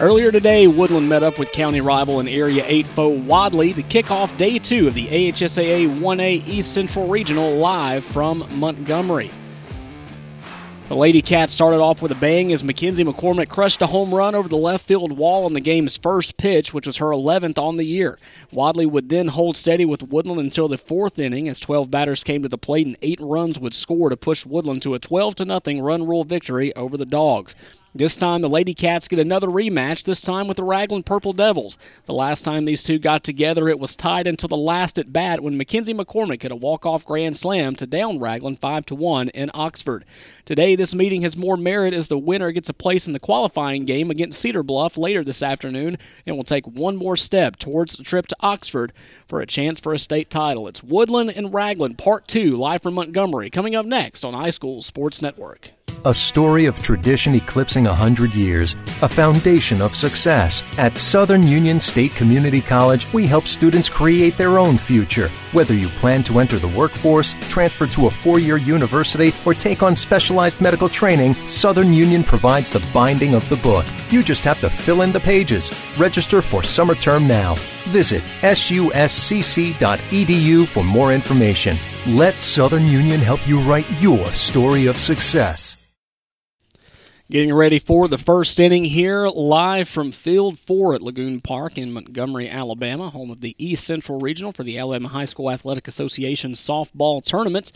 Earlier today, Woodland met up with county rival and Area 8 foe Wadley to kick off day two of the AHSAA 1A East Central Regional live from Montgomery. The Lady Cats started off with a bang as Mackenzie McCormick crushed a home run over the left field wall on the game's first pitch, which was her 11th on the year. Wadley would then hold steady with Woodland until the fourth inning as 12 batters came to the plate and 8 runs would score to push Woodland to a 12 0 run rule victory over the Dogs. This time, the Lady Cats get another rematch, this time with the Ragland Purple Devils. The last time these two got together, it was tied until the last at bat when Mackenzie McCormick hit a walk-off grand slam to down Ragland 5 to 1 in Oxford. Today, this meeting has more merit as the winner gets a place in the qualifying game against Cedar Bluff later this afternoon and will take one more step towards the trip to Oxford for a chance for a state title. It's Woodland and Ragland Part 2 live from Montgomery coming up next on iSchool Sports Network. A story of tradition eclipsing a hundred years, a foundation of success. At Southern Union State Community College, we help students create their own future. Whether you plan to enter the workforce, transfer to a four year university, or take on specialized medical training, Southern Union provides the binding of the book. You just have to fill in the pages. Register for summer term now. Visit suscc.edu for more information. Let Southern Union help you write your story of success. Getting ready for the first inning here, live from Field 4 at Lagoon Park in Montgomery, Alabama, home of the East Central Regional for the Alabama High School Athletic Association softball tournament.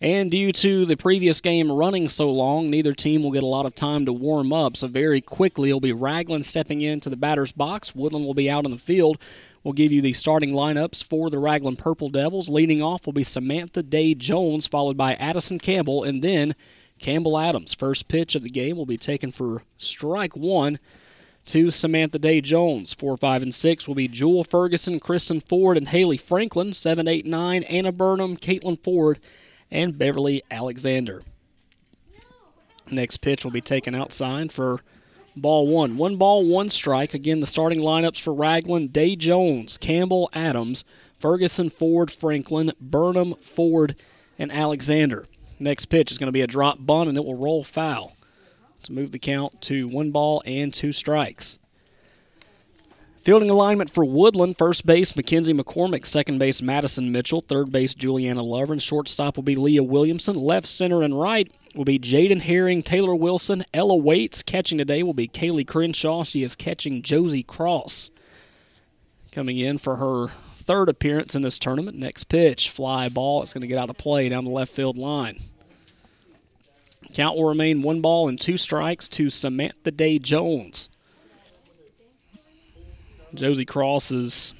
And due to the previous game running so long, neither team will get a lot of time to warm up. So, very quickly, it'll be Ragland stepping into the batter's box. Woodland will be out in the field. We'll give you the starting lineups for the Ragland Purple Devils. Leading off will be Samantha Day Jones, followed by Addison Campbell, and then Campbell Adams. First pitch of the game will be taken for strike one to Samantha Day Jones. Four, five, and six will be Jewel Ferguson, Kristen Ford, and Haley Franklin. Seven, eight, nine, Anna Burnham, Caitlin Ford, and Beverly Alexander. Next pitch will be taken outside for ball one. One ball, one strike. Again, the starting lineups for Ragland Day Jones, Campbell Adams, Ferguson, Ford, Franklin, Burnham, Ford, and Alexander. Next pitch is going to be a drop bunt, and it will roll foul to move the count to one ball and two strikes. Fielding alignment for Woodland, first base Mackenzie McCormick, second base Madison Mitchell, third base Juliana Lovern, shortstop will be Leah Williamson, left, center, and right will be Jaden Herring, Taylor Wilson, Ella Waits. Catching today will be Kaylee Crenshaw. She is catching Josie Cross. Coming in for her third appearance in this tournament. Next pitch, fly ball. It's going to get out of play down the left field line. Count will remain one ball and two strikes to Samantha Day Jones. Josie Cross's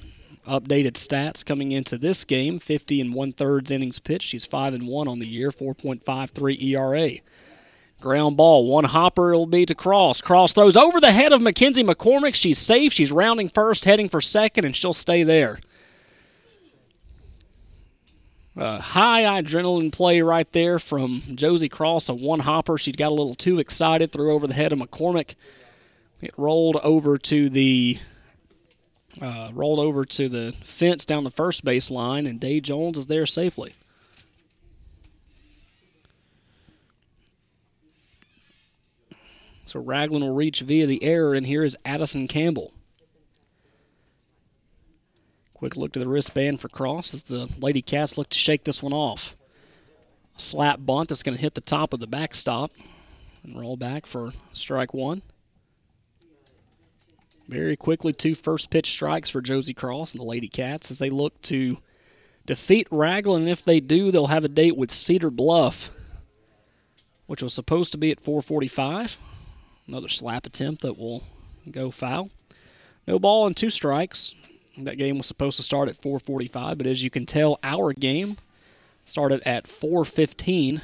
updated stats coming into this game 50 and one thirds innings pitched. She's 5 and 1 on the year, 4.53 ERA. Ground ball, one hopper it'll be to Cross. Cross throws over the head of Mackenzie McCormick. She's safe. She's rounding first, heading for second, and she'll stay there. Uh, high adrenaline play right there from Josie Cross, a one hopper. She got a little too excited, threw over the head of McCormick. It rolled over to the uh, rolled over to the fence down the first base line, and Day Jones is there safely. So Ragland will reach via the error, and here is Addison Campbell. Quick look to the wristband for Cross as the Lady Cats look to shake this one off. Slap bunt that's going to hit the top of the backstop and roll back for strike one. Very quickly, two first pitch strikes for Josie Cross and the Lady Cats as they look to defeat Ragland. And if they do, they'll have a date with Cedar Bluff, which was supposed to be at 445. Another slap attempt that will go foul. No ball and two strikes. That game was supposed to start at 4:45, but as you can tell, our game started at 4:15,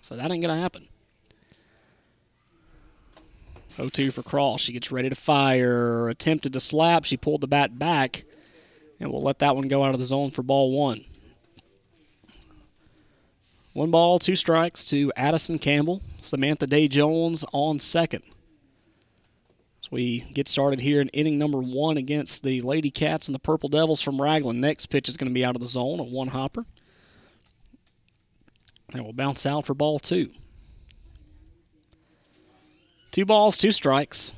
so that ain't gonna happen. 0-2 for Cross. She gets ready to fire. Attempted to slap. She pulled the bat back, and we'll let that one go out of the zone for ball one. One ball, two strikes to Addison Campbell. Samantha Day Jones on second we get started here in inning number one against the Lady Cats and the Purple Devils from Ragland. Next pitch is going to be out of the zone, a one hopper. And will bounce out for ball two. Two balls, two strikes.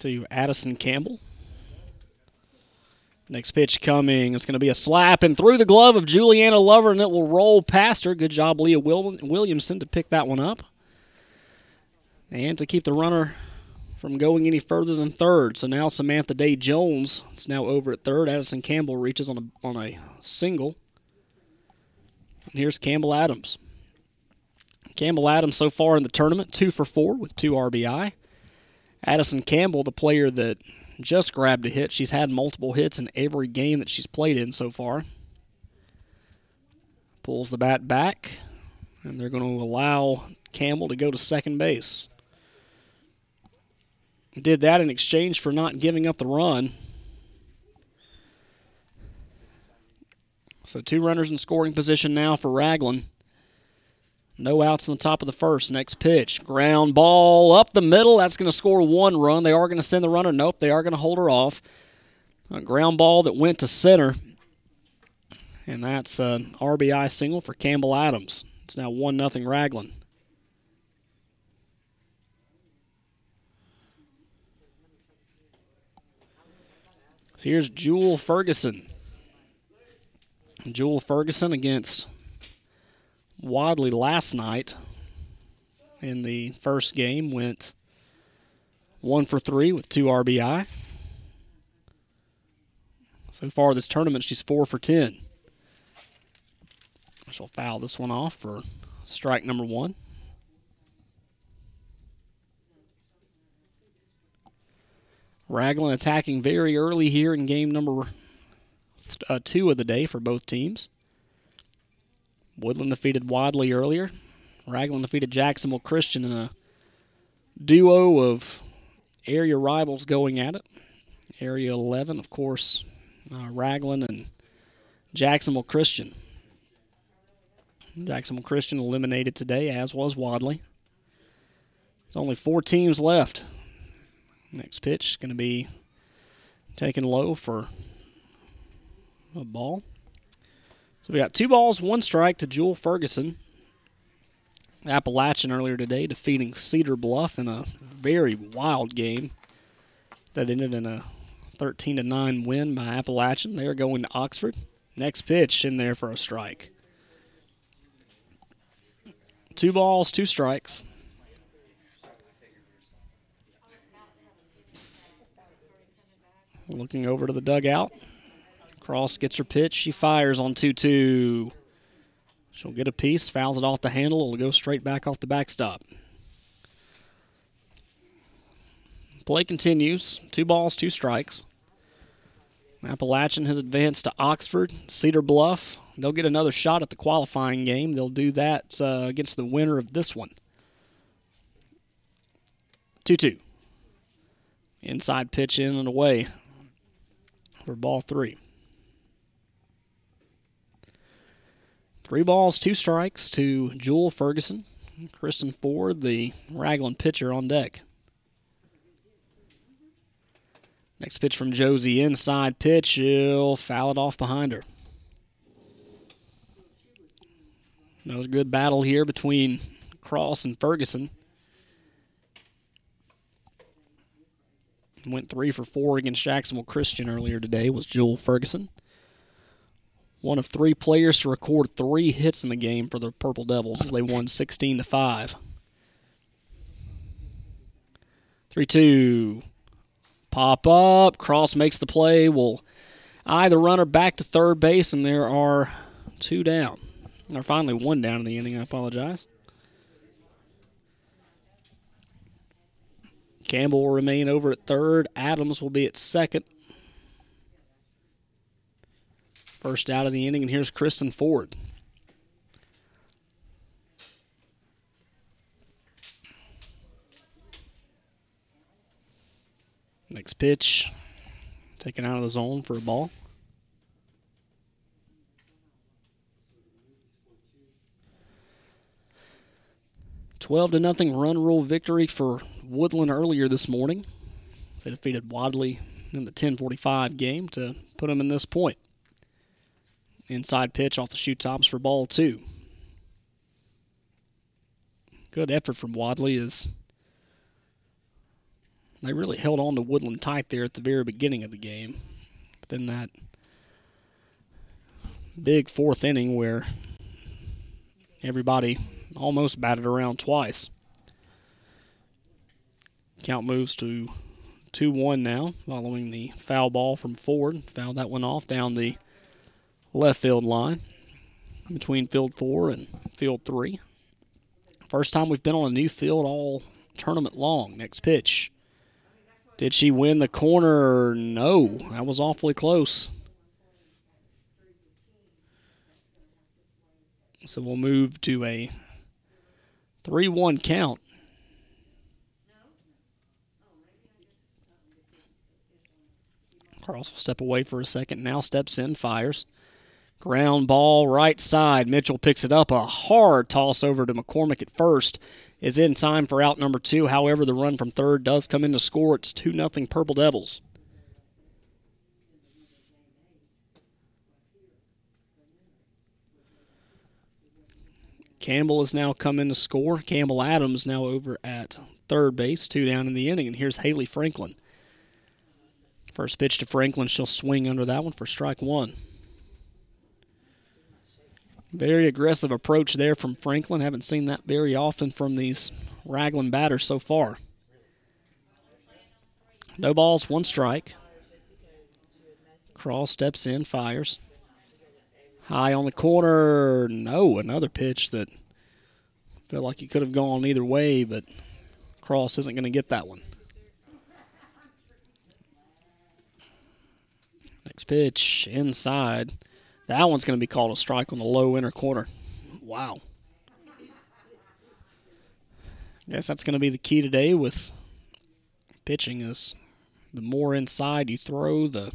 to Addison Campbell. Next pitch coming. It's going to be a slap and through the glove of Juliana Lovern, and it will roll past her. Good job, Leah Williamson, to pick that one up. And to keep the runner from going any further than third. So now Samantha Day Jones is now over at third. Addison Campbell reaches on a, on a single. And here's Campbell Adams. Campbell Adams so far in the tournament, two for four with two RBI. Addison Campbell, the player that just grabbed a hit. She's had multiple hits in every game that she's played in so far. Pulls the bat back, and they're going to allow Campbell to go to second base. Did that in exchange for not giving up the run. So two runners in scoring position now for Ragland. No outs on the top of the first. Next pitch. Ground ball up the middle. That's going to score one run. They are going to send the runner. Nope, they are going to hold her off. A ground ball that went to center. And that's uh, an RBI single for Campbell Adams. It's now 1 0 Ragland. Here's Jewel Ferguson. Jewel Ferguson against Wadley last night in the first game went one for three with two RBI. So far this tournament, she's four for ten. She'll foul this one off for strike number one. Ragland attacking very early here in game number uh, two of the day for both teams. Woodland defeated Wadley earlier. Ragland defeated Jacksonville Christian in a duo of area rivals going at it. Area 11, of course, uh, Ragland and Jacksonville Christian. Jacksonville Christian eliminated today, as was Wadley. There's only four teams left. Next pitch is going to be taken low for a ball. So we got two balls, one strike to Jewel Ferguson. Appalachian earlier today defeating Cedar Bluff in a very wild game that ended in a 13 to 9 win by Appalachian. They are going to Oxford. Next pitch in there for a strike. Two balls, two strikes. Looking over to the dugout. Cross gets her pitch. She fires on 2 2. She'll get a piece, fouls it off the handle. It'll go straight back off the backstop. Play continues. Two balls, two strikes. Appalachian has advanced to Oxford, Cedar Bluff. They'll get another shot at the qualifying game. They'll do that uh, against the winner of this one. 2 2. Inside pitch in and away for ball three. Three balls, two strikes to Jewel Ferguson. Kristen Ford, the Ragland pitcher, on deck. Next pitch from Josie, inside pitch. She'll foul it off behind her. That was a good battle here between Cross and Ferguson. Went three for four against Jacksonville Christian earlier today was Jewel Ferguson one of three players to record three hits in the game for the Purple Devils as they won 16 to 5. 3 2. Pop up. Cross makes the play. Will eye the runner back to third base, and there are two down. Or finally one down in the inning. I apologize. Campbell will remain over at third. Adams will be at second. First out of the inning, and here's Kristen Ford. Next pitch, taken out of the zone for a ball. Twelve to nothing run rule victory for Woodland earlier this morning. They defeated Wadley in the 10:45 game to put them in this point. Inside pitch off the shoe tops for ball two. Good effort from Wadley as they really held on to Woodland tight there at the very beginning of the game. But then that big fourth inning where everybody almost batted around twice. Count moves to 2 1 now, following the foul ball from Ford. Fouled that one off down the left field line between field four and field three. First time we've been on a new field all tournament long. Next pitch. Did she win the corner? No. That was awfully close. So we'll move to a 3 1 count. Cross will step away for a second. Now steps in, fires. Ground ball right side. Mitchell picks it up. A hard toss over to McCormick at first is in time for out number two. However, the run from third does come in to score. It's 2 0 Purple Devils. Campbell has now come in to score. Campbell Adams now over at third base, two down in the inning. And here's Haley Franklin. First pitch to Franklin. She'll swing under that one for strike one. Very aggressive approach there from Franklin. Haven't seen that very often from these Ragland batters so far. No balls, one strike. Cross steps in, fires. High on the corner. No, another pitch that felt like he could have gone either way, but Cross isn't going to get that one. Next pitch inside. That one's going to be called a strike on the low inner corner. Wow. Guess that's going to be the key today with pitching is the more inside you throw, the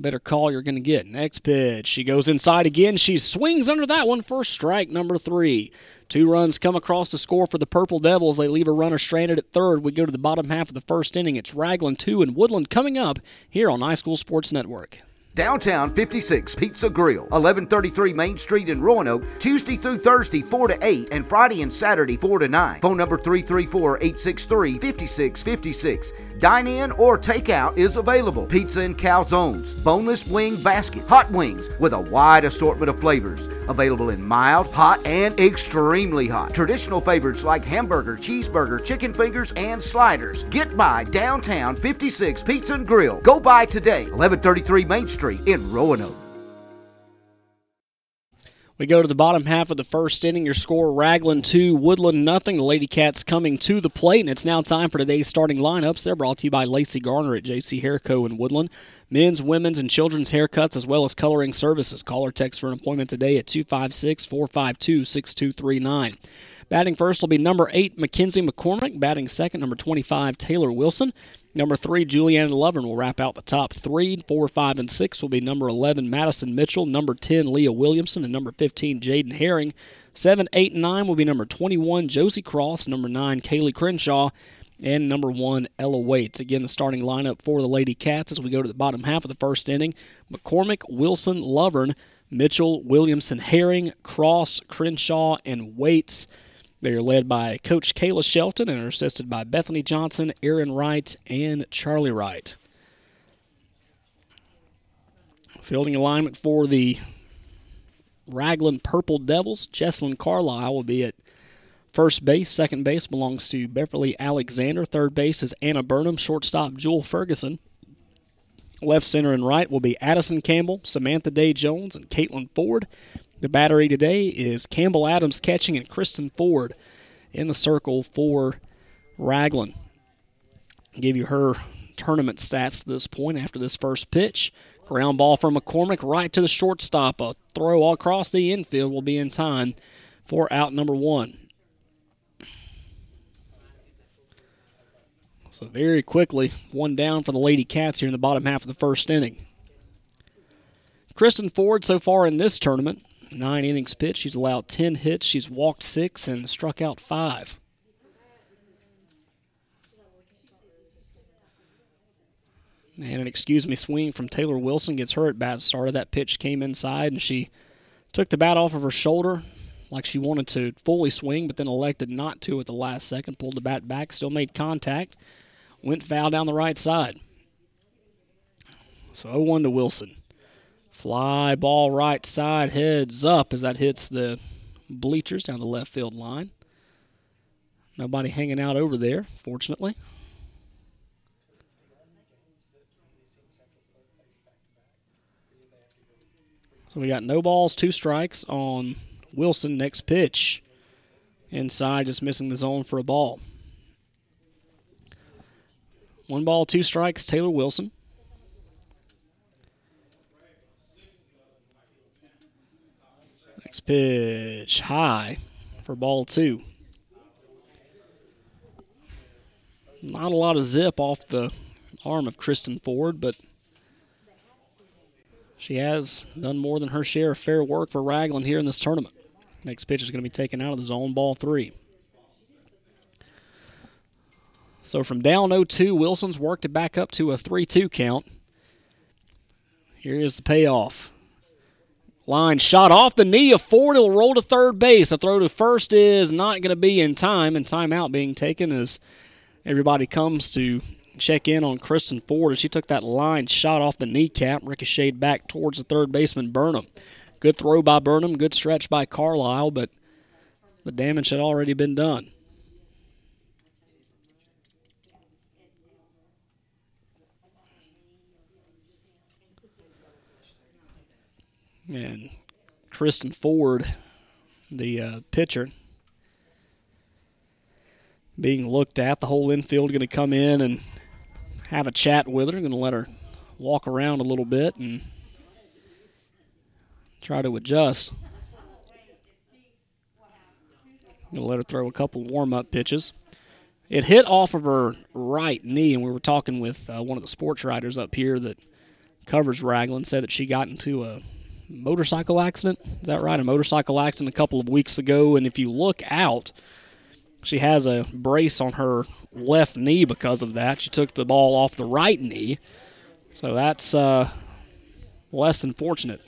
better call you're going to get. Next pitch. She goes inside again. She swings under that one for strike number three. Two runs come across the score for the Purple Devils. They leave a runner stranded at third. We go to the bottom half of the first inning. It's Ragland 2 and Woodland coming up here on iSchool Sports Network. Downtown 56 Pizza Grill, 1133 Main Street in Roanoke, Tuesday through Thursday 4 to 8 and Friday and Saturday 4 to 9. Phone number 334-863-5656. Dine in or takeout is available. Pizza and calzones, boneless wing basket, hot wings with a wide assortment of flavors. Available in mild, hot, and extremely hot. Traditional favorites like hamburger, cheeseburger, chicken fingers, and sliders. Get by downtown 56 Pizza and Grill. Go by today, 1133 Main Street in Roanoke. We go to the bottom half of the first inning. Your score Ragland 2, Woodland nothing. The Lady Cats coming to the plate, and it's now time for today's starting lineups. They're brought to you by Lacey Garner at JC Hairco in Woodland. Men's, women's, and children's haircuts as well as coloring services. Call or text for an appointment today at 256 452 6239. Batting first will be number 8, Mackenzie McCormick. Batting second, number 25, Taylor Wilson. Number 3, Juliana Lovern will wrap out the top three. 4, 5, and 6 will be number 11, Madison Mitchell. Number 10, Leah Williamson. And number 15, Jaden Herring. 7, 8, and 9 will be number 21, Josie Cross. Number 9, Kaylee Crenshaw. And number 1, Ella Waits. Again, the starting lineup for the Lady Cats as we go to the bottom half of the first inning. McCormick, Wilson, Lovern, Mitchell, Williamson, Herring, Cross, Crenshaw, and Waits. They are led by Coach Kayla Shelton and are assisted by Bethany Johnson, Aaron Wright, and Charlie Wright. Fielding alignment for the Ragland Purple Devils. Jesslyn Carlisle will be at first base. Second base belongs to Beverly Alexander. Third base is Anna Burnham. Shortstop, Jewel Ferguson. Left, center, and right will be Addison Campbell, Samantha Day Jones, and Caitlin Ford. The battery today is Campbell Adams catching and Kristen Ford in the circle for Ragland. give you her tournament stats to this point after this first pitch. Ground ball from McCormick right to the shortstop. A throw across the infield will be in time for out number one. So very quickly, one down for the Lady Cats here in the bottom half of the first inning. Kristen Ford so far in this tournament nine innings pitched. She's allowed 10 hits. She's walked six and struck out five. And an excuse me swing from Taylor Wilson gets her at bat started. That pitch came inside and she took the bat off of her shoulder like she wanted to fully swing, but then elected not to at the last second. Pulled the bat back, still made contact. went foul down the right side. So 0 1 to Wilson. Fly ball right side, heads up as that hits the bleachers down the left field line. Nobody hanging out over there, fortunately. So we got no balls, two strikes on Wilson. Next pitch. Inside, just missing the zone for a ball. One ball, two strikes, Taylor Wilson. Pitch, high for ball two. Not a lot of zip off the arm of Kristen Ford, but she has done more than her share of fair work for Ragland here in this tournament. Next pitch is going to be taken out of the zone, ball three. So from down 0 2, Wilson's worked it back up to a 3 2 count. Here is the payoff. Line shot off the knee of Ford. It'll roll to third base. The throw to first is not going to be in time, and timeout being taken as everybody comes to check in on Kristen Ford as she took that line shot off the kneecap, ricocheted back towards the third baseman Burnham. Good throw by Burnham, good stretch by Carlisle, but the damage had already been done. And Kristen Ford, the uh, pitcher, being looked at. The whole infield going to come in and have a chat with her. Going to let her walk around a little bit and try to adjust. Going to let her throw a couple warm up pitches. It hit off of her right knee, and we were talking with uh, one of the sports writers up here that covers Ragland, said that she got into a motorcycle accident. Is that right? A motorcycle accident a couple of weeks ago, and if you look out, she has a brace on her left knee because of that. She took the ball off the right knee, so that's uh, less than fortunate.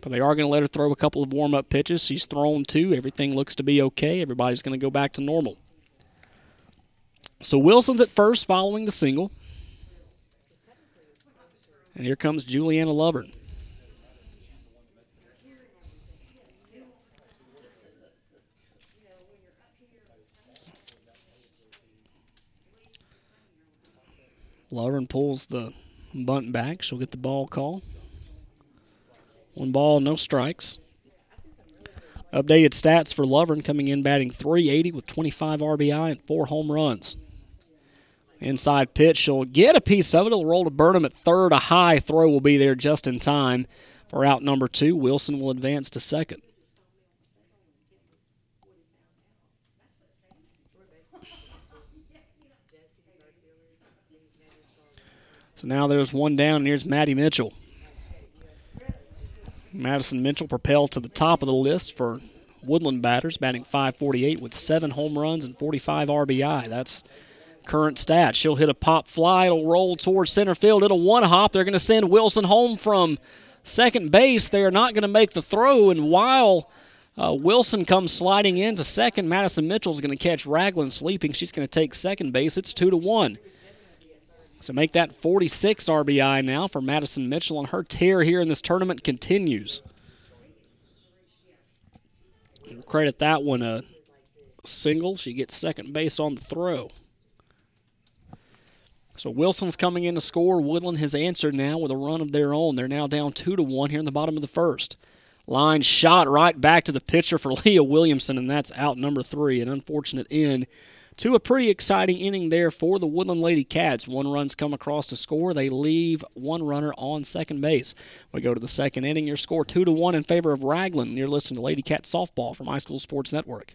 But they are going to let her throw a couple of warm up pitches. She's thrown two. Everything looks to be okay. Everybody's going to go back to normal. So Wilson's at first following the single. And here comes Juliana Lovern. Lovern pulls the bunt back. She'll get the ball call. One ball, no strikes. Updated stats for Lovern coming in batting 380 with 25 RBI and four home runs. Inside pitch, she'll get a piece of it. It'll roll to Burnham at third. A high throw will be there just in time for out number two. Wilson will advance to second. So now there's one down, and here's Maddie Mitchell. Madison Mitchell propelled to the top of the list for Woodland batters, batting 548 with seven home runs and 45 RBI. That's current stats. She'll hit a pop fly. It'll roll towards center field. It'll one hop. They're going to send Wilson home from second base. They are not going to make the throw. And while uh, Wilson comes sliding into second, Madison Mitchell is going to catch Ragland sleeping. She's going to take second base. It's two to one. So make that 46 RBI now for Madison Mitchell, and her tear here in this tournament continues. Credit that one a single. She gets second base on the throw. So Wilson's coming in to score. Woodland has answered now with a run of their own. They're now down two to one here in the bottom of the first. Line shot right back to the pitcher for Leah Williamson, and that's out number three. An unfortunate end to a pretty exciting inning there for the Woodland Lady Cats. One run's come across to score. They leave one runner on second base. We go to the second inning. Your score two to one in favor of Ragland. You're listening to Lady Cat softball from iSchool Sports Network.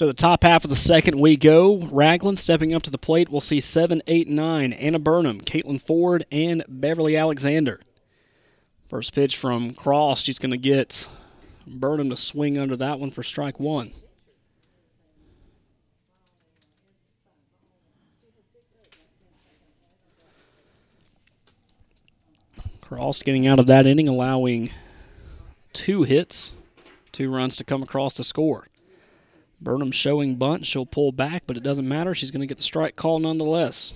To the top half of the second we go. Ragland stepping up to the plate. We'll see 7, 8, 9. Anna Burnham, Caitlin Ford, and Beverly Alexander. First pitch from Cross. She's going to get Burnham to swing under that one for strike one. Cross getting out of that inning, allowing two hits, two runs to come across to score. Burnham showing bunt. She'll pull back, but it doesn't matter. She's going to get the strike call nonetheless.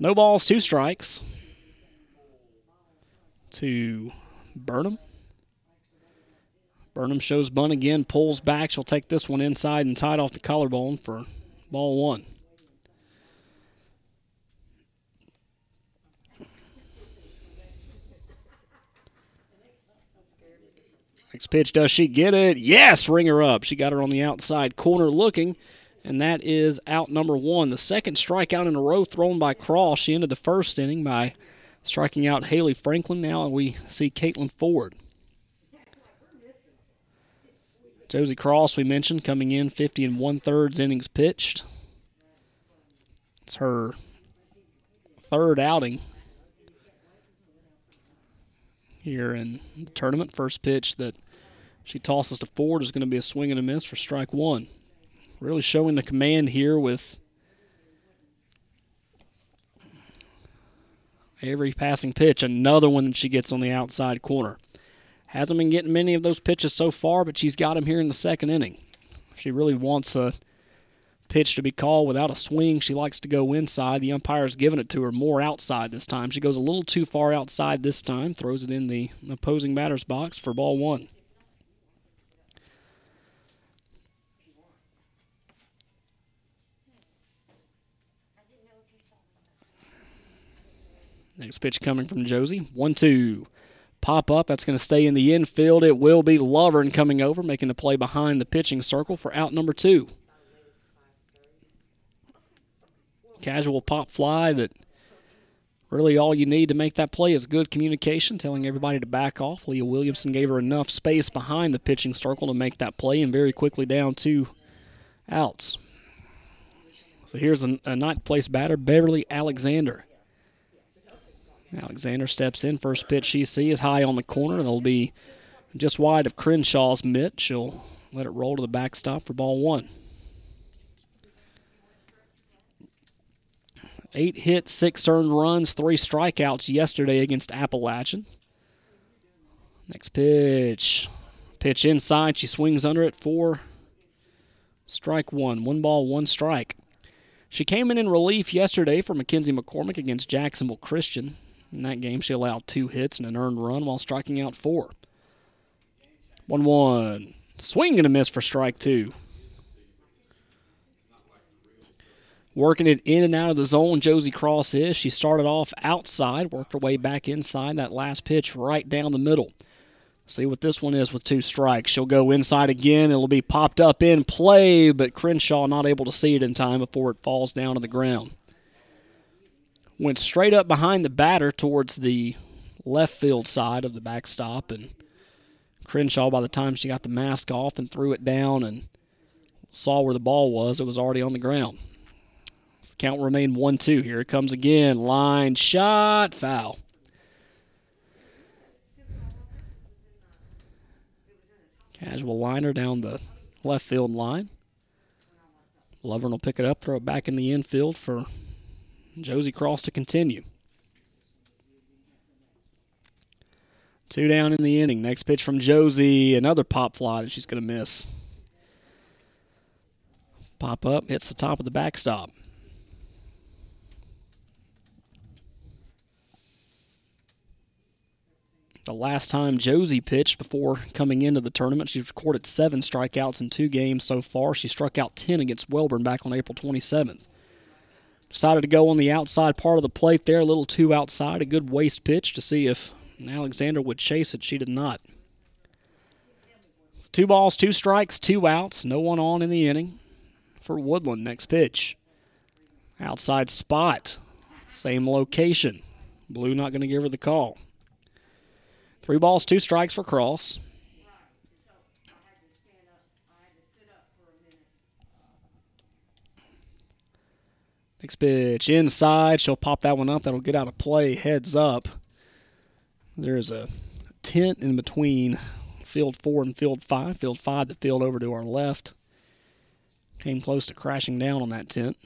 No balls, two strikes to Burnham. Burnham shows bunt again, pulls back. She'll take this one inside and tie it off the collarbone for ball one. Next pitch, does she get it? Yes, ring her up. She got her on the outside corner looking, and that is out number one. The second strikeout in a row thrown by Cross. She ended the first inning by striking out Haley Franklin. Now we see Caitlin Ford. Josie Cross, we mentioned, coming in 50 and one thirds innings pitched. It's her third outing here in the tournament. First pitch that she tosses to Ford is going to be a swing and a miss for strike one. Really showing the command here with every passing pitch. Another one that she gets on the outside corner. Hasn't been getting many of those pitches so far, but she's got them here in the second inning. She really wants a pitch to be called without a swing. She likes to go inside. The umpire's giving it to her more outside this time. She goes a little too far outside this time, throws it in the opposing batter's box for ball one. Next pitch coming from Josie. One, two. Pop up. That's going to stay in the infield. It will be Lovern coming over, making the play behind the pitching circle for out number two. Casual pop fly that really all you need to make that play is good communication, telling everybody to back off. Leah Williamson gave her enough space behind the pitching circle to make that play and very quickly down two outs. So here's a, ninth place batter, Beverly Alexander. Alexander steps in. First pitch she sees high on the corner. It'll be just wide of Crenshaw's mitt. She'll let it roll to the backstop for ball one. Eight hits, six earned runs, three strikeouts yesterday against Appalachian. Next pitch. Pitch inside. She swings under it for strike one. One ball, one strike. She came in in relief yesterday for Mackenzie McCormick against Jacksonville Christian. In that game, she allowed two hits and an earned run while striking out four. 1 1. Swing and a miss for strike two. Working it in and out of the zone, Josie Cross is. She started off outside, worked her way back inside. That last pitch right down the middle. See what this one is with two strikes. She'll go inside again. It'll be popped up in play, but Crenshaw not able to see it in time before it falls down to the ground went straight up behind the batter towards the left field side of the backstop, and Crenshaw, by the time she got the mask off and threw it down and saw where the ball was, it was already on the ground. The count remained 1 2. Here it comes again. Line shot, foul. Casual liner down the left field line. Lovern will pick it up, throw it back in the infield for Josie Cross to continue. Two down in the inning. Next pitch from Josie. Another pop fly that she's going to miss. Pop up, hits the top of the backstop. The last time Josie pitched before coming into the tournament, she's recorded seven strikeouts in two games so far. She struck out 10 against Wellborn back on April 27th. Decided to go on the outside part of the plate there, a little too outside, a good waste pitch to see if Alexander would chase it. She did not. Two balls, two strikes, two outs, no one on in the inning for Woodland. Next pitch. Outside spot, same location. Blue not going to give her the call. Three balls, two strikes for Cross. Next pitch inside. She'll pop that one up. That'll get out of play. Heads up. There's a tent in between field four and field five. Field five, the field over to our left. Came close to crashing down on that tent.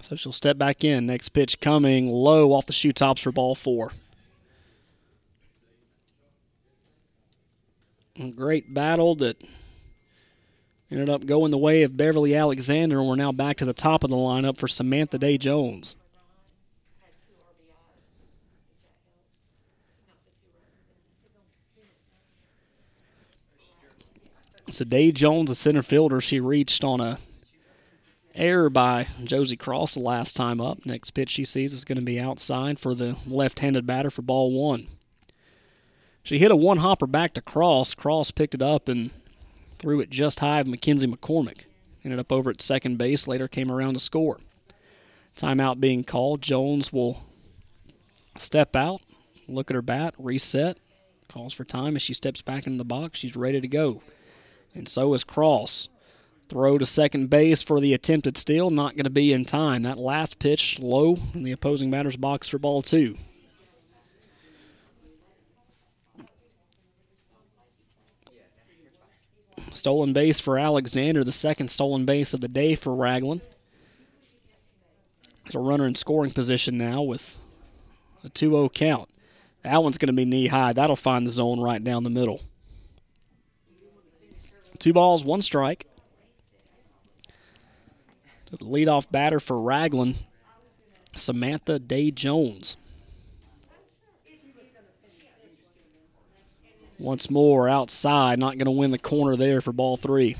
So she'll step back in. Next pitch coming low off the shoe tops for ball four. A great battle that ended up going the way of Beverly Alexander, and we're now back to the top of the lineup for Samantha Day Jones. So Day Jones, a center fielder, she reached on a error by Josie Cross the last time up. Next pitch she sees is going to be outside for the left-handed batter for ball one. She hit a one hopper back to Cross. Cross picked it up and threw it just high of Mackenzie McCormick. Ended up over at second base. Later came around to score. Timeout being called. Jones will step out, look at her bat, reset, calls for time. As she steps back into the box, she's ready to go. And so is Cross. Throw to second base for the attempted steal, not going to be in time. That last pitch low in the opposing batter's box for ball two. Stolen base for Alexander, the second stolen base of the day for Ragland. There's a runner in scoring position now with a 2 0 count. That one's going to be knee high. That'll find the zone right down the middle. Two balls, one strike. The leadoff batter for Ragland, Samantha Day Jones. Once more outside, not going to win the corner there for ball three.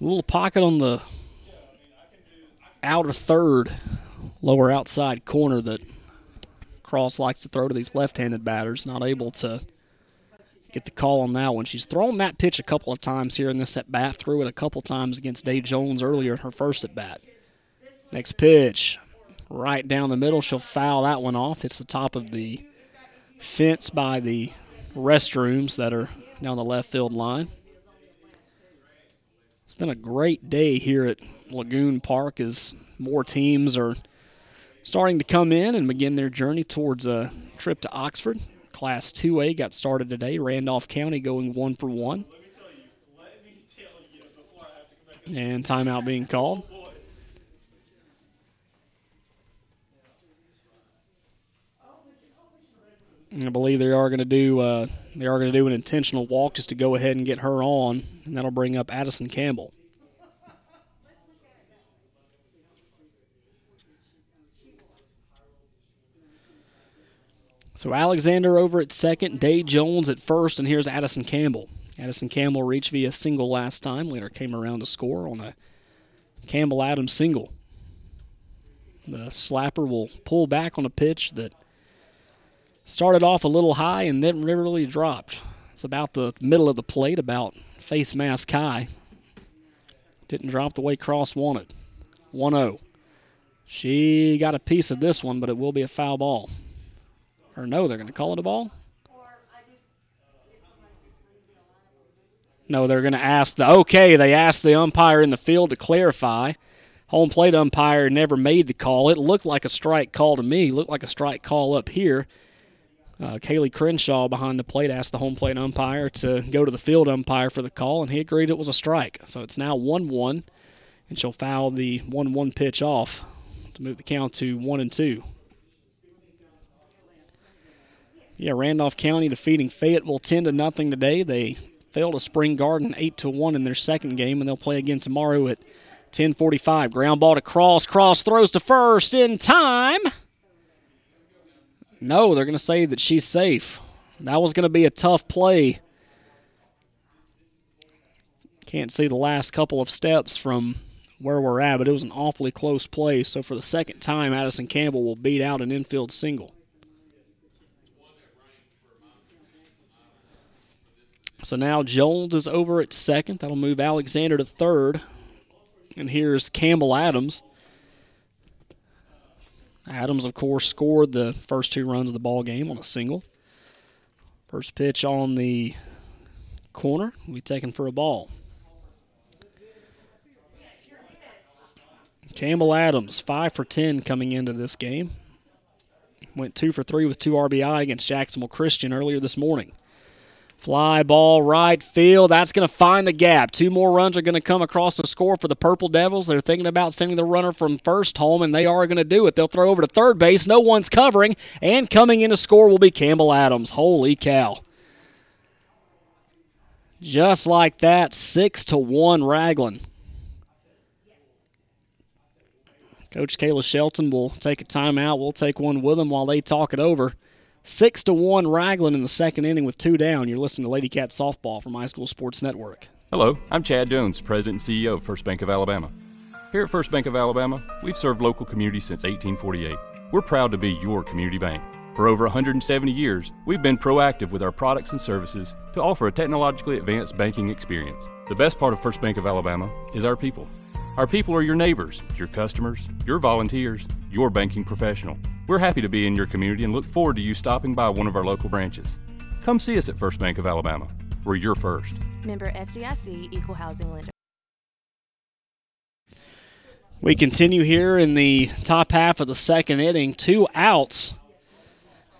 A little pocket on the outer third, lower outside corner that Cross likes to throw to these left handed batters. Not able to get the call on that one. She's thrown that pitch a couple of times here in this at bat, threw it a couple times against Day Jones earlier in her first at bat. Next pitch, right down the middle. She'll foul that one off. It's the top of the fence by the restrooms that are down the left field line. It's been a great day here at Lagoon Park as more teams are starting to come in and begin their journey towards a trip to Oxford. Class 2A got started today. Randolph County going one for one. And timeout being called. I believe they are going to do uh, they are going to do an intentional walk just to go ahead and get her on, and that'll bring up Addison Campbell. So Alexander over at second, Day Jones at first, and here's Addison Campbell. Addison Campbell reached via single last time, later came around to score on a Campbell Adams single. The slapper will pull back on a pitch that started off a little high and then really dropped. It's about the middle of the plate, about face mask high. Didn't drop the way Cross wanted. 1 0. She got a piece of this one, but it will be a foul ball. Or no, they're going to call it a ball? No, they're going to ask the okay. They asked the umpire in the field to clarify. Home plate umpire never made the call. It looked like a strike call to me. Looked like a strike call up here. Uh, Kaylee Crenshaw behind the plate asked the home plate umpire to go to the field umpire for the call, and he agreed it was a strike. So it's now 1 1, and she'll foul the 1 1 pitch off to move the count to 1 and 2. Yeah, Randolph County defeating Fayetteville 10 to nothing today. They fell to Spring Garden 8 to 1 in their second game, and they'll play again tomorrow at 10:45. Ground ball to Cross. Cross throws to first in time. No, they're going to say that she's safe. That was going to be a tough play. Can't see the last couple of steps from where we're at, but it was an awfully close play. So for the second time, Addison Campbell will beat out an infield single. So now Jones is over at second. That'll move Alexander to third. And here's Campbell Adams. Adams, of course, scored the first two runs of the ball game on a single. First pitch on the corner will be taken for a ball. Campbell Adams, 5 for 10 coming into this game. Went 2 for 3 with 2 RBI against Jacksonville Christian earlier this morning. Fly ball right field. That's going to find the gap. Two more runs are going to come across the score for the Purple Devils. They're thinking about sending the runner from first home, and they are going to do it. They'll throw over to third base. No one's covering, and coming in to score will be Campbell Adams. Holy cow. Just like that, 6 to 1 Ragland. Coach Kayla Shelton will take a timeout. We'll take one with them while they talk it over. Six to one Ragland in the second inning with two down. You're listening to Lady Cat softball from iSchool Sports Network. Hello, I'm Chad Jones, President and CEO of First Bank of Alabama. Here at First Bank of Alabama, we've served local communities since 1848. We're proud to be your community bank. For over 170 years, we've been proactive with our products and services to offer a technologically advanced banking experience. The best part of First Bank of Alabama is our people. Our people are your neighbors, your customers, your volunteers, your banking professional. We're happy to be in your community and look forward to you stopping by one of our local branches. Come see us at First Bank of Alabama. We're your first. Member FDIC Equal Housing Lender. We continue here in the top half of the second inning. Two outs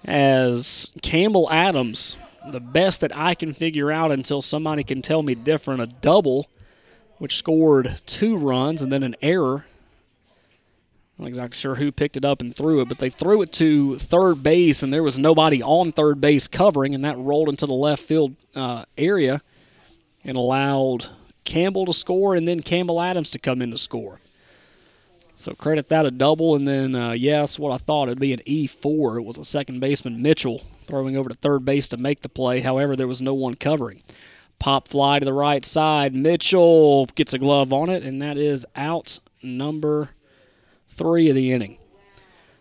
as Campbell Adams, the best that I can figure out until somebody can tell me different, a double, which scored two runs and then an error. I'm not exactly sure who picked it up and threw it, but they threw it to third base, and there was nobody on third base covering, and that rolled into the left field uh, area and allowed Campbell to score and then Campbell Adams to come in to score. So credit that a double, and then uh, yes, what I thought it'd be an E4. It was a second baseman Mitchell throwing over to third base to make the play. However, there was no one covering. Pop fly to the right side. Mitchell gets a glove on it, and that is out number three of the inning.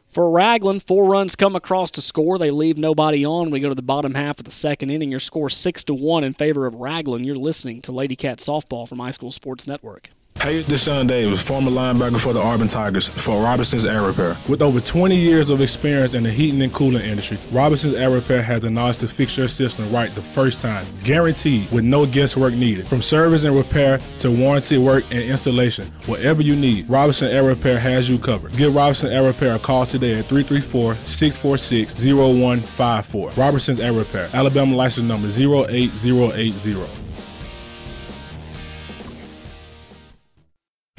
For Ragland, four runs come across to score. They leave nobody on. We go to the bottom half of the second inning. Your score six to one in favor of Ragland. You're listening to Lady Cat Softball from iSchool Sports Network. Hey, is Sean Davis, former linebacker for the Auburn Tigers for Robinson's Air Repair. With over 20 years of experience in the heating and cooling industry, Robinson's Air Repair has the knowledge to fix your system right the first time, guaranteed with no guesswork needed. From service and repair to warranty work and installation, whatever you need, Robinson Air Repair has you covered. Give Robinson Air Repair a call today at 334-646-0154. Robinson's Air Repair, Alabama license number 08080.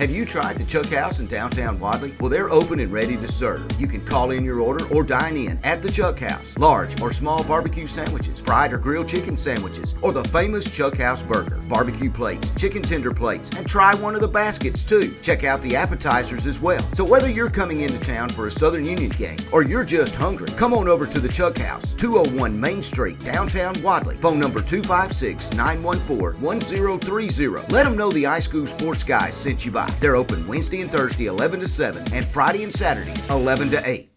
Have you tried the Chuck House in downtown Wadley? Well, they're open and ready to serve. You can call in your order or dine in at the Chuck House. Large or small barbecue sandwiches, fried or grilled chicken sandwiches, or the famous Chuck House burger, barbecue plates, chicken tender plates, and try one of the baskets too. Check out the appetizers as well. So whether you're coming into town for a Southern Union game or you're just hungry, come on over to the Chuck House, 201 Main Street, downtown Wadley. Phone number 256 914 1030. Let them know the iSchool Sports Guys sent you by. They're open Wednesday and Thursday 11 to 7 and Friday and Saturdays 11 to 8.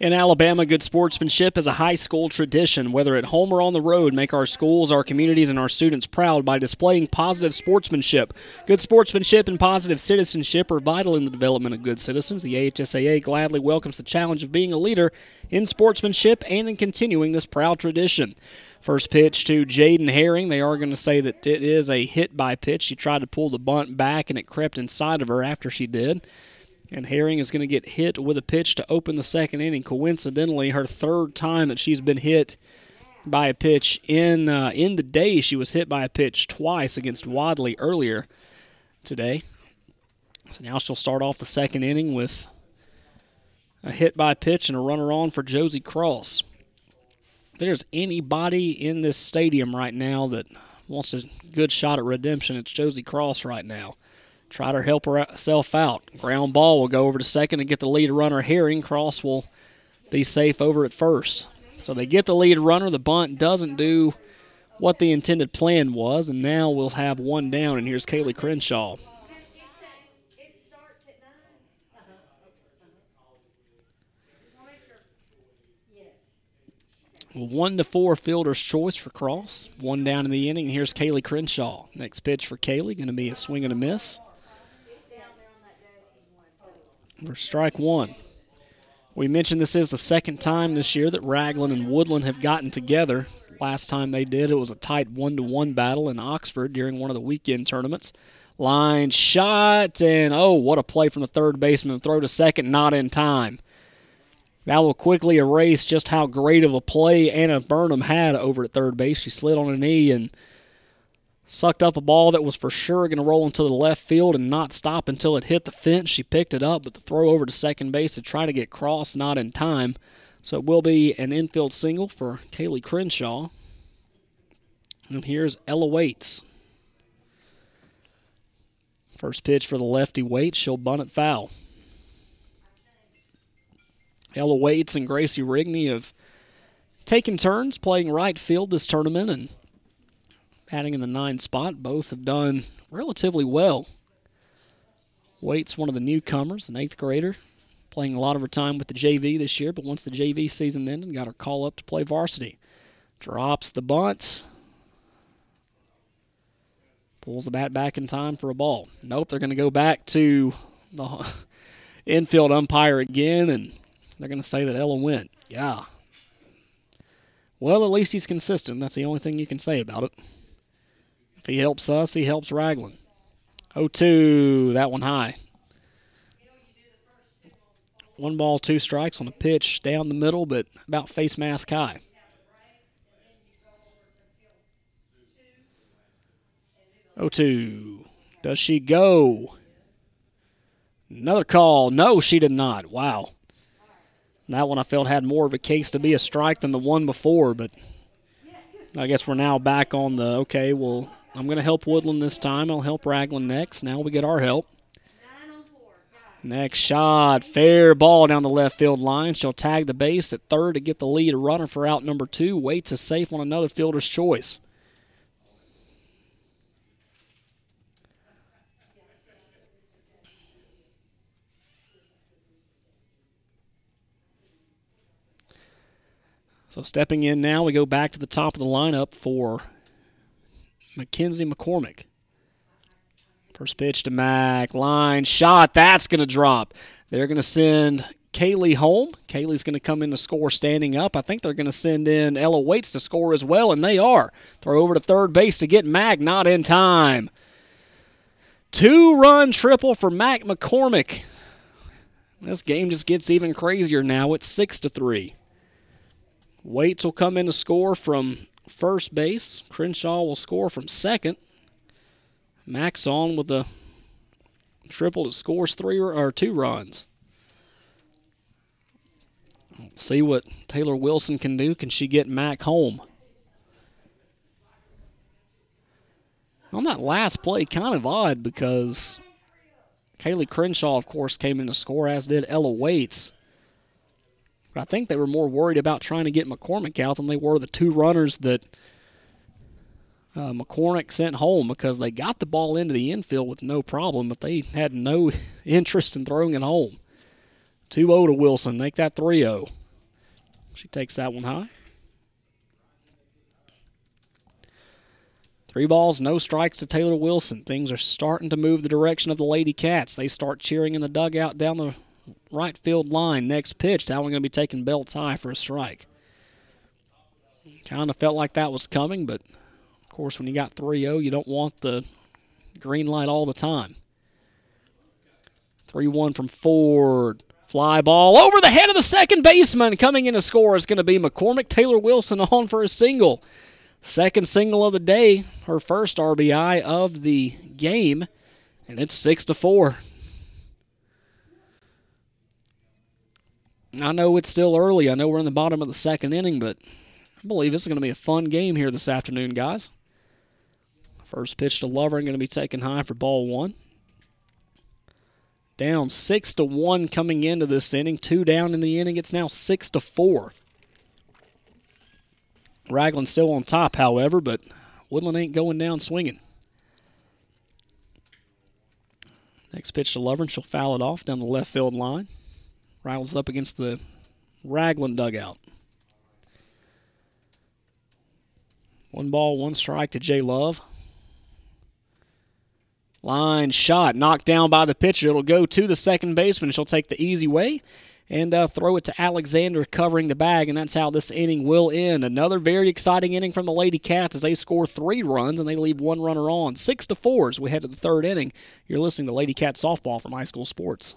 In Alabama, good sportsmanship is a high school tradition. Whether at home or on the road, make our schools, our communities, and our students proud by displaying positive sportsmanship. Good sportsmanship and positive citizenship are vital in the development of good citizens. The AHSAA gladly welcomes the challenge of being a leader in sportsmanship and in continuing this proud tradition. First pitch to Jaden Herring. They are going to say that it is a hit by pitch. She tried to pull the bunt back and it crept inside of her after she did. And Herring is going to get hit with a pitch to open the second inning. Coincidentally, her third time that she's been hit by a pitch in uh, in the day. She was hit by a pitch twice against Wadley earlier today. So now she'll start off the second inning with a hit by pitch and a runner on for Josie Cross. If there's anybody in this stadium right now that wants a good shot at redemption, it's Josie Cross right now. Try to help herself out. Ground ball will go over to second and get the lead runner Herring. Cross will be safe over at first. So they get the lead runner. The bunt doesn't do what the intended plan was, and now we'll have one down. And here's Kaylee Crenshaw. One to four fielder's choice for Cross. One down in the inning. Here's Kaylee Crenshaw. Next pitch for Kaylee, going to be a swing and a miss. For strike one. We mentioned this is the second time this year that Ragland and Woodland have gotten together. Last time they did, it was a tight one to one battle in Oxford during one of the weekend tournaments. Line shot, and oh, what a play from the third baseman. Throw to second, not in time. That will quickly erase just how great of a play Anna Burnham had over at third base. She slid on a knee and sucked up a ball that was for sure going to roll into the left field and not stop until it hit the fence. She picked it up, but the throw over to second base to try to get cross, not in time. So it will be an infield single for Kaylee Crenshaw. And here's Ella Waits. First pitch for the lefty Waits. She'll bunt it foul. Ella Waits and Gracie Rigney have taken turns playing right field this tournament and batting in the nine spot. Both have done relatively well. Waits, one of the newcomers, an eighth grader, playing a lot of her time with the JV this year, but once the JV season ended, got her call up to play varsity. Drops the bunt. Pulls the bat back in time for a ball. Nope, they're going to go back to the infield umpire again, and they're going to say that Ella went. Yeah. Well, at least he's consistent. That's the only thing you can say about it. If he helps us, he helps Ragland. 0 2, that one high. One ball, two strikes on a pitch down the middle, but about face mask high. Oh two. Does she go? Another call. No, she did not. Wow. That one I felt had more of a case to be a strike than the one before, but I guess we're now back on the okay, well, I'm going to help Woodland this time. I'll help Ragland next. Now we get our help. Next shot, fair ball down the left field line. She'll tag the base at third to get the lead. A runner for out number two. Waits a safe on another fielder's choice. So stepping in now, we go back to the top of the lineup for Mackenzie McCormick. First pitch to Mac. Line shot. That's going to drop. They're going to send Kaylee home. Kaylee's going to come in to score standing up. I think they're going to send in Ella Waits to score as well, and they are. Throw over to third base to get Mac. Not in time. Two run triple for Mac McCormick. This game just gets even crazier now. It's six to three. Waits will come in to score from first base. Crenshaw will score from second. Max on with the triple that scores three or two runs. See what Taylor Wilson can do. Can she get Mac home? On that last play, kind of odd because Kaylee Crenshaw, of course, came in to score, as did Ella Waits. But I think they were more worried about trying to get McCormick out than they were the two runners that uh, McCormick sent home because they got the ball into the infield with no problem, but they had no interest in throwing it home. 2 0 to Wilson. Make that 3 0. She takes that one high. Three balls, no strikes to Taylor Wilson. Things are starting to move the direction of the Lady Cats. They start cheering in the dugout down the right field line. Next pitch, that one going to be taking belts high for a strike. Kind of felt like that was coming, but of course, when you got 3 0, you don't want the green light all the time. 3 1 from Ford. Fly ball over the head of the second baseman. Coming in to score is going to be McCormick. Taylor Wilson on for a single. Second single of the day, her first RBI of the game, and it's 6 to 4. I know it's still early. I know we're in the bottom of the second inning, but I believe this is going to be a fun game here this afternoon, guys. First pitch to Lovern going to be taken high for ball one. Down six to one coming into this inning. Two down in the inning. It's now six to four. Ragland still on top, however, but Woodland ain't going down swinging. Next pitch to Lovern. She'll foul it off down the left field line. Ragland's up against the Ragland dugout. One ball, one strike to Jay Love. Line shot, knocked down by the pitcher. It'll go to the second baseman. She'll take the easy way and uh, throw it to Alexander covering the bag, and that's how this inning will end. Another very exciting inning from the Lady Cats as they score three runs and they leave one runner on. Six to four as we head to the third inning. You're listening to Lady Cat softball from iSchool Sports.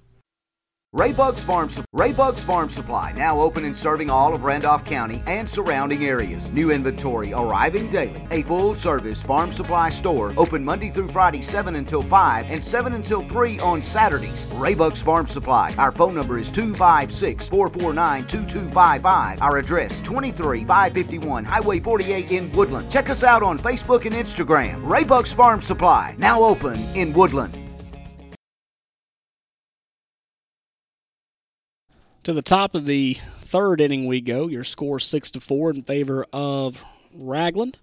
Raybugs Farm, Raybugs Farm Supply, now open and serving all of Randolph County and surrounding areas. New inventory arriving daily. A full service farm supply store, open Monday through Friday, 7 until 5 and 7 until 3 on Saturdays. Raybugs Farm Supply. Our phone number is 256 449 2255. Our address 23551 Highway 48 in Woodland. Check us out on Facebook and Instagram. Raybugs Farm Supply, now open in Woodland. To the top of the third inning we go. Your score six to four in favor of Ragland.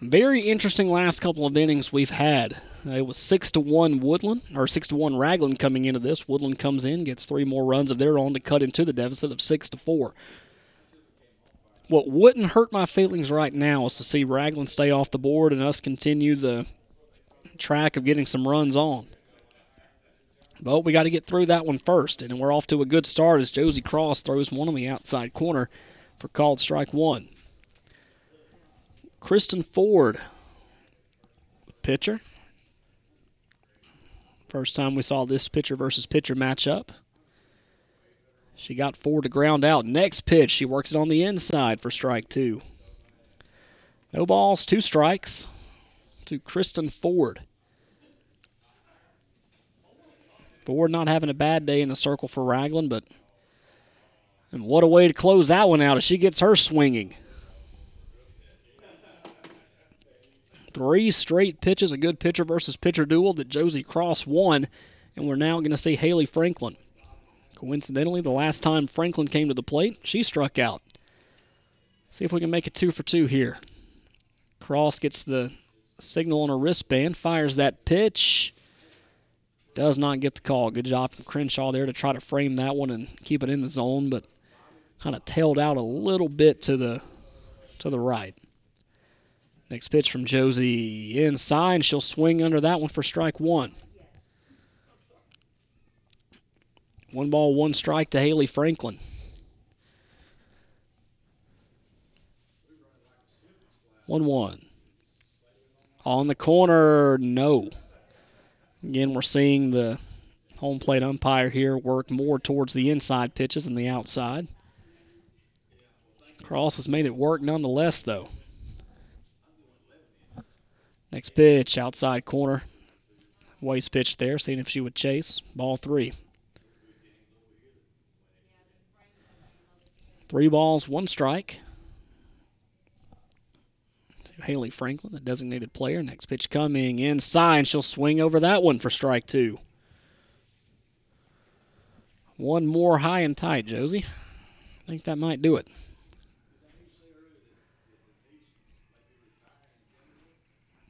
Very interesting last couple of innings we've had. Uh, it was six to one Woodland or six to one Ragland coming into this. Woodland comes in, gets three more runs of their own to cut into the deficit of six to four. What wouldn't hurt my feelings right now is to see Ragland stay off the board and us continue the track of getting some runs on. But we got to get through that one first, and we're off to a good start as Josie Cross throws one on the outside corner for called strike one. Kristen Ford, pitcher. First time we saw this pitcher versus pitcher matchup. She got four to ground out. Next pitch, she works it on the inside for strike two. No balls, two strikes to Kristen Ford. Ford not having a bad day in the circle for Ragland, but and what a way to close that one out as she gets her swinging. Three straight pitches, a good pitcher versus pitcher duel that Josie Cross won, and we're now going to see Haley Franklin. Coincidentally, the last time Franklin came to the plate, she struck out. See if we can make it two for two here. Cross gets the signal on her wristband, fires that pitch. Does not get the call. Good job from Crenshaw there to try to frame that one and keep it in the zone, but kind of tailed out a little bit to the to the right. Next pitch from Josie inside. She'll swing under that one for strike one. One ball, one strike to Haley Franklin. One one. On the corner, no. Again, we're seeing the home plate umpire here work more towards the inside pitches than the outside. Cross has made it work nonetheless, though. Next pitch, outside corner. Waste pitch there, seeing if she would chase. Ball three. Three balls, one strike. Haley Franklin, the designated player. Next pitch coming inside. She'll swing over that one for strike two. One more high and tight, Josie. I think that might do it.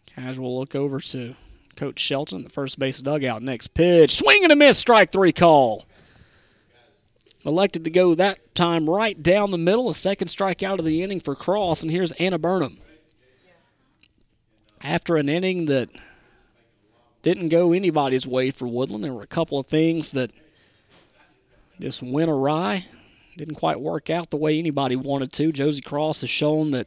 Casual look over to Coach Shelton, the first base dugout. Next pitch, swing and a miss, strike three call. Elected to go that time right down the middle, a second strikeout of the inning for Cross, and here's Anna Burnham. After an inning that didn't go anybody's way for Woodland, there were a couple of things that just went awry. Didn't quite work out the way anybody wanted to. Josie Cross has shown that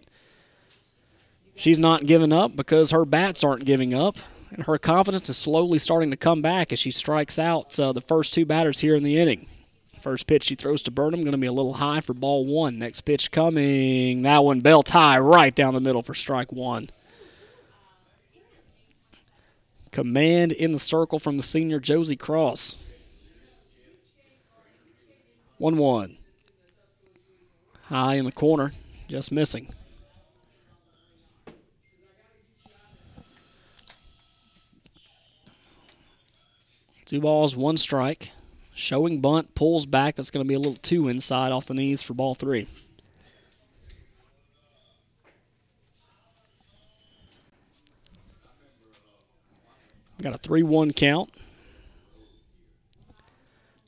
she's not giving up because her bats aren't giving up. And her confidence is slowly starting to come back as she strikes out uh, the first two batters here in the inning. First pitch she throws to Burnham, going to be a little high for ball one. Next pitch coming. That one belt high right down the middle for strike one. Command in the circle from the senior Josie Cross. 1 1. High in the corner, just missing. Two balls, one strike. Showing bunt, pulls back. That's going to be a little two inside off the knees for ball three. Got a 3 1 count.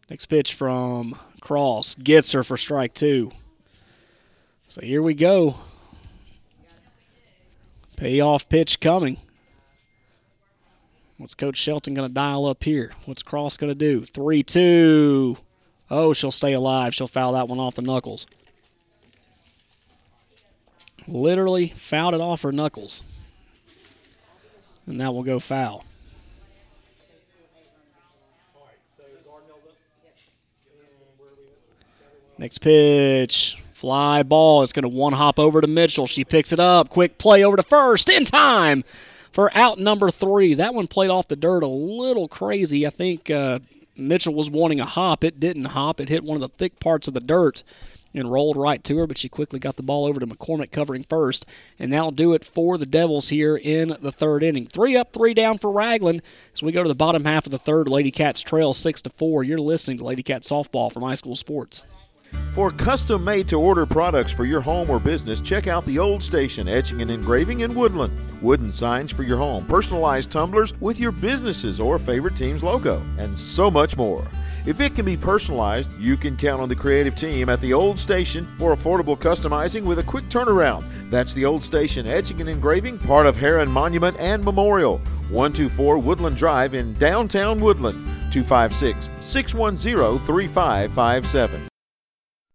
Next pitch from Cross gets her for strike two. So here we go. Payoff pitch coming. What's Coach Shelton going to dial up here? What's Cross going to do? 3 2. Oh, she'll stay alive. She'll foul that one off the knuckles. Literally fouled it off her knuckles. And that will go foul. Next pitch. Fly ball. It's going to one hop over to Mitchell. She picks it up. Quick play over to first in time for out number three. That one played off the dirt a little crazy. I think uh, Mitchell was wanting a hop. It didn't hop. It hit one of the thick parts of the dirt and rolled right to her, but she quickly got the ball over to McCormick covering first. And that'll do it for the Devils here in the third inning. Three up, three down for Ragland as we go to the bottom half of the third. Lady Cats trail six to four. You're listening to Lady Cat Softball from iSchool Sports. For custom made to order products for your home or business, check out the Old Station Etching and Engraving in Woodland. Wooden signs for your home, personalized tumblers with your business's or favorite team's logo, and so much more. If it can be personalized, you can count on the creative team at the Old Station for affordable customizing with a quick turnaround. That's the Old Station Etching and Engraving, part of Heron Monument and Memorial. 124 Woodland Drive in downtown Woodland. 256 610 3557.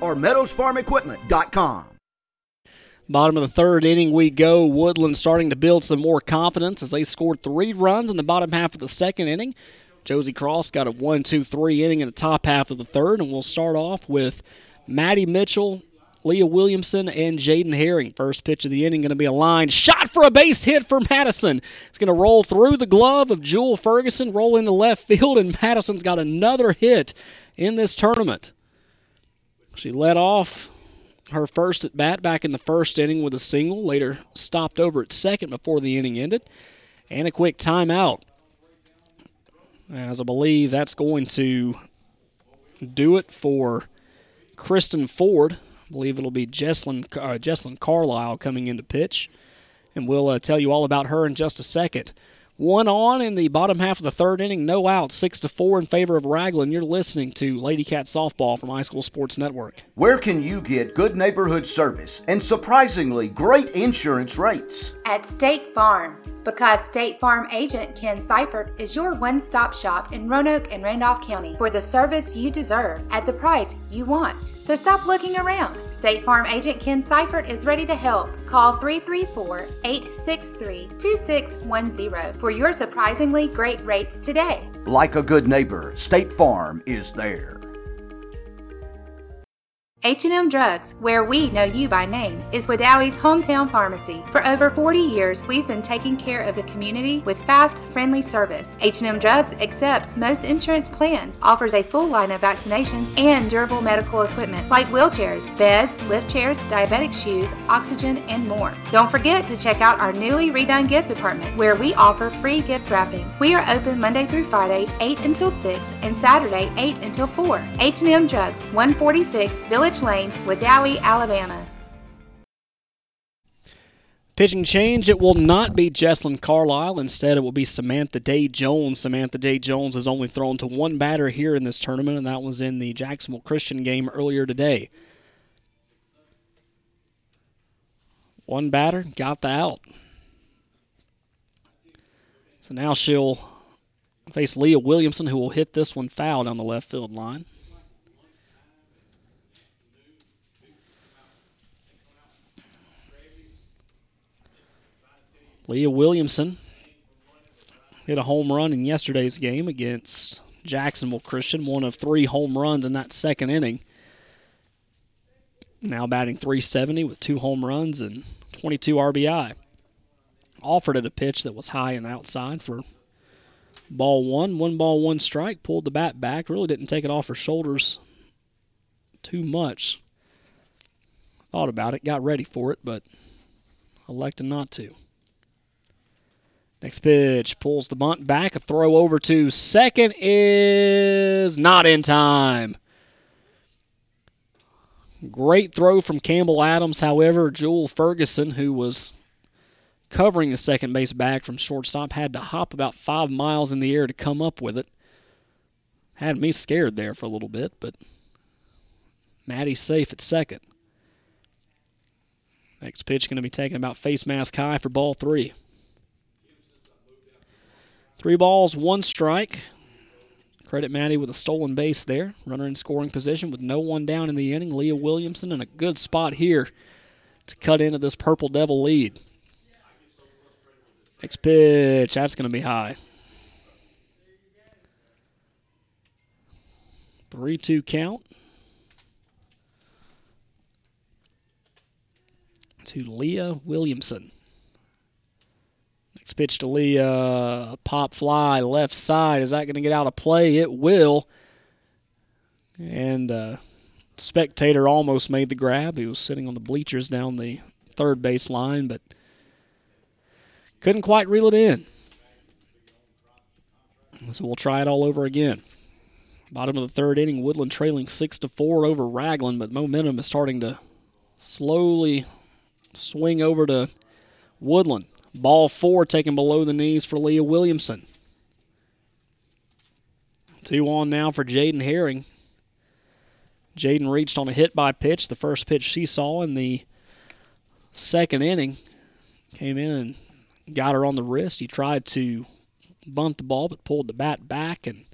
or meadowsfarmequipment.com. Bottom of the third inning, we go. Woodland starting to build some more confidence as they scored three runs in the bottom half of the second inning. Josie Cross got a one, two, three inning in the top half of the third, and we'll start off with Maddie Mitchell, Leah Williamson, and Jaden Herring. First pitch of the inning going to be a line shot for a base hit for Madison. It's going to roll through the glove of Jewel Ferguson, roll into left field, and Madison's got another hit in this tournament. She led off her first at bat back in the first inning with a single, later stopped over at second before the inning ended, and a quick timeout. As I believe that's going to do it for Kristen Ford. I believe it'll be Jesslyn, uh, Jesslyn Carlisle coming into pitch, and we'll uh, tell you all about her in just a second. One on in the bottom half of the third inning, no out, six to four in favor of Ragland. You're listening to Lady Cat Softball from iSchool Sports Network. Where can you get good neighborhood service and surprisingly great insurance rates? At State Farm, because State Farm agent Ken Seifert is your one stop shop in Roanoke and Randolph County for the service you deserve at the price you want. So stop looking around. State Farm agent Ken Seifert is ready to help. Call 334 863 2610 for your surprisingly great rates today. Like a good neighbor, State Farm is there. H&M Drugs, where we know you by name, is Wedowee's hometown pharmacy. For over 40 years, we've been taking care of the community with fast, friendly service. H&M Drugs accepts most insurance plans, offers a full line of vaccinations and durable medical equipment like wheelchairs, beds, lift chairs, diabetic shoes, oxygen, and more. Don't forget to check out our newly redone gift department, where we offer free gift wrapping. We are open Monday through Friday, 8 until 6, and Saturday, 8 until 4. H&M Drugs, 146 Village Lane, Wedowee, Alabama. Pitching change, it will not be Jesslyn Carlisle. Instead, it will be Samantha Day Jones. Samantha Day Jones has only thrown to one batter here in this tournament, and that was in the Jacksonville Christian game earlier today. One batter, got the out. So now she'll face Leah Williamson, who will hit this one foul down the left field line. Leah Williamson hit a home run in yesterday's game against Jacksonville Christian, one of three home runs in that second inning. Now batting 370 with two home runs and 22 RBI. Offered at a pitch that was high and outside for ball one. One ball, one strike. Pulled the bat back. Really didn't take it off her shoulders too much. Thought about it, got ready for it, but elected not to. Next pitch pulls the bunt back. A throw over to second is not in time. Great throw from Campbell Adams. However, Jewel Ferguson, who was covering the second base back from shortstop, had to hop about five miles in the air to come up with it. Had me scared there for a little bit, but Maddie's safe at second. Next pitch going to be taken about face mask high for ball three. Three balls, one strike. Credit Maddie with a stolen base there. Runner in scoring position with no one down in the inning. Leah Williamson in a good spot here to cut into this Purple Devil lead. Next pitch, that's going to be high. 3 2 count. To Leah Williamson. Next pitch to Leah. Pop fly left side. Is that going to get out of play? It will. And uh, spectator almost made the grab. He was sitting on the bleachers down the third base line, but couldn't quite reel it in. So we'll try it all over again. Bottom of the third inning, Woodland trailing six to four over Ragland, but momentum is starting to slowly swing over to Woodland. Ball four taken below the knees for Leah Williamson. Two on now for Jaden Herring. Jaden reached on a hit by pitch, the first pitch she saw in the second inning. Came in and got her on the wrist. He tried to bunt the ball, but pulled the bat back, and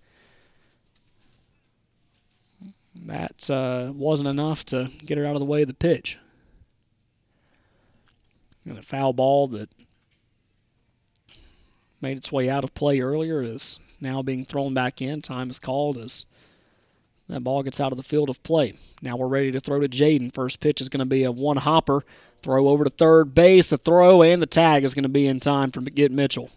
that uh, wasn't enough to get her out of the way of the pitch. And a foul ball that made its way out of play earlier is now being thrown back in. Time is called as that ball gets out of the field of play. Now we're ready to throw to Jaden. First pitch is going to be a one hopper. Throw over to third base. The throw and the tag is going to be in time for Get Mitchell.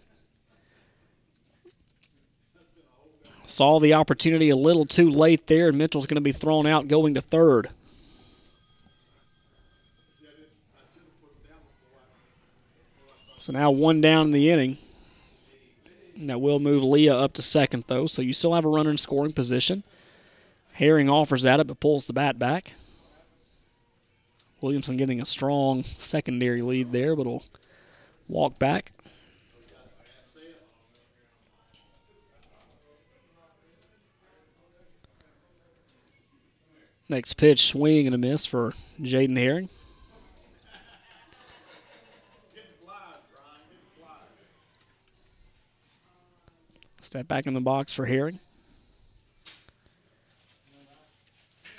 Saw the opportunity a little too late there, and Mitchell's going to be thrown out going to third. So now one down in the inning. That will move Leah up to second, though, so you still have a runner in scoring position. Herring offers at it, but pulls the bat back. Williamson getting a strong secondary lead there, but will walk back. Next pitch, swing and a miss for Jaden Herring. Step back in the box for Herring.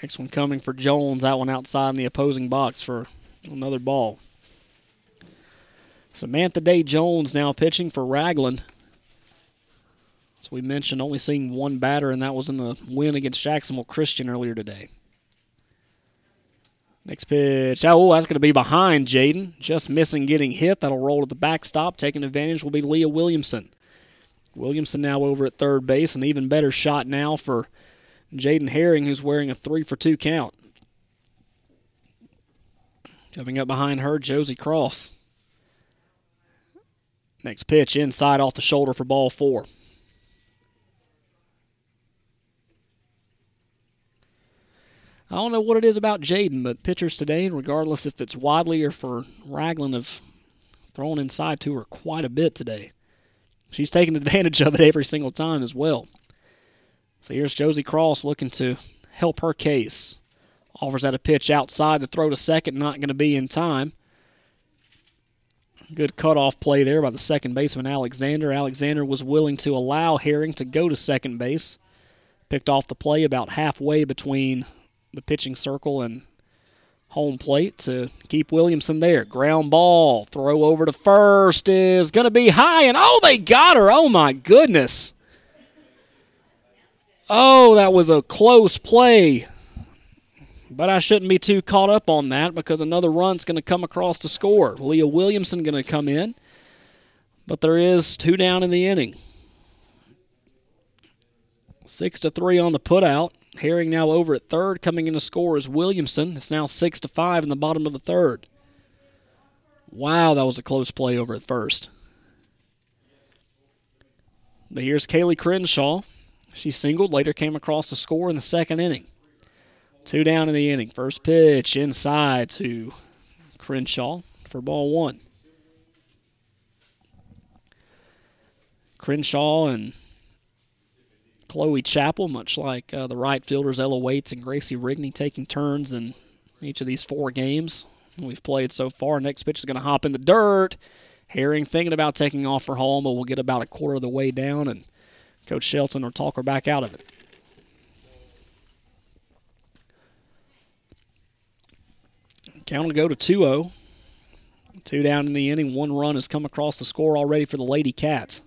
Next one coming for Jones. That one outside in the opposing box for another ball. Samantha Day Jones now pitching for Ragland. As we mentioned, only seeing one batter, and that was in the win against Jacksonville Christian earlier today. Next pitch. Oh, that's going to be behind Jaden. Just missing getting hit. That'll roll to the backstop. Taking advantage will be Leah Williamson. Williamson now over at third base. An even better shot now for Jaden Herring, who's wearing a three for two count. Coming up behind her, Josie Cross. Next pitch inside off the shoulder for ball four. I don't know what it is about Jaden, but pitchers today, regardless if it's Wadley or for Ragland, have thrown inside to her quite a bit today. She's taking advantage of it every single time as well. So here's Josie Cross looking to help her case. Offers out a pitch outside. The throw to second, not going to be in time. Good cutoff play there by the second baseman, Alexander. Alexander was willing to allow Herring to go to second base. Picked off the play about halfway between the pitching circle and home plate to keep Williamson there. Ground ball, throw over to first is going to be high, and oh, they got her. Oh, my goodness. Oh, that was a close play. But I shouldn't be too caught up on that because another run's going to come across to score. Leah Williamson going to come in. But there is two down in the inning. Six to three on the putout. Herring now over at third. Coming in to score is Williamson. It's now six to five in the bottom of the third. Wow, that was a close play over at first. But here's Kaylee Crenshaw. She singled, later came across to score in the second inning. Two down in the inning. First pitch inside to Crenshaw for ball one. Crenshaw and Chloe Chappell, much like uh, the right fielders Ella Waits and Gracie Rigney, taking turns in each of these four games we've played so far. Next pitch is going to hop in the dirt. Herring thinking about taking off for home, but we'll get about a quarter of the way down, and Coach Shelton will talk her back out of it. Count will go to 2 0. Two down in the inning. One run has come across the score already for the Lady Cats.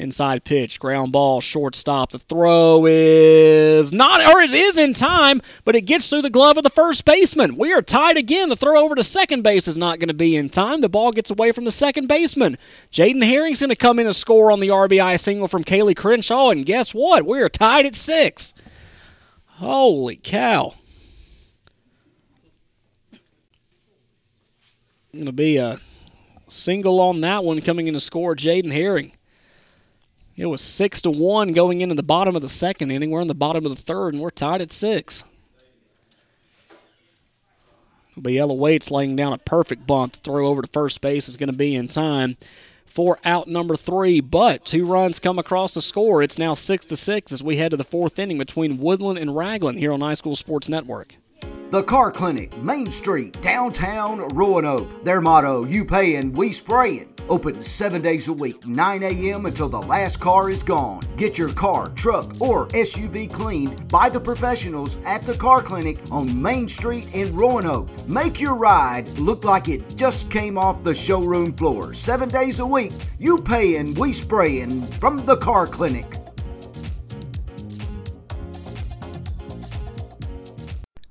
Inside pitch, ground ball, shortstop. The throw is not, or it is in time, but it gets through the glove of the first baseman. We are tied again. The throw over to second base is not going to be in time. The ball gets away from the second baseman. Jaden Herring's going to come in and score on the RBI single from Kaylee Crenshaw, and guess what? We are tied at six. Holy cow. Going to be a single on that one coming in to score Jaden Herring. It was six to one going into the bottom of the second inning. We're in the bottom of the third, and we're tied at six. Be Waits laying down a perfect bunt. Throw over to first base is going to be in time for out number three. But two runs come across the score. It's now six to six as we head to the fourth inning between Woodland and Ragland here on iSchool Sports Network. The Car Clinic, Main Street, downtown Roanoke. Their motto, you paying, we spraying. Open seven days a week, 9 a.m. until the last car is gone. Get your car, truck, or SUV cleaned by the professionals at the Car Clinic on Main Street in Roanoke. Make your ride look like it just came off the showroom floor. Seven days a week, you paying, we spraying from the Car Clinic.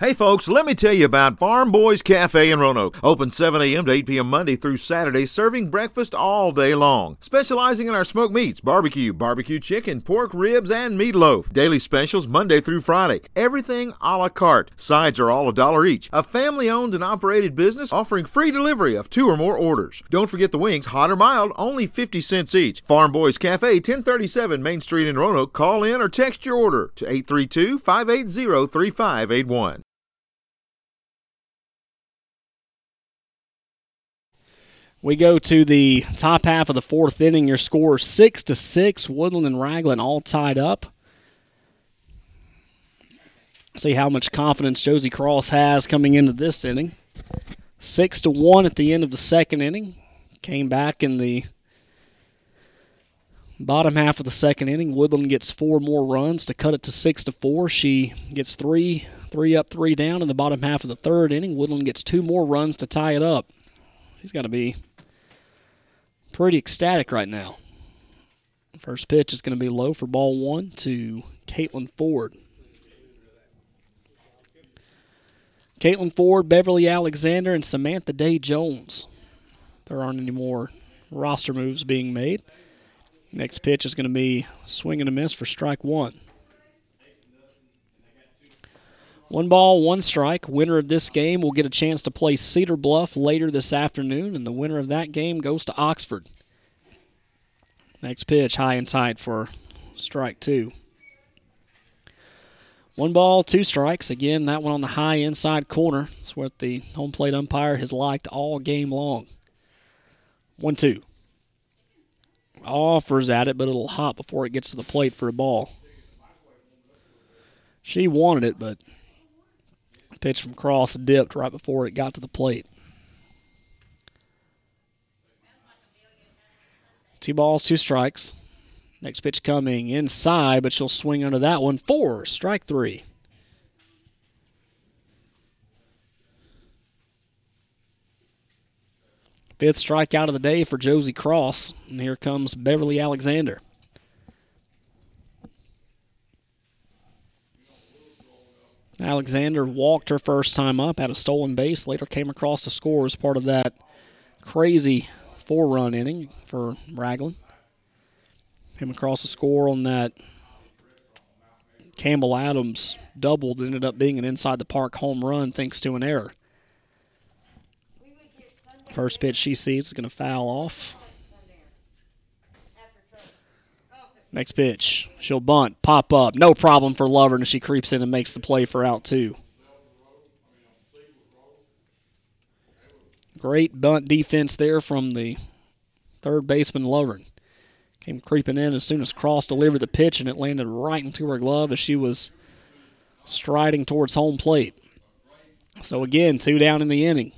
Hey folks, let me tell you about Farm Boys Cafe in Roanoke. Open 7 a.m. to 8 p.m. Monday through Saturday, serving breakfast all day long. Specializing in our smoked meats, barbecue, barbecue chicken, pork ribs, and meatloaf. Daily specials Monday through Friday. Everything a la carte. Sides are all a dollar each. A family owned and operated business offering free delivery of two or more orders. Don't forget the wings, hot or mild, only 50 cents each. Farm Boys Cafe, 1037 Main Street in Roanoke. Call in or text your order to 832 580 3581. We go to the top half of the fourth inning. Your score six to six. Woodland and Ragland all tied up. See how much confidence Josie Cross has coming into this inning. Six to one at the end of the second inning. Came back in the bottom half of the second inning. Woodland gets four more runs to cut it to six to four. She gets three, three up, three down in the bottom half of the third inning. Woodland gets two more runs to tie it up. She's got to be pretty ecstatic right now. First pitch is going to be low for ball one to Caitlin Ford. Caitlin Ford, Beverly Alexander, and Samantha Day Jones. There aren't any more roster moves being made. Next pitch is going to be swing and a miss for strike one. One ball, one strike. Winner of this game will get a chance to play Cedar Bluff later this afternoon, and the winner of that game goes to Oxford. Next pitch, high and tight for strike two. One ball, two strikes. Again, that one on the high inside corner. It's what the home plate umpire has liked all game long. 1 2. Offers at it, but it'll hop before it gets to the plate for a ball. She wanted it, but pitch from cross dipped right before it got to the plate. Two balls, two strikes. Next pitch coming inside, but she'll swing under that one. Four, strike three. Fifth strikeout of the day for Josie Cross. And here comes Beverly Alexander. Alexander walked her first time up, had a stolen base, later came across to score as part of that crazy four run inning for Ragland. Came across the score on that Campbell Adams double that ended up being an inside the park home run thanks to an error. First pitch she sees is going to foul off. Next pitch, she'll bunt, pop up, no problem for Lovern, and she creeps in and makes the play for out two. Great bunt defense there from the third baseman Lovern. Came creeping in as soon as Cross delivered the pitch, and it landed right into her glove as she was striding towards home plate. So again, two down in the inning.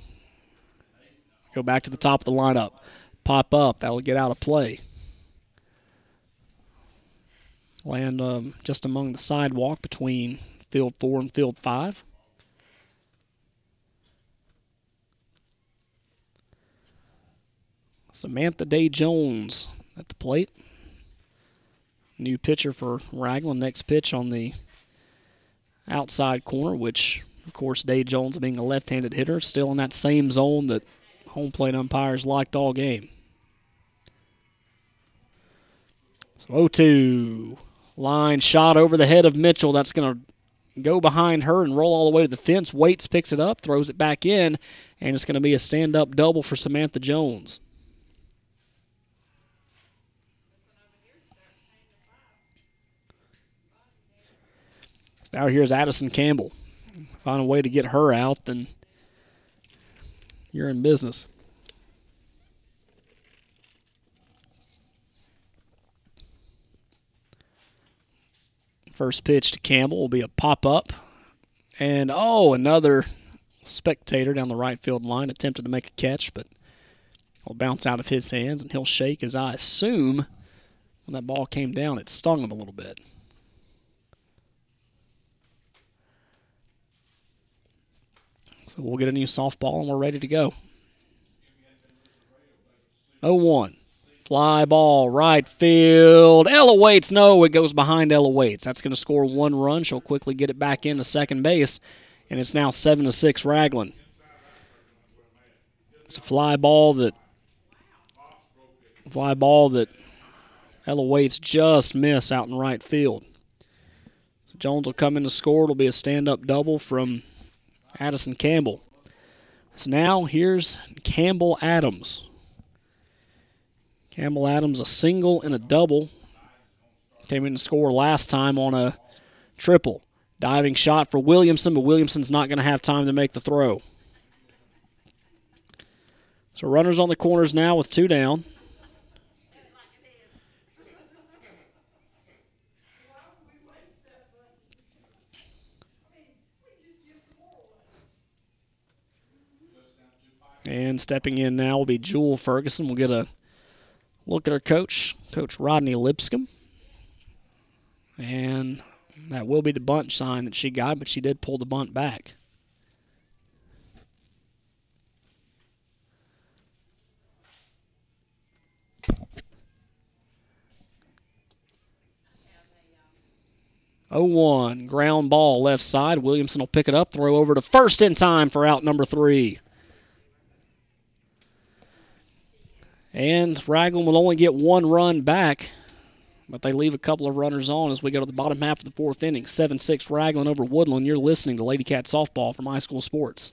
Go back to the top of the lineup. Pop up. That'll get out of play. Land um, just among the sidewalk between field four and field five. Samantha Day Jones at the plate. New pitcher for Ragland. Next pitch on the outside corner, which, of course, Day Jones being a left handed hitter, still in that same zone that home plate umpires liked all game. So 0 2. Line shot over the head of Mitchell. That's going to go behind her and roll all the way to the fence. Waits picks it up, throws it back in, and it's going to be a stand up double for Samantha Jones. Now here's Addison Campbell. Find a way to get her out, then you're in business. First pitch to Campbell will be a pop up. And oh, another spectator down the right field line attempted to make a catch, but will bounce out of his hands and he'll shake as I assume when that ball came down, it stung him a little bit. So we'll get a new softball and we're ready to go. 0 1. Fly ball, right field. Ella Waits. No, it goes behind Ella Waits. That's going to score one run. She'll quickly get it back in into second base, and it's now 7 to 6 Ragland. It's a fly ball that fly ball that Ella Waits just miss out in right field. So Jones will come in to score. It'll be a stand-up double from Addison Campbell. So now here's Campbell Adams. Campbell Adams a single and a double. Came in to score last time on a triple. Diving shot for Williamson, but Williamson's not going to have time to make the throw. So runners on the corners now with two down. And stepping in now will be Jewel Ferguson. We'll get a look at our coach, Coach Rodney Lipscomb. And that will be the bunt sign that she got, but she did pull the bunt back. Oh one ground ball left side. Williamson will pick it up, throw over to first in time for out number three. And Ragland will only get one run back, but they leave a couple of runners on as we go to the bottom half of the fourth inning. 7 6 Ragland over Woodland. You're listening to Lady Cat Softball from iSchool Sports.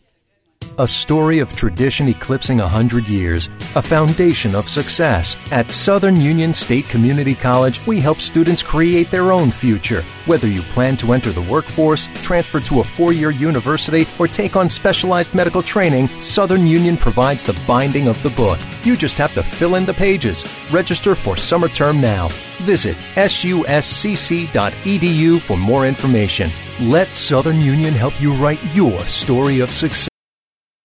A story of tradition eclipsing 100 years, a foundation of success. At Southern Union State Community College, we help students create their own future. Whether you plan to enter the workforce, transfer to a four year university, or take on specialized medical training, Southern Union provides the binding of the book. You just have to fill in the pages. Register for summer term now. Visit suscc.edu for more information. Let Southern Union help you write your story of success.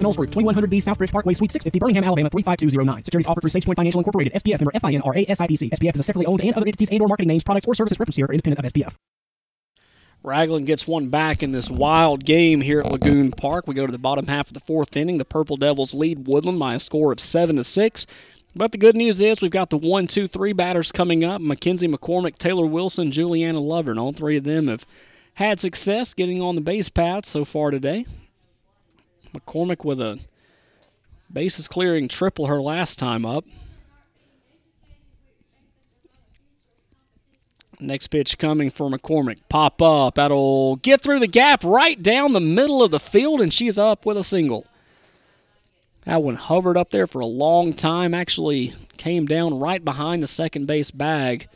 Knowles Group, 2100B Southbridge Parkway, Suite 650, Birmingham, Alabama 35209. Securities offered through SafePoint Financial Incorporated, SPF member FINRA SIPC. SPF is a separately owned and other entities and or marketing names, products, or services referenced here are independent of SPF. Ragland gets one back in this wild game here at Lagoon Park. We go to the bottom half of the fourth inning. The Purple Devils lead Woodland by a score of seven to six. But the good news is we've got the one, two, three batters coming up: Mackenzie McCormick, Taylor Wilson, Juliana Lovern, and all three of them have had success getting on the base path so far today. McCormick with a bases clearing triple her last time up. Next pitch coming for McCormick. Pop up. That'll get through the gap right down the middle of the field, and she's up with a single. That one hovered up there for a long time. Actually came down right behind the second base bag.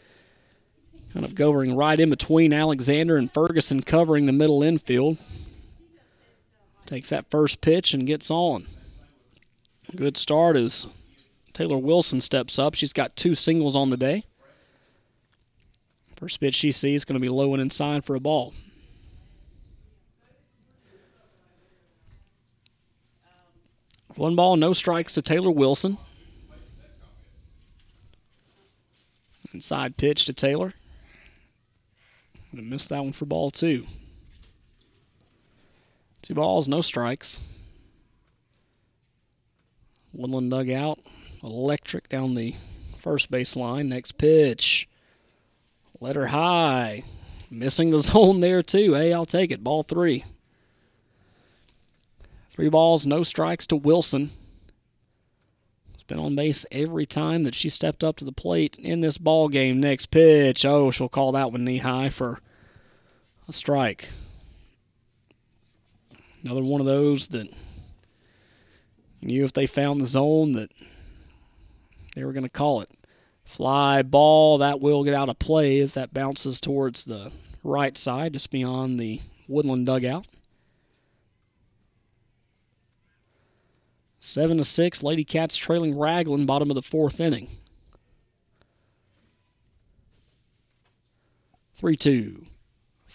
Kind of going right in between Alexander and Ferguson covering the middle infield. Takes that first pitch and gets on. Good start as Taylor Wilson steps up. She's got two singles on the day. First pitch she sees going to be low and inside for a ball. One ball, no strikes to Taylor Wilson. Inside pitch to Taylor. Gonna miss that one for ball two. Two balls, no strikes. Woodland dugout, electric down the first base line. Next pitch, let her high. Missing the zone there, too. Hey, I'll take it. Ball three. Three balls, no strikes to Wilson. She's been on base every time that she stepped up to the plate in this ball game. Next pitch. Oh, she'll call that one knee high for a strike. Another one of those that knew if they found the zone that they were going to call it. Fly ball, that will get out of play as that bounces towards the right side, just beyond the woodland dugout. Seven to six, Lady Cats trailing Ragland, bottom of the fourth inning. Three two.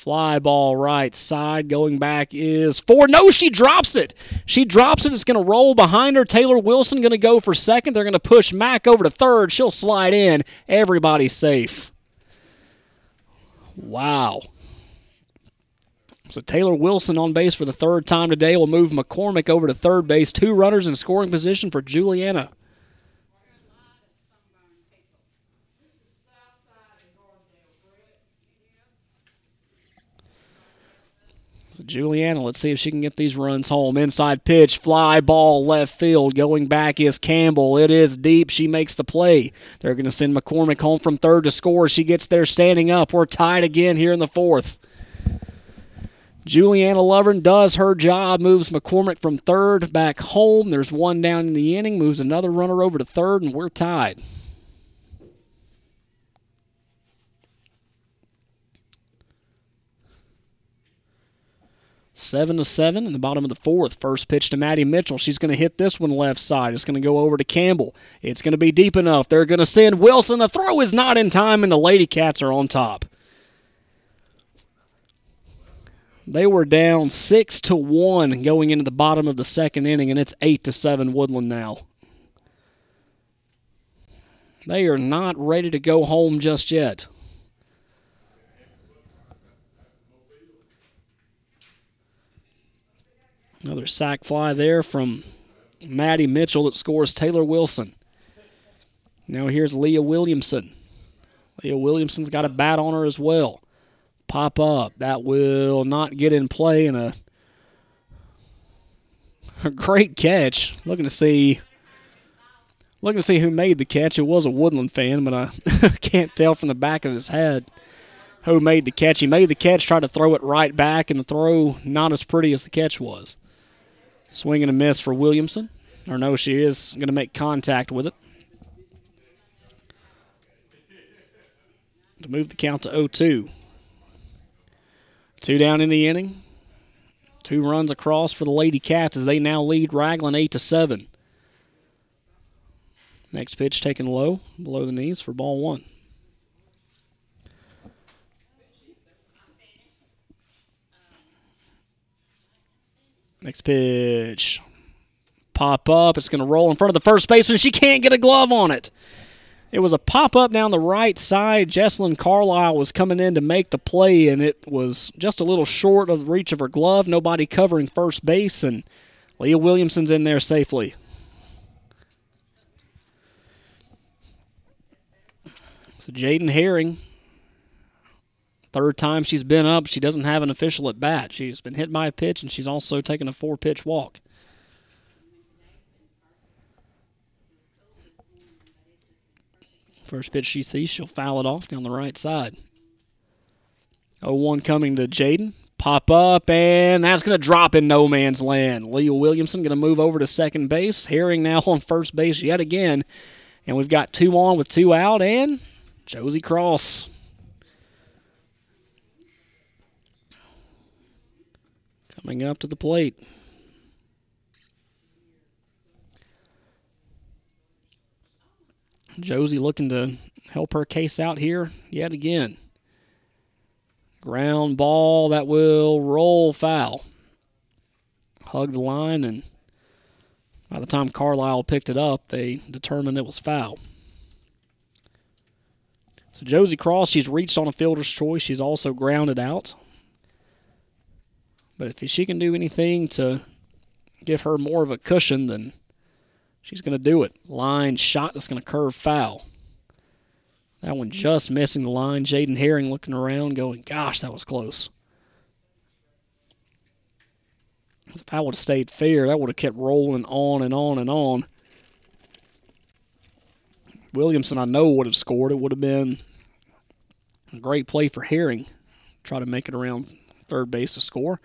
Fly ball right side going back is four. No, she drops it. She drops it. It's going to roll behind her. Taylor Wilson going to go for second. They're going to push Mack over to third. She'll slide in. Everybody's safe. Wow. So Taylor Wilson on base for the third time today will move McCormick over to third base. Two runners in scoring position for Juliana. So Juliana, let's see if she can get these runs home. Inside pitch, fly ball left field. Going back is Campbell. It is deep. She makes the play. They're going to send McCormick home from third to score. She gets there standing up. We're tied again here in the fourth. Juliana Lovern does her job, moves McCormick from third back home. There's one down in the inning, moves another runner over to third, and we're tied. Seven to seven in the bottom of the fourth. First pitch to Maddie Mitchell. She's going to hit this one left side. It's going to go over to Campbell. It's going to be deep enough. They're going to send Wilson. The throw is not in time, and the Lady Cats are on top. They were down six to one going into the bottom of the second inning, and it's eight to seven Woodland now. They are not ready to go home just yet. Another sac fly there from Maddie Mitchell that scores Taylor Wilson. Now here's Leah Williamson. Leah Williamson's got a bat on her as well. Pop up. That will not get in play in a, a great catch. Looking to see looking to see who made the catch. It was a Woodland fan, but I can't tell from the back of his head who made the catch. He made the catch, tried to throw it right back, and the throw not as pretty as the catch was. Swing and a miss for Williamson. Or no, she is going to make contact with it. To move the count to 0 2. Two down in the inning. Two runs across for the Lady Cats as they now lead Ragland 8 to 7. Next pitch taken low, below the knees for ball one. Next pitch. Pop up. It's going to roll in front of the first baseman. She can't get a glove on it. It was a pop up down the right side. Jesslyn Carlisle was coming in to make the play, and it was just a little short of the reach of her glove. Nobody covering first base, and Leah Williamson's in there safely. So Jaden Herring, third time she's been up, she doesn't have an official at bat. She's been hit by a pitch, and she's also taken a four pitch walk. First pitch she sees, she'll foul it off down the right side. 0 1 coming to Jaden. Pop up, and that's going to drop in no man's land. Leah Williamson going to move over to second base. Herring now on first base yet again. And we've got two on with two out, and Josie Cross. Coming up to the plate. Josie looking to help her case out here yet again. Ground ball that will roll foul. Hug the line, and by the time Carlisle picked it up, they determined it was foul. So Josie Cross, she's reached on a fielder's choice. She's also grounded out. But if she can do anything to give her more of a cushion, then she's going to do it. Line shot that's going to curve foul. That one just missing the line. Jaden Herring looking around, going, gosh, that was close. If I would have stayed fair, that would have kept rolling on and on and on. Williamson, I know, would have scored. It would have been a great play for Herring. Try to make it around third base to score.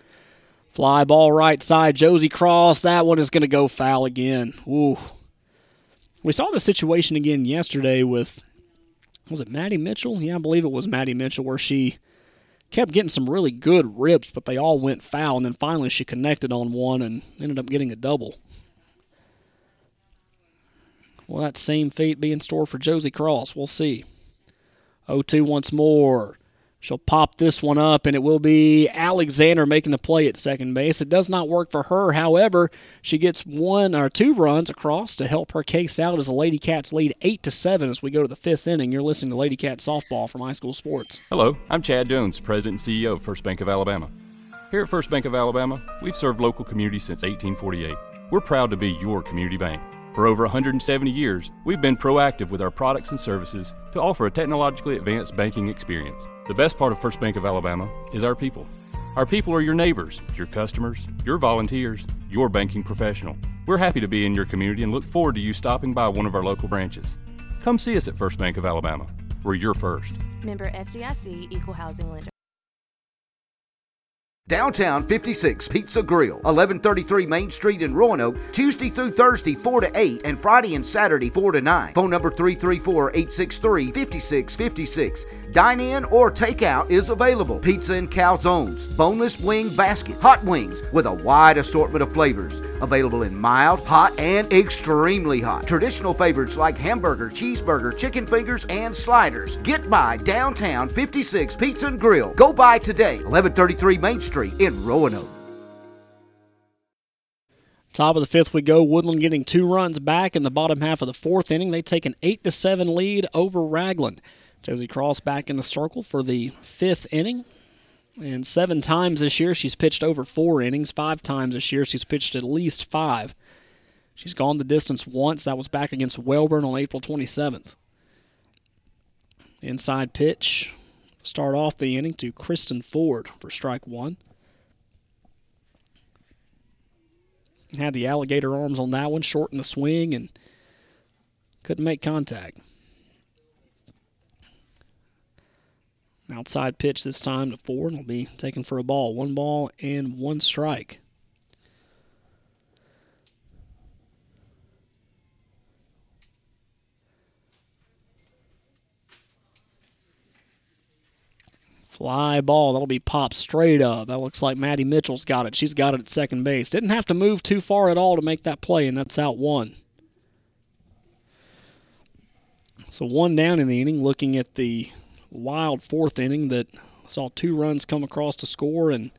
Fly ball right side. Josie Cross. That one is going to go foul again. Ooh. We saw the situation again yesterday with, was it Maddie Mitchell? Yeah, I believe it was Maddie Mitchell, where she kept getting some really good rips, but they all went foul. And then finally she connected on one and ended up getting a double. Will that same fate be in store for Josie Cross? We'll see. 0 2 once more. She'll pop this one up, and it will be Alexander making the play at second base. It does not work for her. However, she gets one or two runs across to help her case out as the Lady Cats lead eight to seven as we go to the fifth inning. You're listening to Lady Cat softball from iSchool Sports. Hello, I'm Chad Jones, President and CEO of First Bank of Alabama. Here at First Bank of Alabama, we've served local communities since 1848. We're proud to be your community bank. For over 170 years, we've been proactive with our products and services to offer a technologically advanced banking experience. The best part of First Bank of Alabama is our people. Our people are your neighbors, your customers, your volunteers, your banking professional. We're happy to be in your community and look forward to you stopping by one of our local branches. Come see us at First Bank of Alabama. We're your first. Member FDIC Equal Housing Lender. Downtown 56 Pizza Grill, 1133 Main Street in Roanoke, Tuesday through Thursday 4 to 8 and Friday and Saturday 4 to 9. Phone number 334-863-5656. Dine in or takeout is available. Pizza and calzones, boneless wing basket, hot wings with a wide assortment of flavors. Available in mild, hot, and extremely hot. Traditional favorites like hamburger, cheeseburger, chicken fingers, and sliders. Get by Downtown 56 Pizza and Grill. Go by today, 1133 Main Street in Roanoke. Top of the fifth we go. Woodland getting two runs back in the bottom half of the fourth inning. They take an eight to seven lead over Ragland. Josie Cross back in the circle for the fifth inning. And seven times this year she's pitched over four innings. Five times this year she's pitched at least five. She's gone the distance once. That was back against Wellborn on April 27th. Inside pitch. Start off the inning to Kristen Ford for strike one. Had the alligator arms on that one, shortened the swing, and couldn't make contact. Outside pitch this time to Ford will be taken for a ball. One ball and one strike. Fly ball. That'll be popped straight up. That looks like Maddie Mitchell's got it. She's got it at second base. Didn't have to move too far at all to make that play, and that's out one. So one down in the inning, looking at the wild fourth inning that saw two runs come across to score and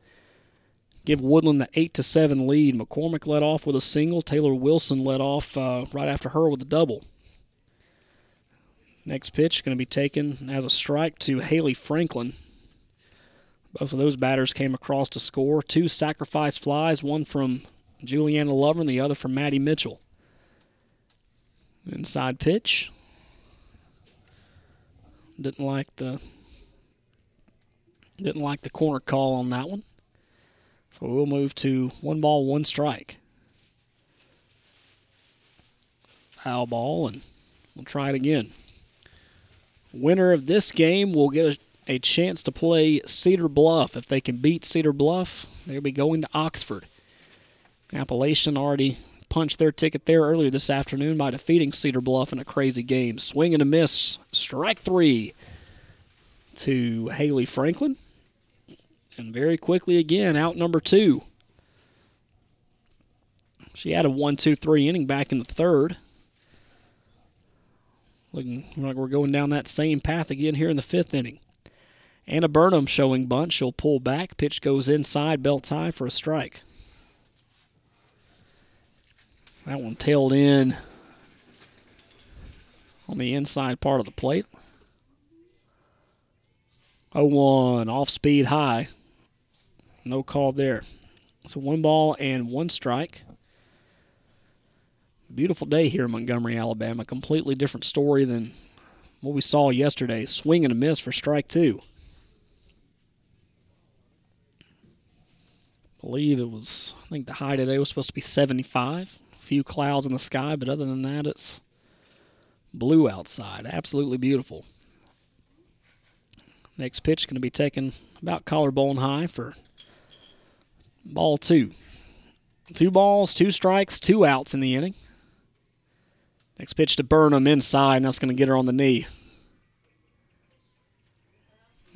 give Woodland the eight to seven lead. McCormick led off with a single. Taylor Wilson led off uh, right after her with a double. Next pitch going to be taken as a strike to Haley Franklin. Both of those batters came across to score. Two sacrifice flies, one from Juliana Lovern and the other from Maddie Mitchell. Inside pitch. Didn't like the didn't like the corner call on that one. So we'll move to one ball, one strike. Foul ball, and we'll try it again. Winner of this game will get a, a chance to play Cedar Bluff. If they can beat Cedar Bluff, they'll be going to Oxford. Appalachian already punched their ticket there earlier this afternoon by defeating Cedar Bluff in a crazy game. Swing and a miss, strike three to Haley Franklin. And very quickly again, out number two. She had a one, two, three inning back in the third. Looking like we're going down that same path again here in the fifth inning. Anna Burnham showing bunt. She'll pull back. Pitch goes inside, belt tie for a strike. That one tailed in on the inside part of the plate. 0 1, off speed high. No call there. So one ball and one strike. Beautiful day here in Montgomery, Alabama. Completely different story than what we saw yesterday. Swing and a miss for strike two. believe it was, I think the high today was supposed to be 75. Few clouds in the sky, but other than that, it's blue outside. Absolutely beautiful. Next pitch going to be taken about collarbone high for ball two. Two balls, two strikes, two outs in the inning. Next pitch to Burnham inside, and that's going to get her on the knee.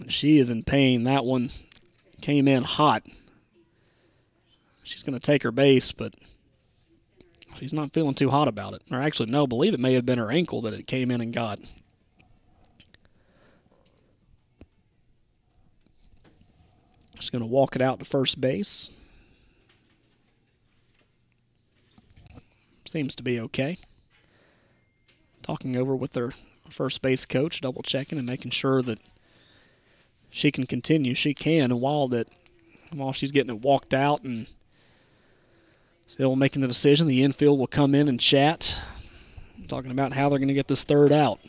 She is in pain. That one came in hot. She's going to take her base, but she's not feeling too hot about it. Or actually, no, believe it may have been her ankle that it came in and got. She's going to walk it out to first base. Seems to be okay. Talking over with their first base coach, double checking and making sure that she can continue. She can, and while that, while she's getting it walked out and still making the decision, the infield will come in and chat, talking about how they're going to get this third out.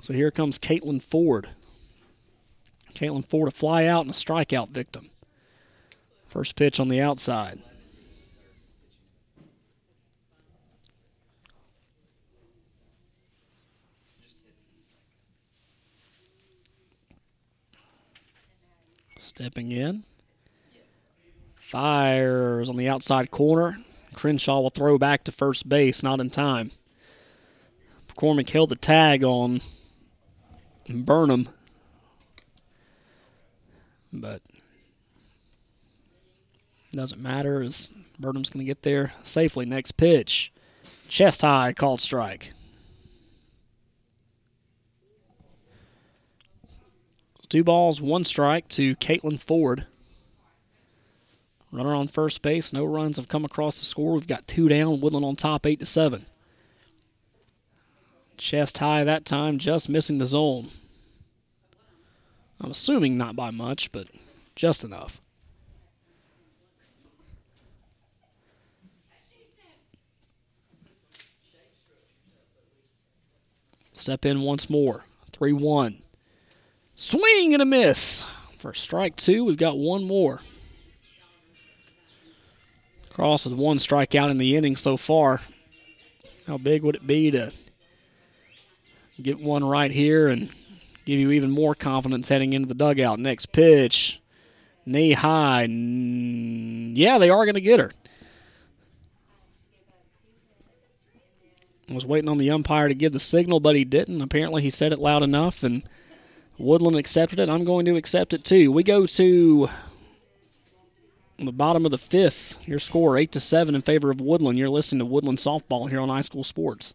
So here comes Caitlin Ford. Caitlin Ford, a fly out and a strikeout victim. First pitch on the outside. Stepping in. Fires on the outside corner. Crenshaw will throw back to first base, not in time. McCormick held the tag on Burnham, but doesn't matter as Burnham's going to get there safely. Next pitch, chest high, called strike. Two balls, one strike to Caitlin Ford. Runner on first base. No runs have come across the score. We've got two down. Woodland on top, eight to seven. Chest high that time, just missing the zone. I'm assuming not by much, but just enough. Step in once more. 3 1. Swing and a miss. For strike two, we've got one more. Cross with one strikeout in the inning so far. How big would it be to get one right here and give you even more confidence heading into the dugout? Next pitch, knee high. Yeah, they are going to get her. I was waiting on the umpire to give the signal, but he didn't. Apparently, he said it loud enough, and Woodland accepted it. I'm going to accept it too. We go to the bottom of the fifth. Your score eight to seven in favor of Woodland. You're listening to Woodland softball here on iSchool Sports.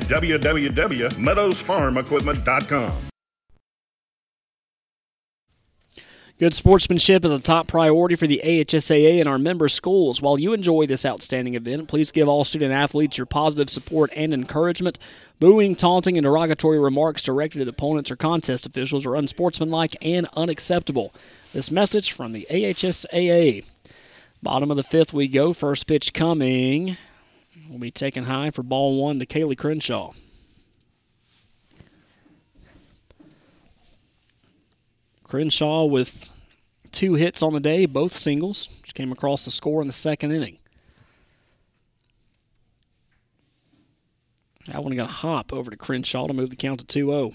www.meadowsfarmequipment.com. Good sportsmanship is a top priority for the AHSAA and our member schools. While you enjoy this outstanding event, please give all student athletes your positive support and encouragement. Booing, taunting, and derogatory remarks directed at opponents or contest officials are unsportsmanlike and unacceptable. This message from the AHSAA. Bottom of the fifth we go. First pitch coming. Will be taken high for ball one to Kaylee Crenshaw. Crenshaw with two hits on the day, both singles. She came across the score in the second inning. That one going to hop over to Crenshaw to move the count to 2 0.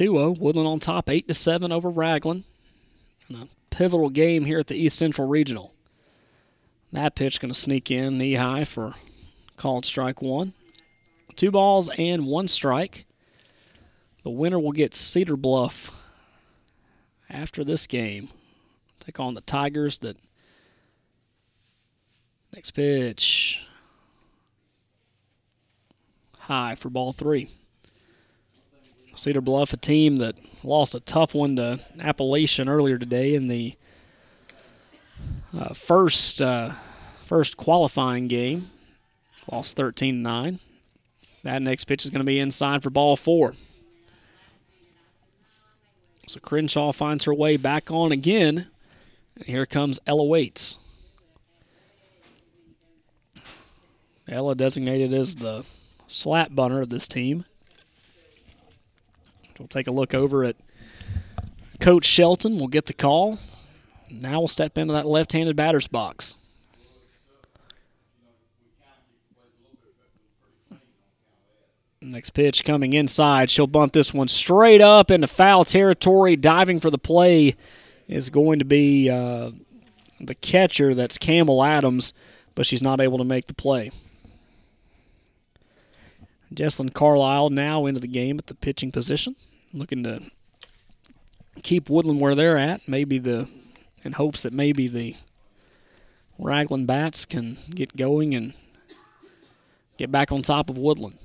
Two zero. Woodland on top, eight to seven over Ragland. In a pivotal game here at the East Central Regional. That pitch going to sneak in knee high for called strike one. Two balls and one strike. The winner will get Cedar Bluff after this game. Take on the Tigers that next pitch high for ball three. Cedar Bluff, a team that lost a tough one to Appalachian earlier today in the uh, first uh, first qualifying game. Lost 13 9. That next pitch is going to be inside for ball four. So Crenshaw finds her way back on again. And here comes Ella Waits. Ella designated as the slap bunner of this team. We'll take a look over at Coach Shelton. We'll get the call. Now we'll step into that left handed batter's box. Next pitch coming inside. She'll bunt this one straight up into foul territory. Diving for the play is going to be uh, the catcher. That's Campbell Adams, but she's not able to make the play. Jesslyn Carlisle now into the game at the pitching position, looking to keep Woodland where they're at. Maybe the in hopes that maybe the Ragland bats can get going and get back on top of Woodland.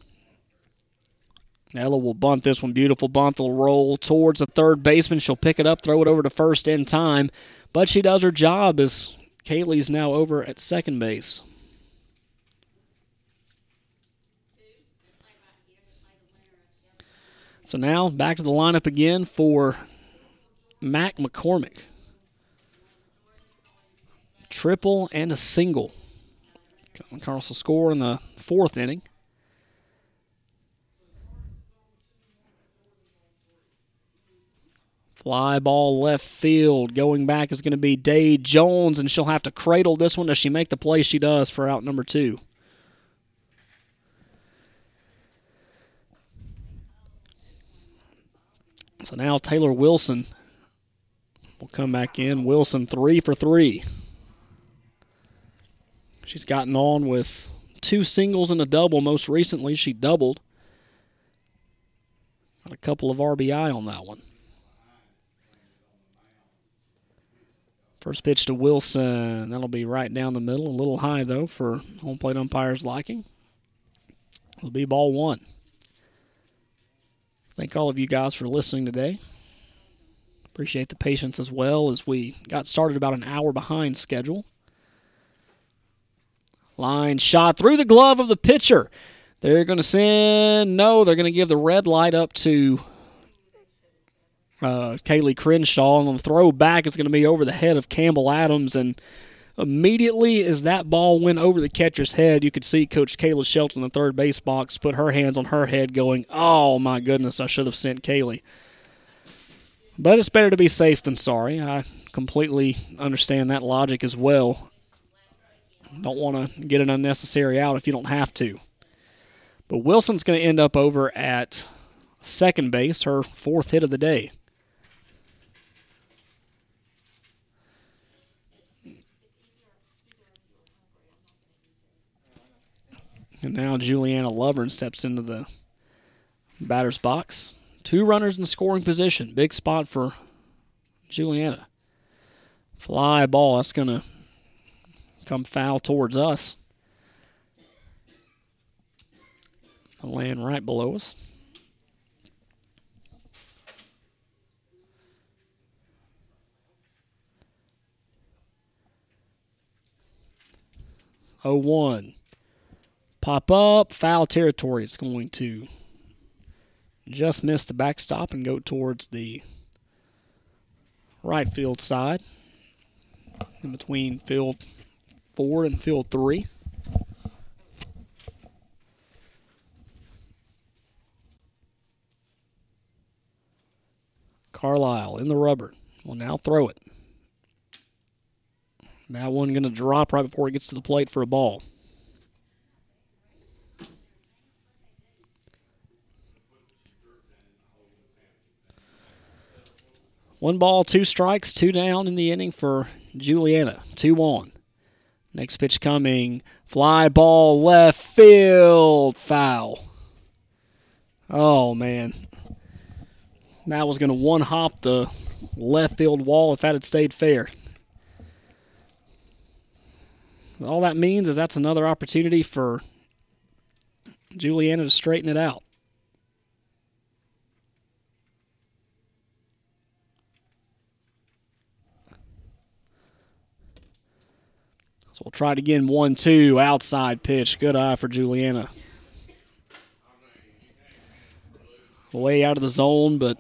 Ella will bunt this one. Beautiful bunt. Will roll towards the third baseman. She'll pick it up, throw it over to first in time. But she does her job as Kaylee's now over at second base. So now back to the lineup again for Mac McCormick. Triple and a single. Will score in the fourth inning. Fly ball left field. Going back is going to be Day Jones, and she'll have to cradle this one. Does she make the play? She does for out number two. So now Taylor Wilson will come back in. Wilson three for three. She's gotten on with two singles and a double. Most recently, she doubled. Got a couple of RBI on that one. First pitch to Wilson. That'll be right down the middle. A little high, though, for home plate umpire's liking. It'll be ball one. Thank all of you guys for listening today. Appreciate the patience as well as we got started about an hour behind schedule. Line shot through the glove of the pitcher. They're going to send, no, they're going to give the red light up to uh, Kaylee Crenshaw. And on the throw back, it's going to be over the head of Campbell Adams. And immediately as that ball went over the catcher's head, you could see Coach Kayla Shelton in the third base box put her hands on her head, going, Oh my goodness, I should have sent Kaylee. But it's better to be safe than sorry. I completely understand that logic as well. Don't want to get an unnecessary out if you don't have to. But Wilson's going to end up over at second base, her fourth hit of the day. And now Juliana Lovern steps into the batter's box. Two runners in scoring position. Big spot for Juliana. Fly ball. That's going to come foul towards us. land right below us. Oh one. Pop up, foul territory. It's going to just miss the backstop and go towards the right field side in between field four and field three. Carlisle in the rubber will now throw it. That one going to drop right before it gets to the plate for a ball. One ball, two strikes, two down in the inning for Juliana. Two on. Next pitch coming. Fly ball left field. Foul. Oh, man. That was going to one hop the left field wall if that had stayed fair. All that means is that's another opportunity for Juliana to straighten it out. So we'll try it again. One, two, outside pitch. Good eye for Juliana. Way out of the zone, but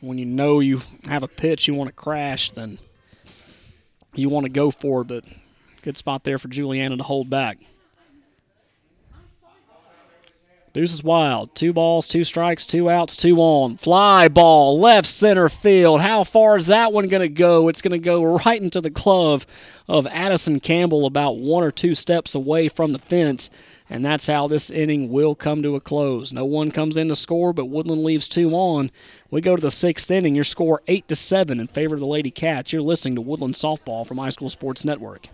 when you know you have a pitch you want to crash, then you want to go for it. But good spot there for Juliana to hold back. Deuce is wild. Two balls, two strikes, two outs, two on. Fly ball, left center field. How far is that one going to go? It's going to go right into the glove of Addison Campbell, about one or two steps away from the fence. And that's how this inning will come to a close. No one comes in to score, but Woodland leaves two on. We go to the sixth inning. Your score eight to seven in favor of the Lady Cats. You're listening to Woodland Softball from iSchool Sports Network.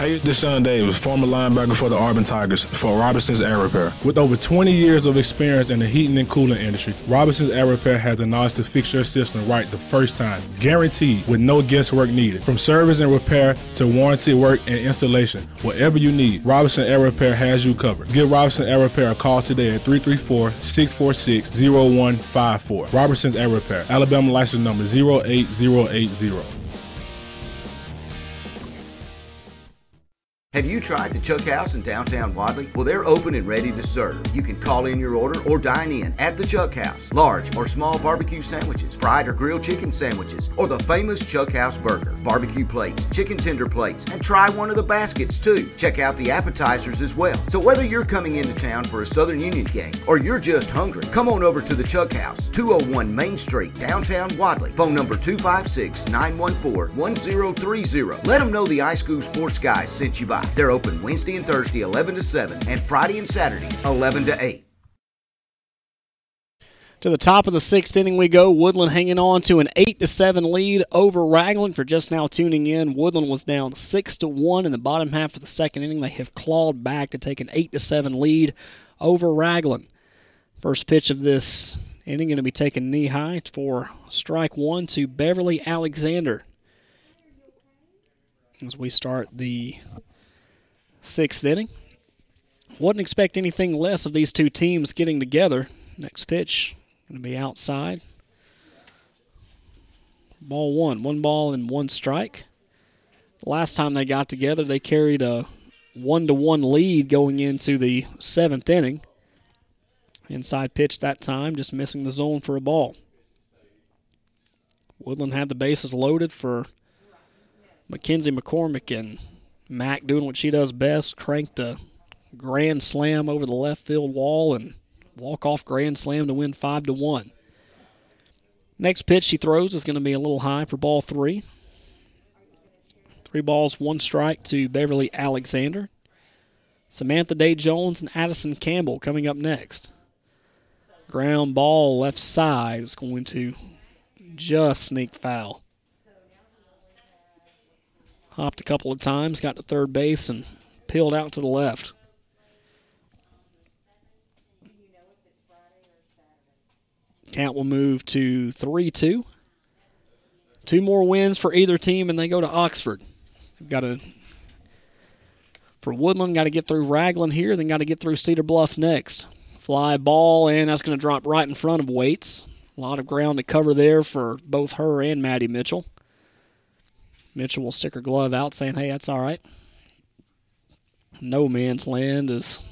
Hey, is Sean Davis, former linebacker for the Auburn Tigers for Robinson's Air Repair. With over 20 years of experience in the heating and cooling industry, Robinson's Air Repair has the knowledge to fix your system right the first time, guaranteed with no guesswork needed. From service and repair to warranty work and installation, whatever you need, Robinson Air Repair has you covered. Give Robinson Air Repair a call today at 334-646-0154. Robinson's Air Repair, Alabama license number 08080. Have you tried the Chuck House in downtown Wadley? Well, they're open and ready to serve. You can call in your order or dine in at the Chuck House. Large or small barbecue sandwiches, fried or grilled chicken sandwiches, or the famous Chuck House burger, barbecue plates, chicken tender plates, and try one of the baskets too. Check out the appetizers as well. So whether you're coming into town for a Southern Union game or you're just hungry, come on over to the Chuck House, 201 Main Street, downtown Wadley. Phone number 256 914 1030. Let them know the iSchool Sports Guys sent you by. They're open Wednesday and Thursday 11 to 7 and Friday and Saturdays 11 to 8. To the top of the sixth inning we go. Woodland hanging on to an eight to seven lead over Ragland. For just now tuning in, Woodland was down six to one in the bottom half of the second inning. They have clawed back to take an eight to seven lead over Ragland. First pitch of this inning going to be taken knee high for strike one to Beverly Alexander. As we start the sixth inning. Wouldn't expect anything less of these two teams getting together. Next pitch going to be outside. Ball one, one ball and one strike. Last time they got together, they carried a one to one lead going into the seventh inning. Inside pitch that time, just missing the zone for a ball. Woodland had the bases loaded for Mackenzie McCormick and Mack doing what she does best, cranked a grand slam over the left field wall and walk off grand slam to win five to one. Next pitch she throws is going to be a little high for ball three. Three balls, one strike to Beverly Alexander. Samantha Day Jones and Addison Campbell coming up next. Ground ball left side is going to just sneak foul. Hopped a couple of times, got to third base, and peeled out to the left. Count will move to 3 2. Two more wins for either team, and they go to Oxford. They've got to, for Woodland, got to get through Ragland here, then got to get through Cedar Bluff next. Fly ball, and that's going to drop right in front of Waits. A lot of ground to cover there for both her and Maddie Mitchell. Mitchell will stick her glove out, saying, hey, that's all right. No man's land is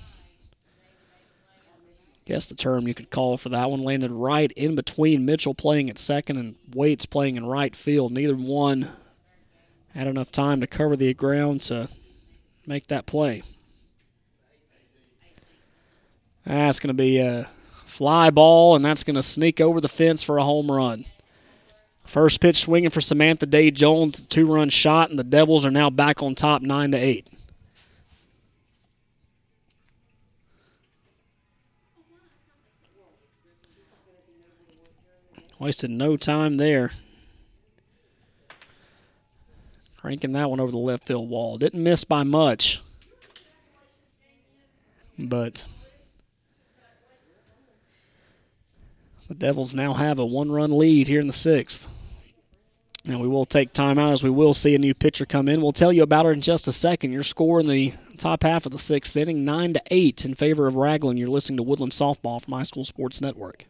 guess the term you could call for that one. Landed right in between Mitchell playing at second and Waits playing in right field. Neither one had enough time to cover the ground to make that play. That's going to be a fly ball, and that's going to sneak over the fence for a home run. First pitch swinging for Samantha Day Jones, two run shot, and the Devils are now back on top, nine to eight. Wasted no time there. Cranking that one over the left field wall. Didn't miss by much. But the Devils now have a one run lead here in the sixth. And we will take time out as we will see a new pitcher come in. We'll tell you about her in just a second. Your score in the top half of the sixth inning, 9 to 8 in favor of Ragland. You're listening to Woodland Softball from iSchool Sports Network.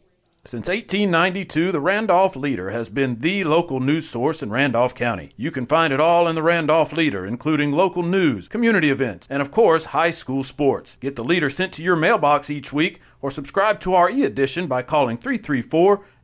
Since 1892, the Randolph Leader has been the local news source in Randolph County. You can find it all in the Randolph Leader, including local news, community events, and of course, high school sports. Get the Leader sent to your mailbox each week or subscribe to our e edition by calling 334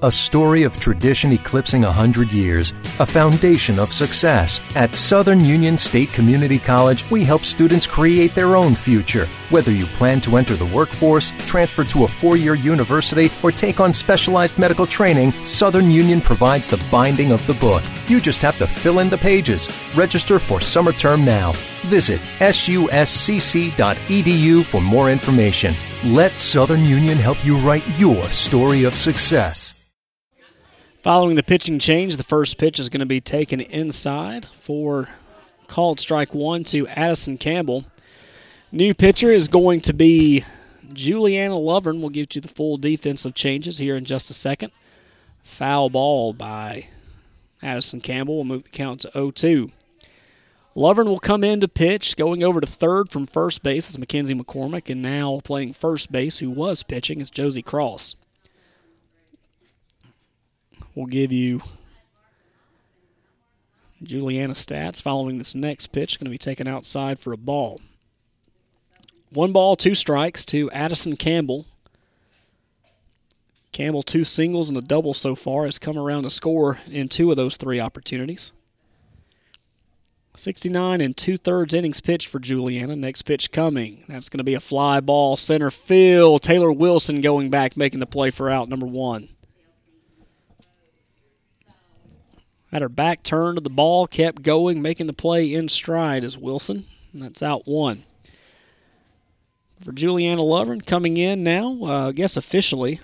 A story of tradition eclipsing 100 years, a foundation of success. At Southern Union State Community College, we help students create their own future. Whether you plan to enter the workforce, transfer to a four year university, or take on specialized medical training, Southern Union provides the binding of the book. You just have to fill in the pages. Register for summer term now. Visit suscc.edu for more information. Let Southern Union help you write your story of success. Following the pitching change, the first pitch is going to be taken inside for called strike one to Addison Campbell. New pitcher is going to be Juliana Lovern. We'll give you the full defensive changes here in just a second. Foul ball by Addison Campbell will move the count to 0 2. Lovern will come in to pitch, going over to third from first base is Mackenzie McCormick, and now playing first base, who was pitching, is Josie Cross. We'll give you Juliana stats following this next pitch. Going to be taken outside for a ball. One ball, two strikes to Addison Campbell. Campbell, two singles and a double so far, has come around to score in two of those three opportunities. 69 and two thirds innings pitched for Juliana. Next pitch coming. That's going to be a fly ball, center field. Taylor Wilson going back, making the play for out number one. Had her back turned to the ball, kept going, making the play in stride as Wilson. And that's out one. For Juliana Lovern coming in now, uh, I guess officially,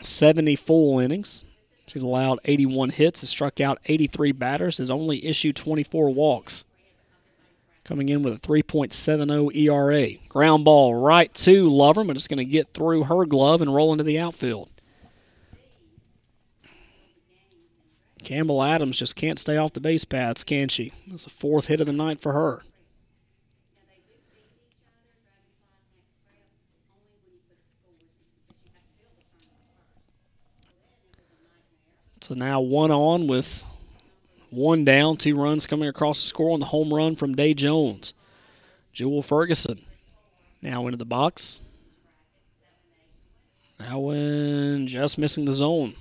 70 full innings. She's allowed 81 hits, has struck out 83 batters, has only issued 24 walks. Coming in with a 3.70 ERA. Ground ball right to Lovern, but it's going to get through her glove and roll into the outfield. Campbell Adams just can't stay off the base paths, can she? That's the fourth hit of the night for her. So now one on with one down, two runs coming across the score on the home run from Day Jones. Jewel Ferguson now into the box. Now in just missing the zone.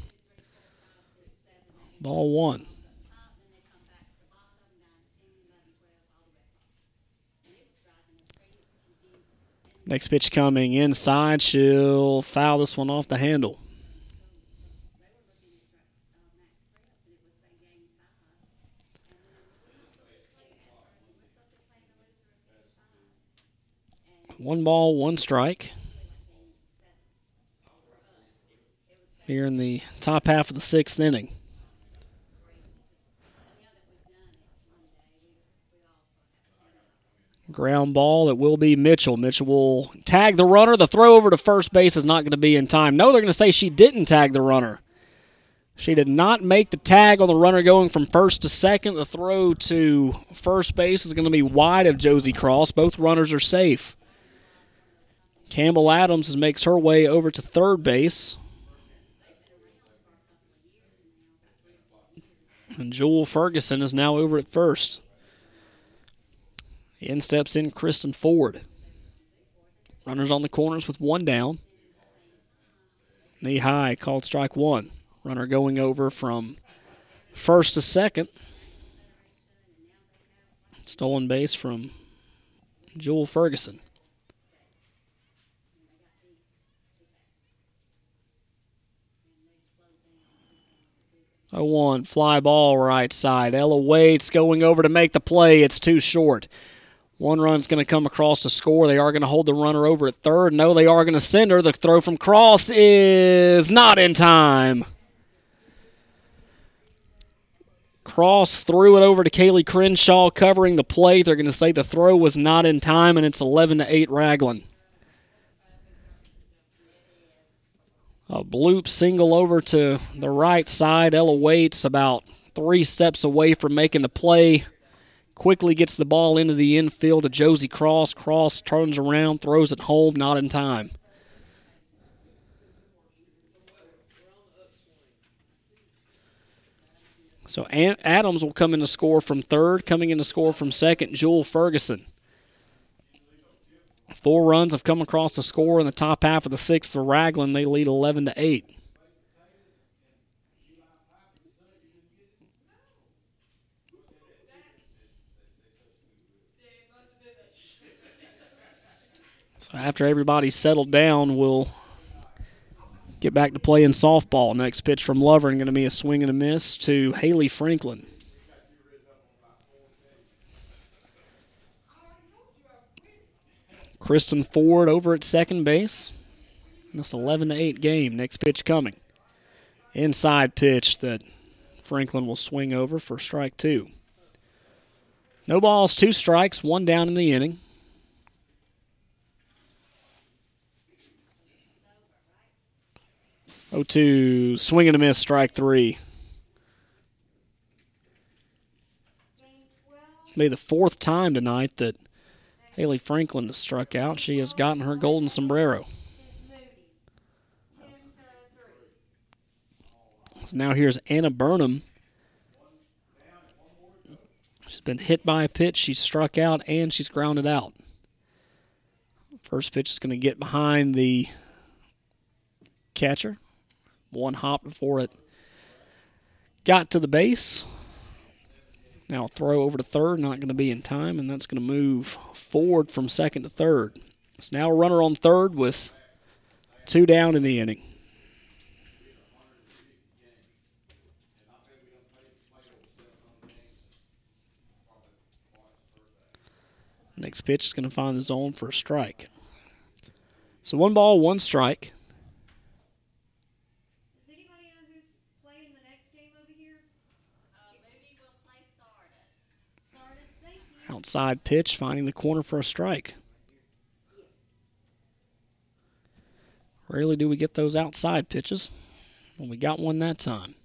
Ball one. Next pitch coming inside. She'll foul this one off the handle. One ball, one strike. Here in the top half of the sixth inning. Ground ball, it will be Mitchell. Mitchell will tag the runner. The throw over to first base is not going to be in time. No, they're going to say she didn't tag the runner. She did not make the tag on the runner going from first to second. The throw to first base is going to be wide of Josie Cross. Both runners are safe. Campbell Adams makes her way over to third base. And Jewel Ferguson is now over at first. In steps in Kristen Ford. Runners on the corners with one down. Knee high, called strike one. Runner going over from first to second. Stolen base from Jewel Ferguson. 0-1, fly ball right side. Ella Waits, going over to make the play. It's too short. One run's going to come across to score. They are going to hold the runner over at third. No, they are going to send her. The throw from Cross is not in time. Cross threw it over to Kaylee Crenshaw covering the plate. They're going to say the throw was not in time, and it's 11 to 8 Ragland. A bloop single over to the right side. Ella Waits about three steps away from making the play. Quickly gets the ball into the infield to Josie Cross. Cross turns around, throws it home, not in time. So Adams will come in to score from third. Coming in to score from second, Jewel Ferguson. Four runs have come across the score in the top half of the sixth for Ragland. They lead 11 to 8. So after everybody's settled down, we'll get back to playing softball. Next pitch from Lovern going to be a swing and a miss to Haley Franklin. Kristen Ford over at second base. This 11 to 8 game. Next pitch coming. Inside pitch that Franklin will swing over for strike two. No balls, two strikes, one down in the inning. Oh two, swing and a miss, strike three. Be the fourth time tonight that Haley Franklin has struck out. She has gotten her golden sombrero. So now here's Anna Burnham. She's been hit by a pitch, she's struck out, and she's grounded out. First pitch is going to get behind the catcher. One hop before it got to the base. Now throw over to third, not going to be in time, and that's going to move forward from second to third. It's now a runner on third with two down in the inning. Next pitch is going to find the zone for a strike. So one ball, one strike. Outside pitch, finding the corner for a strike. Rarely do we get those outside pitches. Well, we got one that time.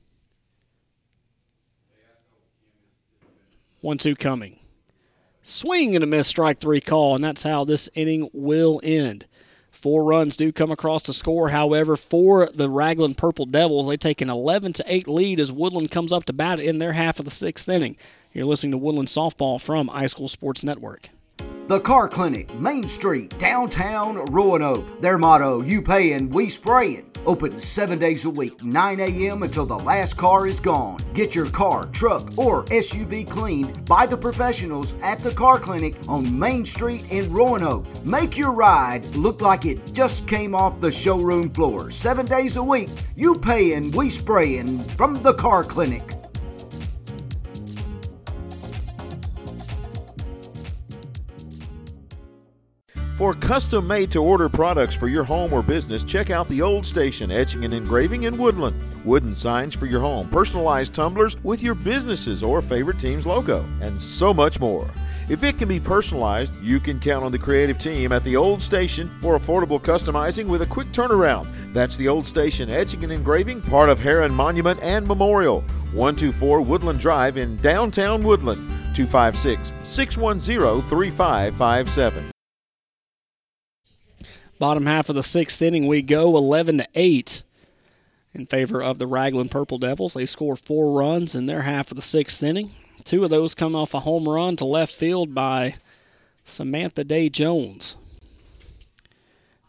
One two coming. Swing and a miss, strike three call, and that's how this inning will end. Four runs do come across to score. However, for the Ragland Purple Devils, they take an 11 to 8 lead as Woodland comes up to bat in their half of the sixth inning. You're listening to Woodland Softball from iSchool Sports Network. The Car Clinic, Main Street, downtown Roanoke. Their motto, you payin', we sprayin'. Open seven days a week, 9 a.m. until the last car is gone. Get your car, truck, or SUV cleaned by the professionals at the Car Clinic on Main Street in Roanoke. Make your ride look like it just came off the showroom floor. Seven days a week, you payin', we sprayin' from the Car Clinic. For custom made to order products for your home or business, check out the Old Station Etching and Engraving in Woodland. Wooden signs for your home, personalized tumblers with your business's or favorite team's logo, and so much more. If it can be personalized, you can count on the creative team at the Old Station for affordable customizing with a quick turnaround. That's the Old Station Etching and Engraving, part of Heron Monument and Memorial. 124 Woodland Drive in downtown Woodland. 256 610 3557. Bottom half of the sixth inning, we go 11 to 8 in favor of the Ragland Purple Devils. They score four runs in their half of the sixth inning. Two of those come off a home run to left field by Samantha Day Jones.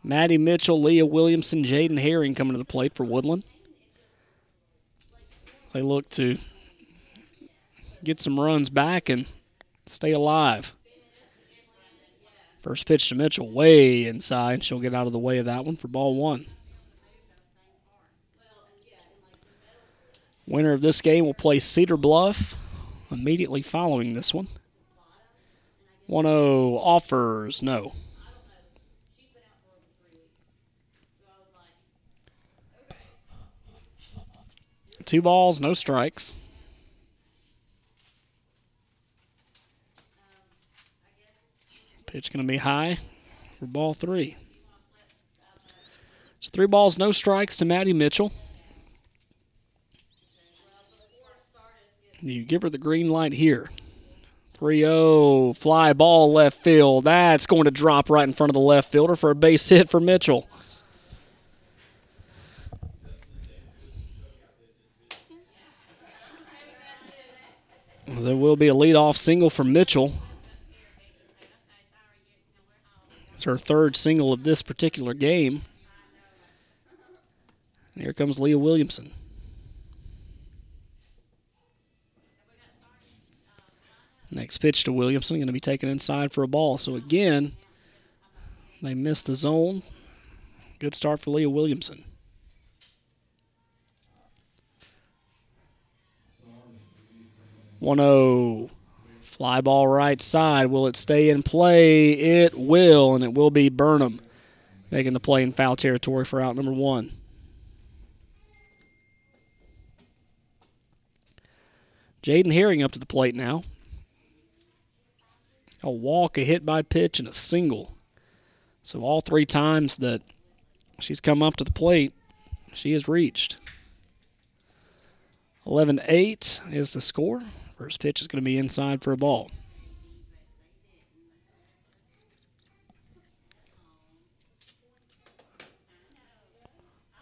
Maddie Mitchell, Leah Williamson, Jaden Herring coming to the plate for Woodland. They look to get some runs back and stay alive. First pitch to Mitchell, way inside. She'll get out of the way of that one for ball one. Winner of this game will play Cedar Bluff immediately following this one. 1 0 offers, no. Two balls, no strikes. Pitch going to be high for ball three. So three balls, no strikes to Maddie Mitchell. You give her the green light here. 3 0, fly ball left field. That's going to drop right in front of the left fielder for a base hit for Mitchell. There will be a leadoff single for Mitchell. It's her third single of this particular game. And here comes Leah Williamson. Next pitch to Williamson, going to be taken inside for a ball. So again, they missed the zone. Good start for Leah Williamson. One zero. Fly ball right side. Will it stay in play? It will, and it will be Burnham making the play in foul territory for out number one. Jaden Herring up to the plate now. A walk, a hit by pitch, and a single. So all three times that she's come up to the plate, she has reached. 11 8 is the score. First pitch is going to be inside for a ball.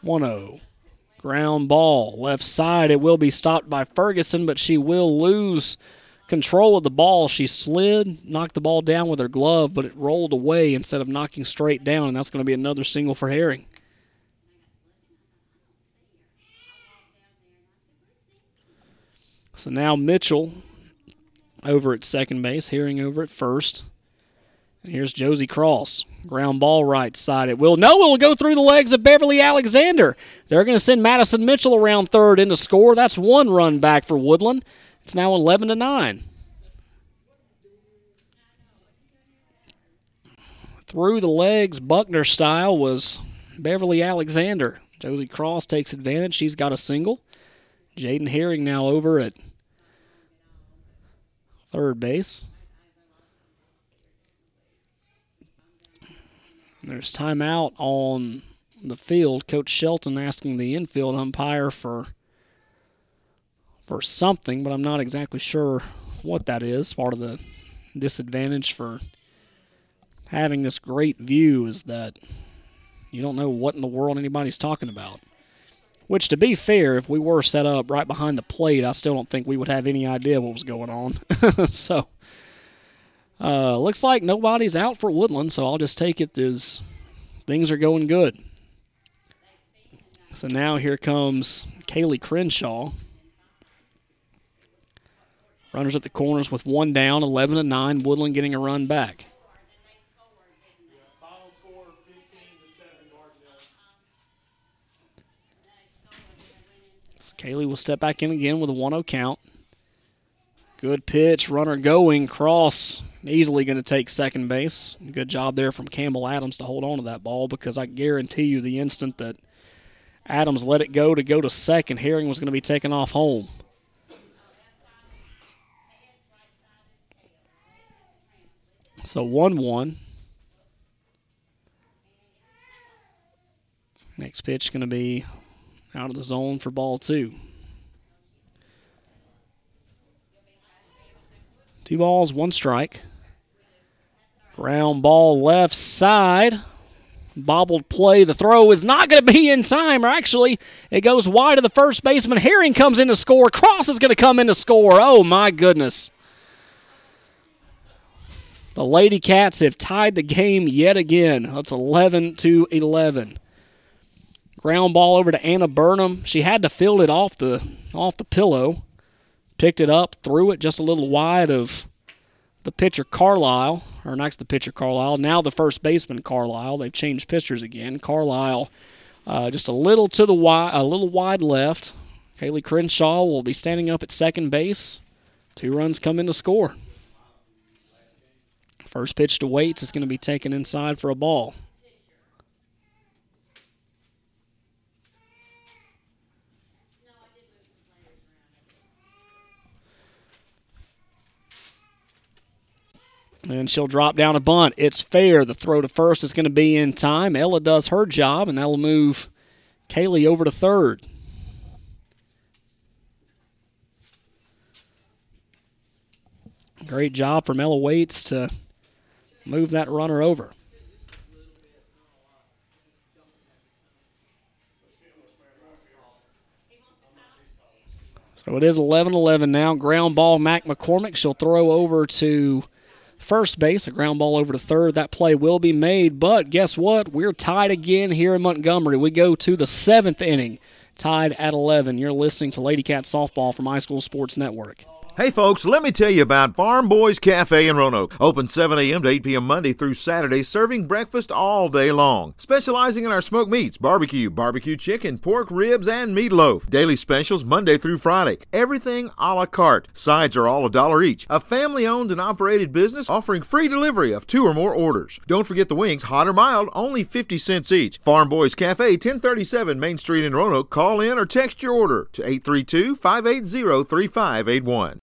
One zero. Ground ball left side. It will be stopped by Ferguson, but she will lose control of the ball. She slid, knocked the ball down with her glove, but it rolled away instead of knocking straight down, and that's going to be another single for Herring. So now Mitchell over at second base, Herring over at first. And here's Josie Cross. Ground ball right side. It will. No, it will go through the legs of Beverly Alexander. They're going to send Madison Mitchell around third in to score. That's one run back for Woodland. It's now 11 to 9. Through the legs, Buckner style was Beverly Alexander. Josie Cross takes advantage. She's got a single. Jaden Herring now over at third base. There's timeout on the field. Coach Shelton asking the infield umpire for for something, but I'm not exactly sure what that is. Part of the disadvantage for having this great view is that you don't know what in the world anybody's talking about. Which, to be fair, if we were set up right behind the plate, I still don't think we would have any idea what was going on. so, uh, looks like nobody's out for Woodland, so I'll just take it as things are going good. So now here comes Kaylee Crenshaw. Runners at the corners with one down, 11 to 9. Woodland getting a run back. Kaylee will step back in again with a 1 0 count. Good pitch, runner going, cross, easily going to take second base. Good job there from Campbell Adams to hold on to that ball because I guarantee you the instant that Adams let it go to go to second, Herring was going to be taken off home. So 1 1. Next pitch is going to be out of the zone for ball two. Two balls, one strike. Ground ball left side. Bobbled play. The throw is not going to be in time, or actually, it goes wide of the first baseman. Herring comes in to score. Cross is going to come in to score. Oh, my goodness. The Lady Cats have tied the game yet again. That's 11 to 11. Ground ball over to Anna Burnham. She had to field it off the off the pillow. Picked it up, threw it just a little wide of the pitcher Carlisle, or next the pitcher Carlisle. Now the first baseman Carlisle. They've changed pitchers again. Carlisle uh, just a little to the wide, a little wide left. Kaylee Crenshaw will be standing up at second base. Two runs come in to score. First pitch to Waits is going to be taken inside for a ball. And she'll drop down a bunt. It's fair. The throw to first is going to be in time. Ella does her job, and that'll move Kaylee over to third. Great job from Ella Waits to move that runner over. So it is 11 11 now. Ground ball, Mac McCormick. She'll throw over to first base, a ground ball over to third. That play will be made, but guess what? We're tied again here in Montgomery. We go to the seventh inning, tied at 11. You're listening to Lady Cat Softball from iSchool Sports Network. Hey folks, let me tell you about Farm Boys Cafe in Roanoke. Open 7 a.m. to 8 p.m. Monday through Saturday, serving breakfast all day long. Specializing in our smoked meats, barbecue, barbecue chicken, pork ribs, and meatloaf. Daily specials Monday through Friday. Everything a la carte. Sides are all a dollar each. A family owned and operated business offering free delivery of two or more orders. Don't forget the wings, hot or mild, only 50 cents each. Farm Boys Cafe, 1037 Main Street in Roanoke. Call in or text your order to 832 580 3581.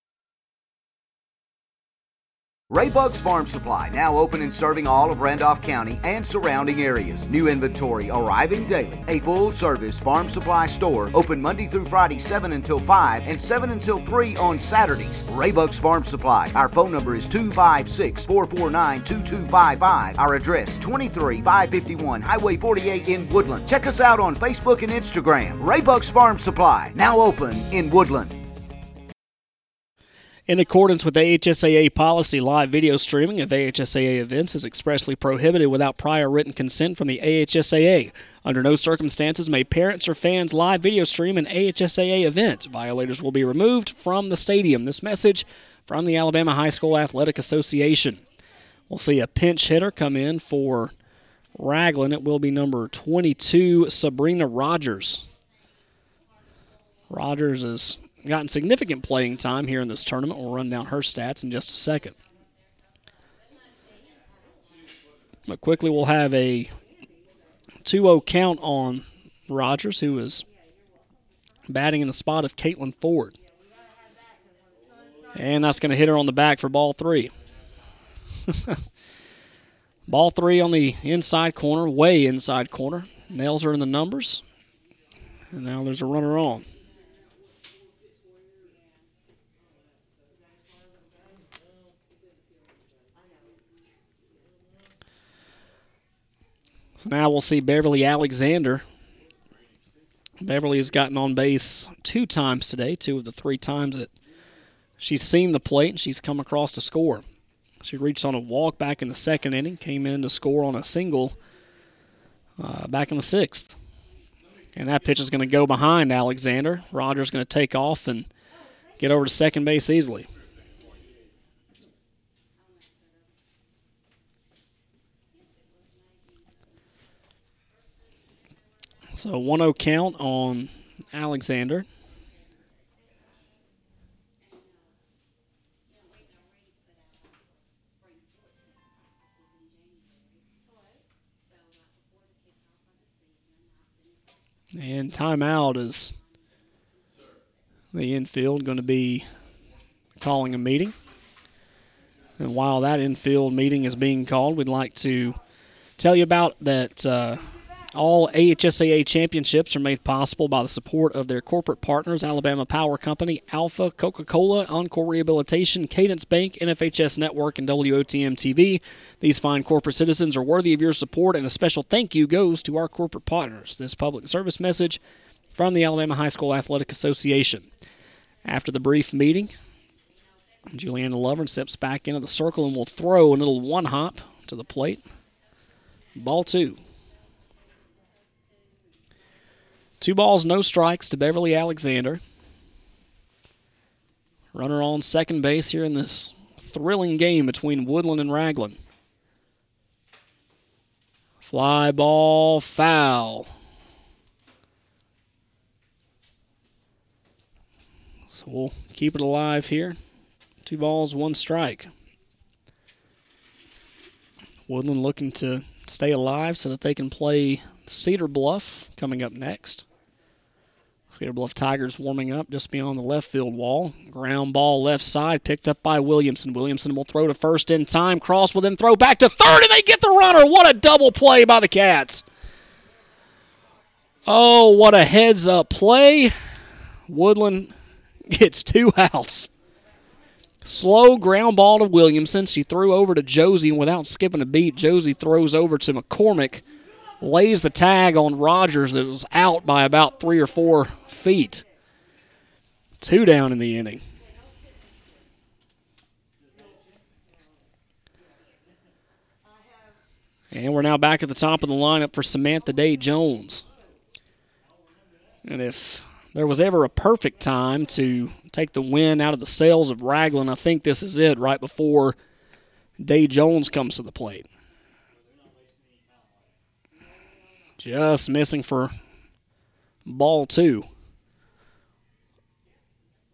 Raybugs Farm Supply, now open and serving all of Randolph County and surrounding areas. New inventory arriving daily. A full service farm supply store, open Monday through Friday, 7 until 5 and 7 until 3 on Saturdays. Raybugs Farm Supply. Our phone number is 256 449 2255. Our address 23551 Highway 48 in Woodland. Check us out on Facebook and Instagram. Raybugs Farm Supply, now open in Woodland. In accordance with AHSAA policy, live video streaming of AHSAA events is expressly prohibited without prior written consent from the AHSAA. Under no circumstances may parents or fans live video stream an AHSAA event. Violators will be removed from the stadium. This message from the Alabama High School Athletic Association. We'll see a pinch hitter come in for Ragland. It will be number 22, Sabrina Rogers. Rogers is gotten significant playing time here in this tournament. We'll run down her stats in just a second. But quickly, we'll have a 2 0 count on Rogers, who is batting in the spot of Caitlin Ford. And that's going to hit her on the back for ball three. ball three on the inside corner, way inside corner. Nails are in the numbers. And now there's a runner on. So now we'll see Beverly Alexander. Beverly has gotten on base two times today, two of the three times that she's seen the plate and she's come across to score. She reached on a walk back in the second inning, came in to score on a single uh, back in the sixth. And that pitch is going to go behind Alexander. Rogers going to take off and get over to second base easily. So 1 0 count on Alexander. And timeout is the infield going to be calling a meeting. And while that infield meeting is being called, we'd like to tell you about that. Uh, all AHSAA championships are made possible by the support of their corporate partners Alabama Power Company, Alfa, Coca Cola, Encore Rehabilitation, Cadence Bank, NFHS Network, and WOTM TV. These fine corporate citizens are worthy of your support, and a special thank you goes to our corporate partners. This public service message from the Alabama High School Athletic Association. After the brief meeting, Juliana Lovern steps back into the circle and will throw a little one hop to the plate. Ball two. Two balls, no strikes to Beverly Alexander. Runner on second base here in this thrilling game between Woodland and Ragland. Fly ball, foul. So we'll keep it alive here. Two balls, one strike. Woodland looking to stay alive so that they can play Cedar Bluff coming up next. Cedar Bluff Tigers warming up just beyond the left field wall. Ground ball left side, picked up by Williamson. Williamson will throw to first in time. Cross will then throw back to third, and they get the runner. What a double play by the Cats. Oh, what a heads up play. Woodland gets two outs. Slow ground ball to Williamson. She threw over to Josie, and without skipping a beat, Josie throws over to McCormick lays the tag on Rogers that was out by about three or four feet. Two down in the inning. And we're now back at the top of the lineup for Samantha Day Jones. And if there was ever a perfect time to take the win out of the sails of Ragland, I think this is it right before Day Jones comes to the plate. Just missing for ball two.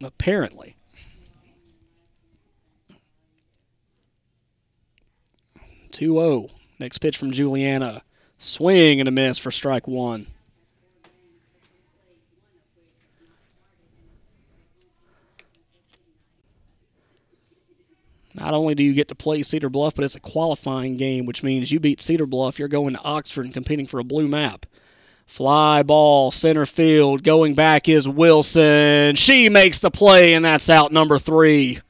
Apparently. Two zero. Oh. Next pitch from Juliana. Swing and a miss for strike one. not only do you get to play Cedar Bluff, but it's a qualifying game, which means you beat Cedar Bluff, you're going to Oxford and competing for a blue map. Fly ball, center field, going back is Wilson. She makes the play, and that's out number three.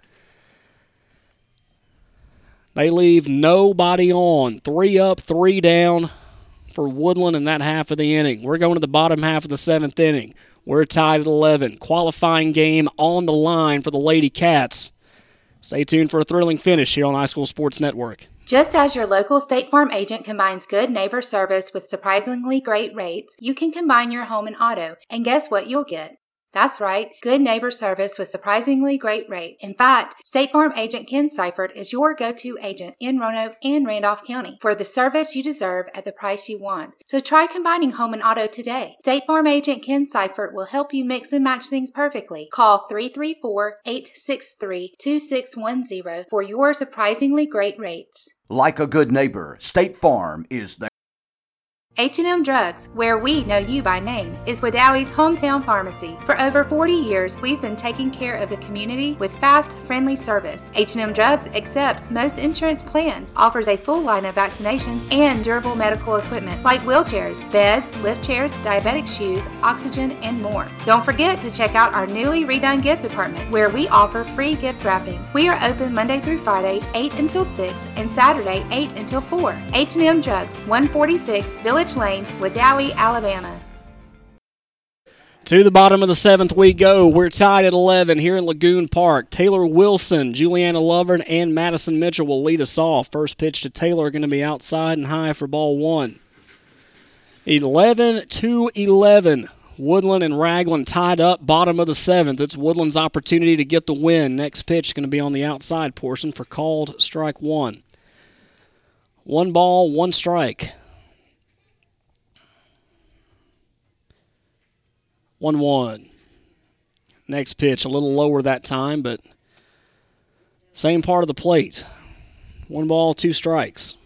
They leave nobody on. Three up, three down for Woodland in that half of the inning. We're going to the bottom half of the seventh inning. We're tied at 11. Qualifying game on the line for the Lady Cats. Stay tuned for a thrilling finish here on iSchool Sports Network. Just as your local State Farm agent combines good neighbor service with surprisingly great rates, you can combine your home and auto, and guess what you'll get? That's right, good neighbor service with surprisingly great rate. In fact, State Farm agent Ken Seifert is your go-to agent in Roanoke and Randolph County for the service you deserve at the price you want. So try combining home and auto today. State Farm agent Ken Seifert will help you mix and match things perfectly. Call 334-863-2610 for your surprisingly great rates. Like a good neighbor, State Farm is there. H&M Drugs, where we know you by name, is Wedowee's hometown pharmacy. For over 40 years, we've been taking care of the community with fast, friendly service. H&M Drugs accepts most insurance plans, offers a full line of vaccinations and durable medical equipment like wheelchairs, beds, lift chairs, diabetic shoes, oxygen, and more. Don't forget to check out our newly redone gift department, where we offer free gift wrapping. We are open Monday through Friday, 8 until 6, and Saturday, 8 until 4. H&M Drugs, 146 Village Lane, with Wedowee, Alabama. To the bottom of the seventh we go. We're tied at 11 here in Lagoon Park. Taylor Wilson, Juliana Lovern, and Madison Mitchell will lead us off. First pitch to Taylor going to be outside and high for ball one. 11 to 11. Woodland and Ragland tied up, bottom of the seventh. It's Woodland's opportunity to get the win. Next pitch is going to be on the outside portion for called strike one. One ball, one strike. 1 1. Next pitch, a little lower that time, but same part of the plate. One ball, two strikes.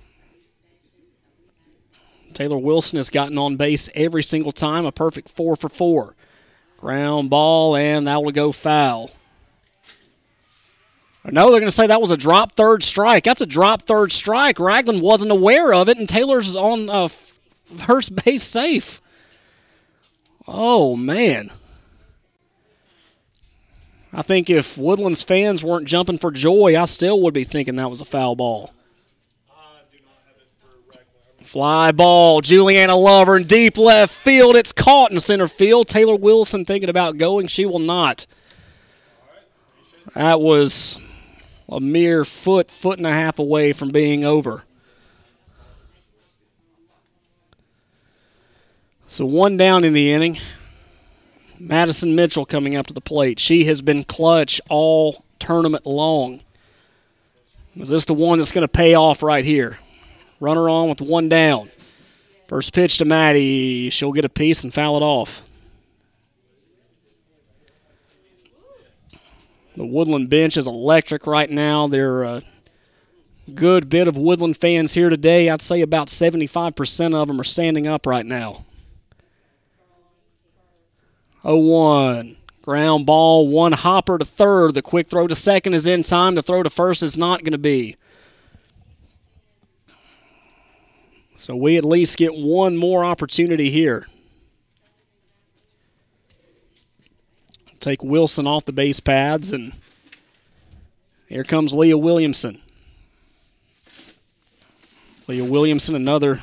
Taylor Wilson has gotten on base every single time, a perfect four for four. Ground ball, and that will go foul. No, they're going to say that was a drop third strike. That's a drop third strike. Ragland wasn't aware of it, and Taylor's on uh, first base safe. Oh, man. I think if Woodlands fans weren't jumping for joy, I still would be thinking that was a foul ball. Fly ball, Juliana Lovern in deep left field. It's caught in center field. Taylor Wilson thinking about going. She will not. That was a mere foot, foot and a half away from being over. So one down in the inning. Madison Mitchell coming up to the plate. She has been clutch all tournament long. Is this the one that's going to pay off right here? Runner on with one down. First pitch to Maddie. She'll get a piece and foul it off. The Woodland bench is electric right now. There are a good bit of Woodland fans here today. I'd say about 75% of them are standing up right now. 0 1. Ground ball, one hopper to third. The quick throw to second is in time. The throw to first is not going to be. So we at least get one more opportunity here. Take Wilson off the base pads, and here comes Leah Williamson. Leah Williamson, another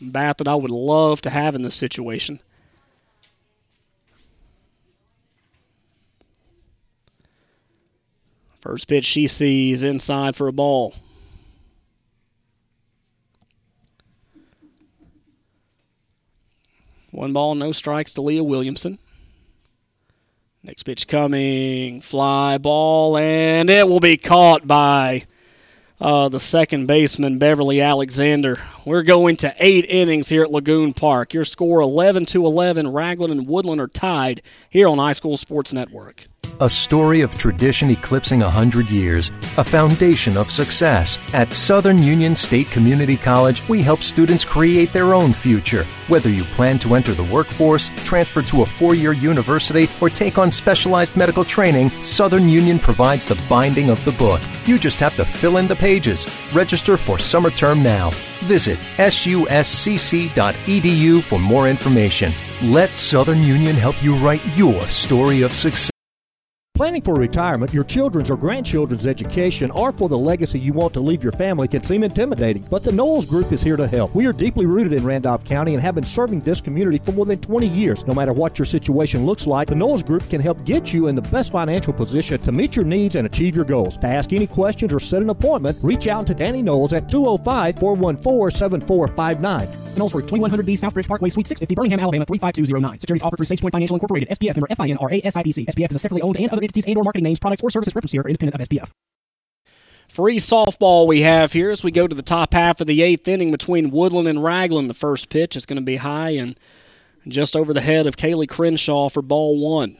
bat that I would love to have in this situation. First pitch she sees inside for a ball. One ball, no strikes to Leah Williamson. Next pitch coming, fly ball, and it will be caught by uh, the second baseman, Beverly Alexander. We're going to eight innings here at Lagoon Park. Your score 11 to 11. Ragland and Woodland are tied here on iSchool Sports Network. A story of tradition eclipsing 100 years, a foundation of success. At Southern Union State Community College, we help students create their own future. Whether you plan to enter the workforce, transfer to a four year university, or take on specialized medical training, Southern Union provides the binding of the book. You just have to fill in the pages. Register for summer term now. Visit suscc.edu for more information. Let Southern Union help you write your story of success. Planning for retirement, your children's or grandchildren's education, or for the legacy you want to leave your family can seem intimidating, but the Knowles Group is here to help. We are deeply rooted in Randolph County and have been serving this community for more than 20 years. No matter what your situation looks like, the Knowles Group can help get you in the best financial position to meet your needs and achieve your goals. To ask any questions or set an appointment, reach out to Danny Knowles at 205 414 7459. Knowles Group, 2100B Southbridge Parkway, Suite 650, Birmingham, Alabama 35209. Securities offered through SagePoint Financial Incorporated, SPF member FINRA SIPC. SPF is a separately owned and other entities and or marketing names, products, or services referenced here are independent of SPF. Free softball we have here as we go to the top half of the eighth inning between Woodland and Ragland. The first pitch is going to be high and just over the head of Kaylee Crenshaw for ball one.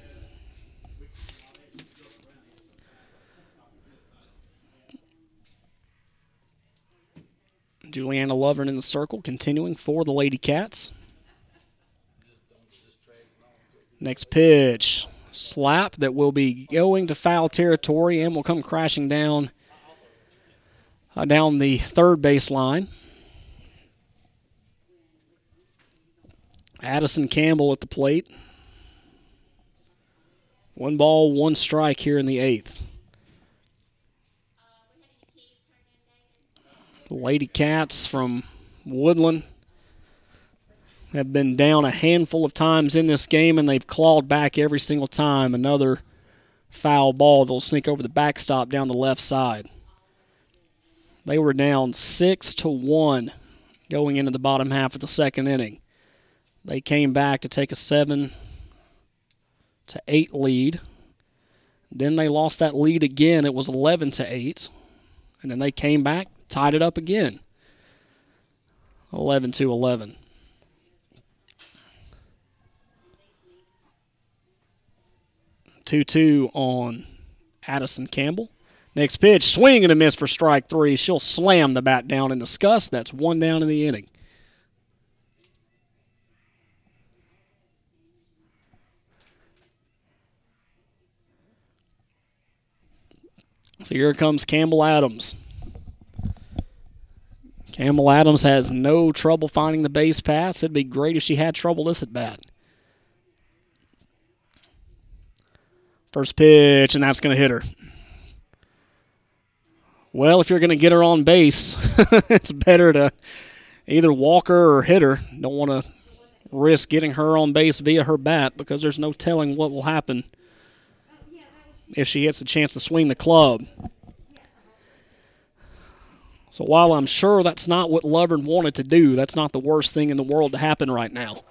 Juliana Lovern in the circle, continuing for the Lady Cats. Next pitch, slap that will be going to foul territory and will come crashing down uh, down the third baseline. Addison Campbell at the plate. One ball, one strike here in the eighth. Lady Cats from Woodland have been down a handful of times in this game, and they've clawed back every single time. Another foul ball that'll sneak over the backstop down the left side. They were down six to one going into the bottom half of the second inning. They came back to take a seven to eight lead. Then they lost that lead again. It was 11 to eight, and then they came back, tied it up again. 11 to 11. Two-two on Addison Campbell. Next pitch, swing and a miss for strike three. She'll slam the bat down in disgust. That's one down in the inning. So here comes Campbell Adams. Campbell Adams has no trouble finding the base paths. It'd be great if she had trouble this at bat. First pitch, and that's going to hit her. Well, if you're going to get her on base, it's better to either walk her or hit her. Don't want to risk getting her on base via her bat because there's no telling what will happen if she gets a chance to swing the club. So while I'm sure that's not what Lovern wanted to do, that's not the worst thing in the world to happen right now.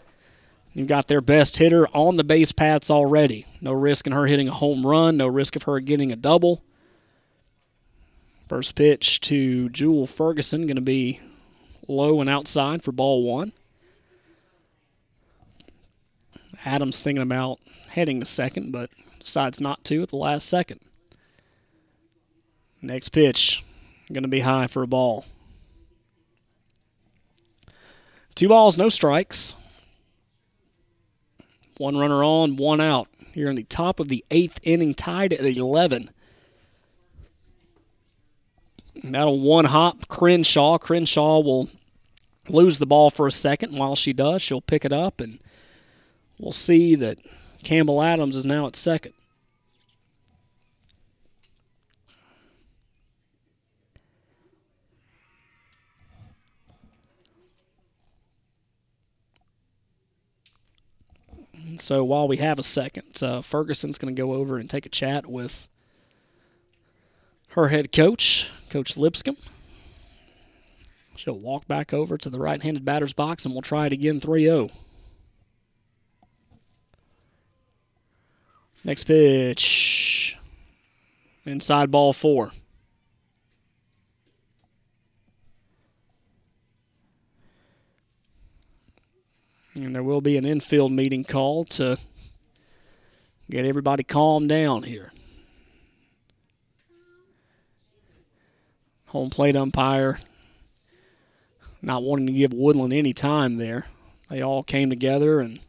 You've got their best hitter on the base paths already. No risk in her hitting a home run, no risk of her getting a double. First pitch to Jewel Ferguson going to be low and outside for ball one. Adams thinking about heading to second, but decides not to at the last second. Next pitch going to be high for a ball. Two balls, no strikes. One runner on, one out. Here in the top of the eighth inning, tied at 11. That'll one hop Crenshaw. Crenshaw will lose the ball for a second. While she does, she'll pick it up, and we'll see that Campbell Adams is now at So while we have a second, uh, Ferguson's going to go over and take a chat with her head coach, Coach Lipscomb. She'll walk back over to the right handed batter's box and we'll try it again 3 0. Next pitch. Inside ball four. And there will be an infield meeting call to get everybody calmed down here. Home plate umpire not wanting to give Woodland any time there. They all came together and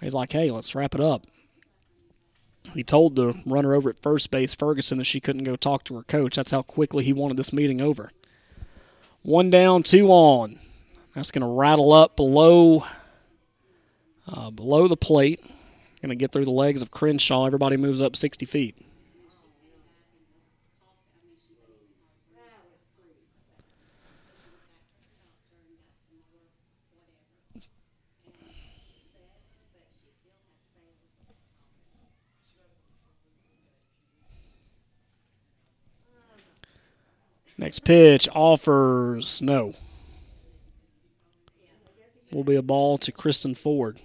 he's like, hey, let's wrap it up. He told the runner over at first base, Ferguson, that she couldn't go talk to her coach. That's how quickly he wanted this meeting over. One down, two on. That's going to rattle up below uh, below the plate. Going to get through the legs of Crenshaw. Everybody moves up 60 feet. Next pitch offers no. Will be a ball to Kristen Ford.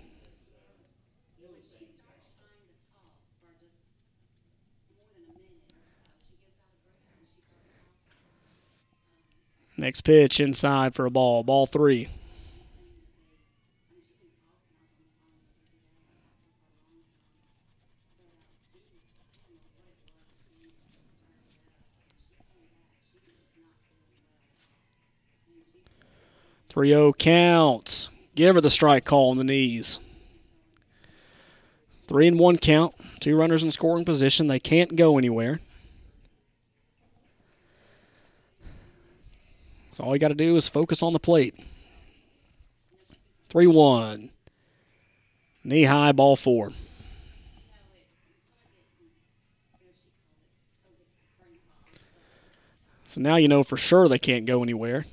Next pitch inside for a ball. Ball three. Three oh zero count. Give her the strike call on the knees. Three and one count. Two runners in scoring position. They can't go anywhere. So all you got to do is focus on the plate. 3 1. Knee high, ball four. So now you know for sure they can't go anywhere.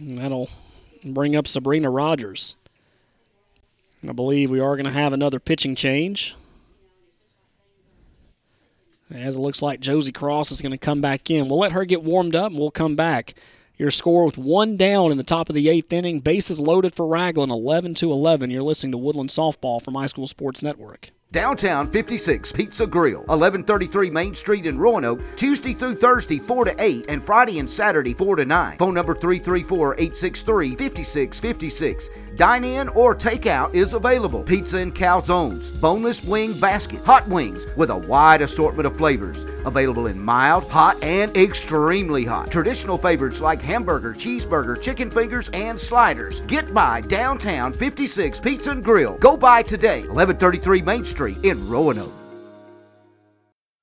That'll bring up Sabrina Rogers. I believe we are going to have another pitching change. As it looks like Josie Cross is going to come back in. We'll let her get warmed up and we'll come back. Your score with one down in the top of the eighth inning. Bases loaded for Ragland, 11 to 11. You're listening to Woodland Softball from iSchool Sports Network. Downtown 56 Pizza Grill, 1133 Main Street in Roanoke, Tuesday through Thursday 4 to 8 and Friday and Saturday 4 to 9. Phone number 334-863-5656. Dine in or takeout is available. Pizza and calzones, boneless wing basket, hot wings with a wide assortment of flavors. Available in mild, hot, and extremely hot. Traditional favorites like hamburger, cheeseburger, chicken fingers, and sliders. Get by downtown 56 Pizza and Grill. Go by today, 1133 Main Street in Roanoke.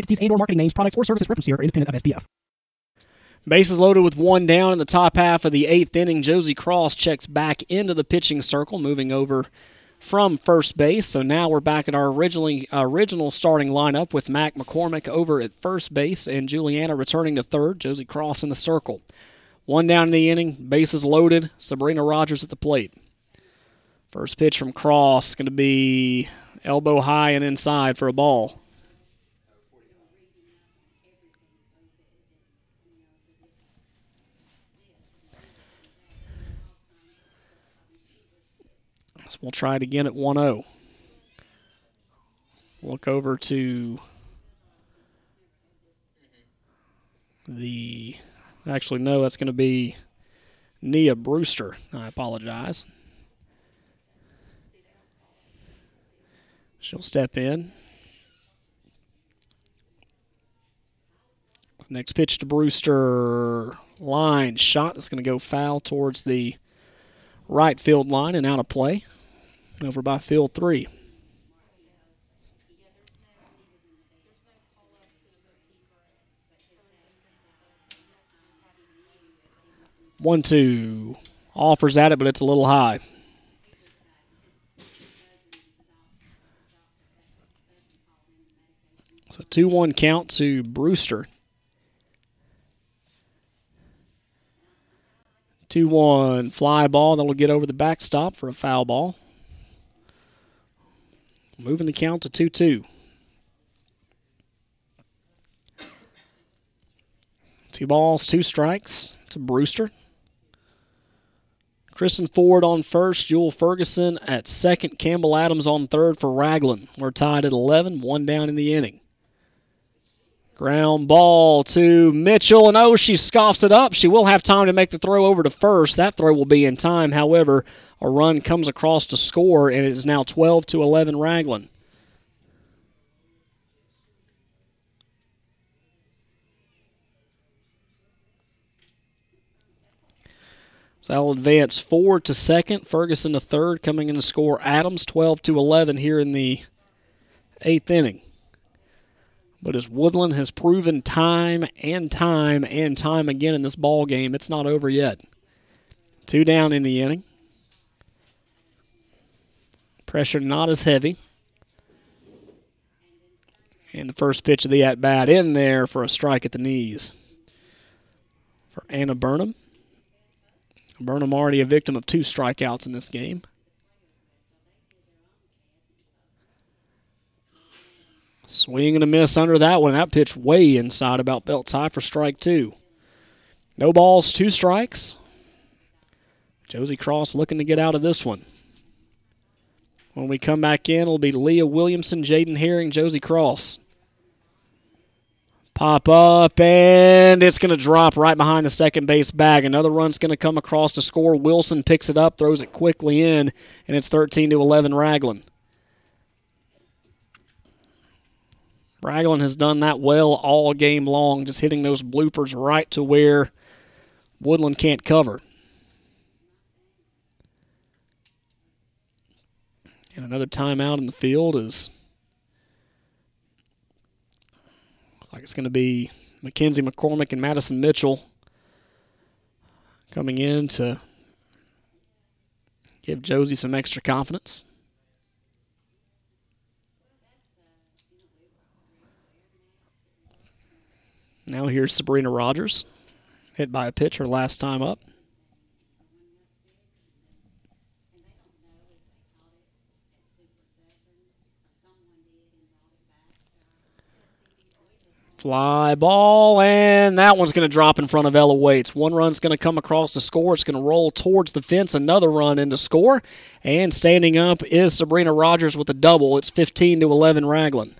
entities and or marketing names, products, or services referenced here are independent of SPF. Bases loaded with one down in the top half of the eighth inning. Josie Cross checks back into the pitching circle, moving over from first base. So now we're back at our originally original starting lineup with Mac McCormick over at first base and Juliana returning to third. Josie Cross in the circle. One down in the inning, bases loaded. Sabrina Rogers at the plate. First pitch from Cross going to be elbow high and inside for a ball. We'll try it again at 1 0. Look over to the. Actually, no, that's going to be Nia Brewster. I apologize. She'll step in. Next pitch to Brewster. Line shot that's going to go foul towards the right field line and out of play over by field three. One, two. Offers at it, but it's a little high. So 2 1 count to Brewster. 2 1 fly ball that'll get over the backstop for a foul ball. Moving the count to 2 2. Two balls, two strikes to Brewster. Kristen Ford on first, Jewel Ferguson at second, Campbell Adams on third for Ragland. We're tied at 11, one down in the inning. Ground ball to Mitchell, and oh, she scoffs it up. She will have time to make the throw over to first. That throw will be in time. However, a run comes across to score, and it is now 12 to 11 Ragland. So that'll advance Ford to second, Ferguson to third, coming in to score Adams 12 to 11 here in the eighth inning. But as Woodland has proven time and time and time again in this ball game, it's not over yet. Two down in the inning. Pressure not as heavy. And the first pitch of the at bat in there for a strike at the knees for Anna Burnham. Burnham already a victim of two strikeouts in this game. Swing and a miss under that one. That pitch way inside about belt tie for strike two. No balls, two strikes. Josie Cross looking to get out of this one. When we come back in, it'll be Leah Williamson, Jaden Herring, Josie Cross. Pop up, and it's going to drop right behind the second base bag. Another run's going to come across to score. Wilson picks it up, throws it quickly in, and it's 13 to 11 Ragland. Ragland has done that well all game long, just hitting those bloopers right to where Woodland can't cover. And another timeout in the field is like it's going to be Mackenzie McCormick and Madison Mitchell coming in to give Josie some extra confidence. Now here's Sabrina Rogers, hit by a pitch her last time up. Fly ball, and that one's going to drop in front of Ella Waits. One run's going to come across the score. It's going to roll towards the fence. Another run into score. And standing up is Sabrina Rogers with a double. It's 15 to 11 Ragland.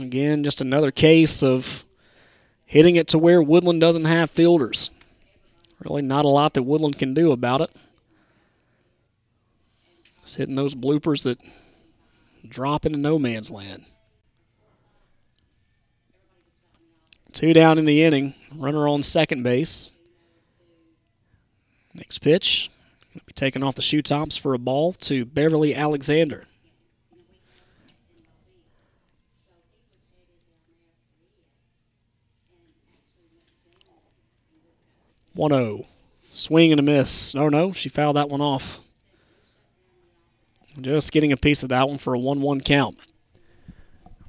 Again, just another case of hitting it to where Woodland doesn't have fielders. Really, not a lot that Woodland can do about it. Just hitting those bloopers that drop into no man's land. Two down in the inning. Runner on second base. Next pitch. Be taken off the shoe tops for a ball to Beverly Alexander. 1 0. Swing and a miss. No, no, she fouled that one off. Just getting a piece of that one for a 1 1 count.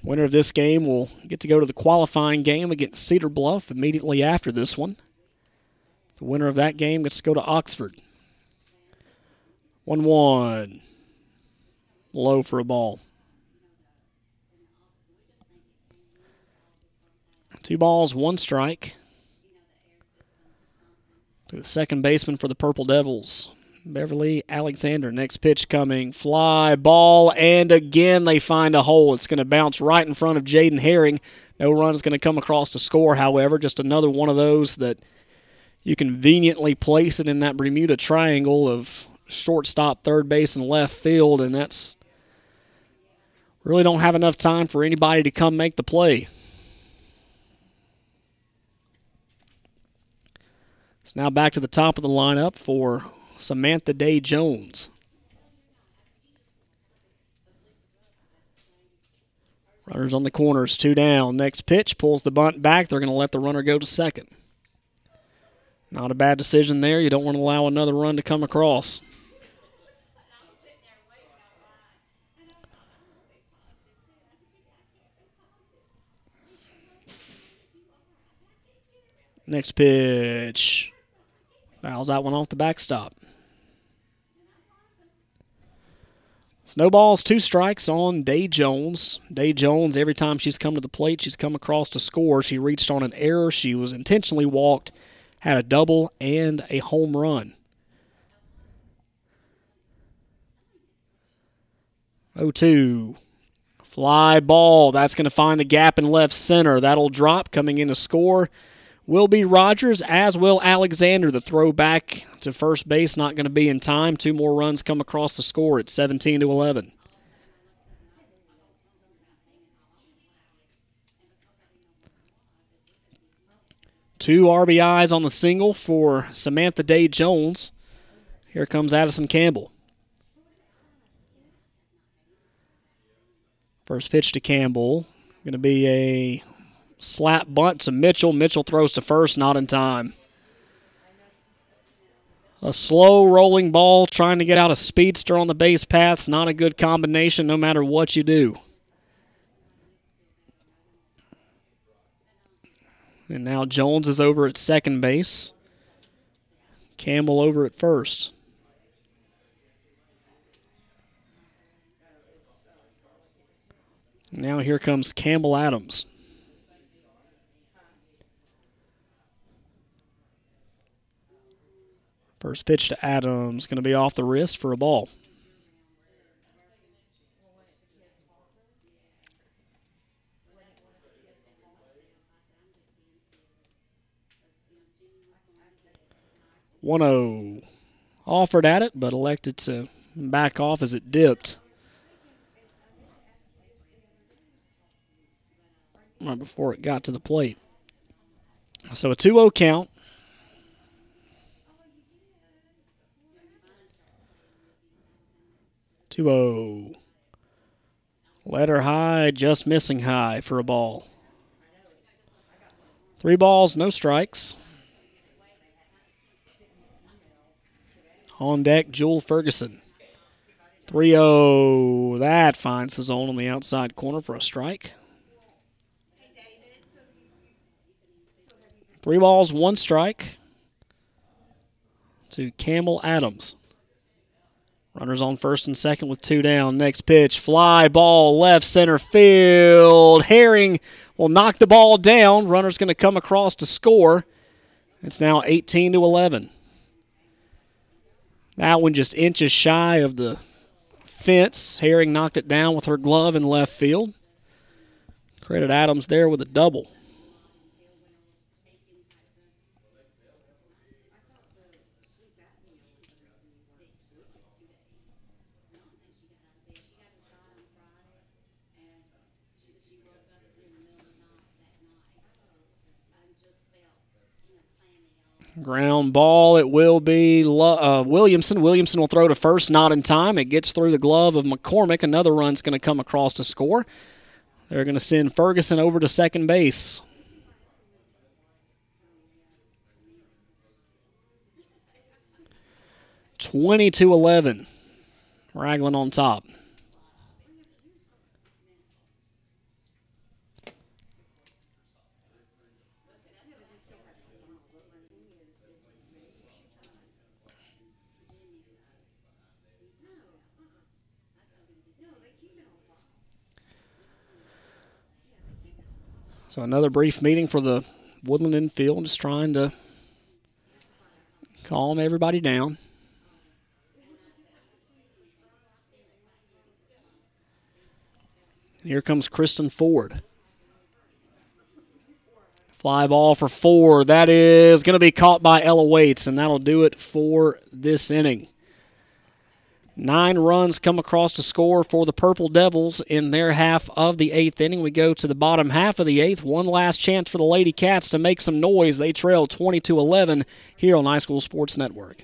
Winner of this game will get to go to the qualifying game against Cedar Bluff immediately after this one. The winner of that game gets to go to Oxford. 1 1. Low for a ball. Two balls, one strike the second baseman for the Purple Devils. Beverly Alexander. Next pitch coming. Fly ball, and again they find a hole. It's going to bounce right in front of Jaden Herring. No run is going to come across to score, however. Just another one of those that you conveniently place it in that Bermuda triangle of shortstop, third base, and left field, and that's really don't have enough time for anybody to come make the play. Now back to the top of the lineup for Samantha Day Jones. Runners on the corners, two down. Next pitch pulls the bunt back. They're going to let the runner go to second. Not a bad decision there. You don't want to allow another run to come across. Next pitch. Fouls that one off the backstop. Snowballs, two strikes on Day Jones. Day Jones, every time she's come to the plate, she's come across to score. She reached on an error. She was intentionally walked, had a double, and a home run. 0 2. Fly ball. That's going to find the gap in left center. That'll drop. Coming in to score will be Rogers, as will Alexander. The throw back to first base not going to be in time. Two more runs come across the score at 17 to 11. Two RBIs on the single for Samantha Day Jones. Here comes Addison Campbell. First pitch to Campbell. Going to be a slap bunt to Mitchell. Mitchell throws to first, not in time. A slow rolling ball trying to get out a speedster on the base paths. Not a good combination no matter what you do. And now Jones is over at second base. Campbell over at first. Now here comes Campbell Adams. First pitch to Adams going to be off the wrist for a ball. One zero. Oh. Offered at it, but elected to back off as it dipped. Right before it got to the plate. So a 2 0 count. Two zero. Oh. Letter high, just missing high for a ball. Three balls, no strikes. On deck, Jewel Ferguson. 3 0. That finds the zone on the outside corner for a strike. Three balls, one strike to Campbell Adams. Runners on first and second with two down. Next pitch, fly ball left center field. Herring will knock the ball down. Runner's going to come across to score. It's now 18 to 11. That one just inches shy of the fence. Herring knocked it down with her glove in left field. Credit Adams there with a double. Ground ball, it will be uh, Williamson. Williamson will throw to first, not in time. It gets through the glove of McCormick. Another run's going to come across to score. They're going to send Ferguson over to second base. Twenty to eleven. Ragland on top. So another brief meeting for the Woodland infield, just trying to calm everybody down. Here comes Kristen Ford. Fly ball for four. That is going to be caught by Ella Waits, and that'll do it for this inning. Nine runs come across to score for the Purple Devils in their half of the eighth inning. We go to the bottom half of the eighth. One last chance for the Lady Cats to make some noise. They trail 20 to 11 here on iSchool Sports Network.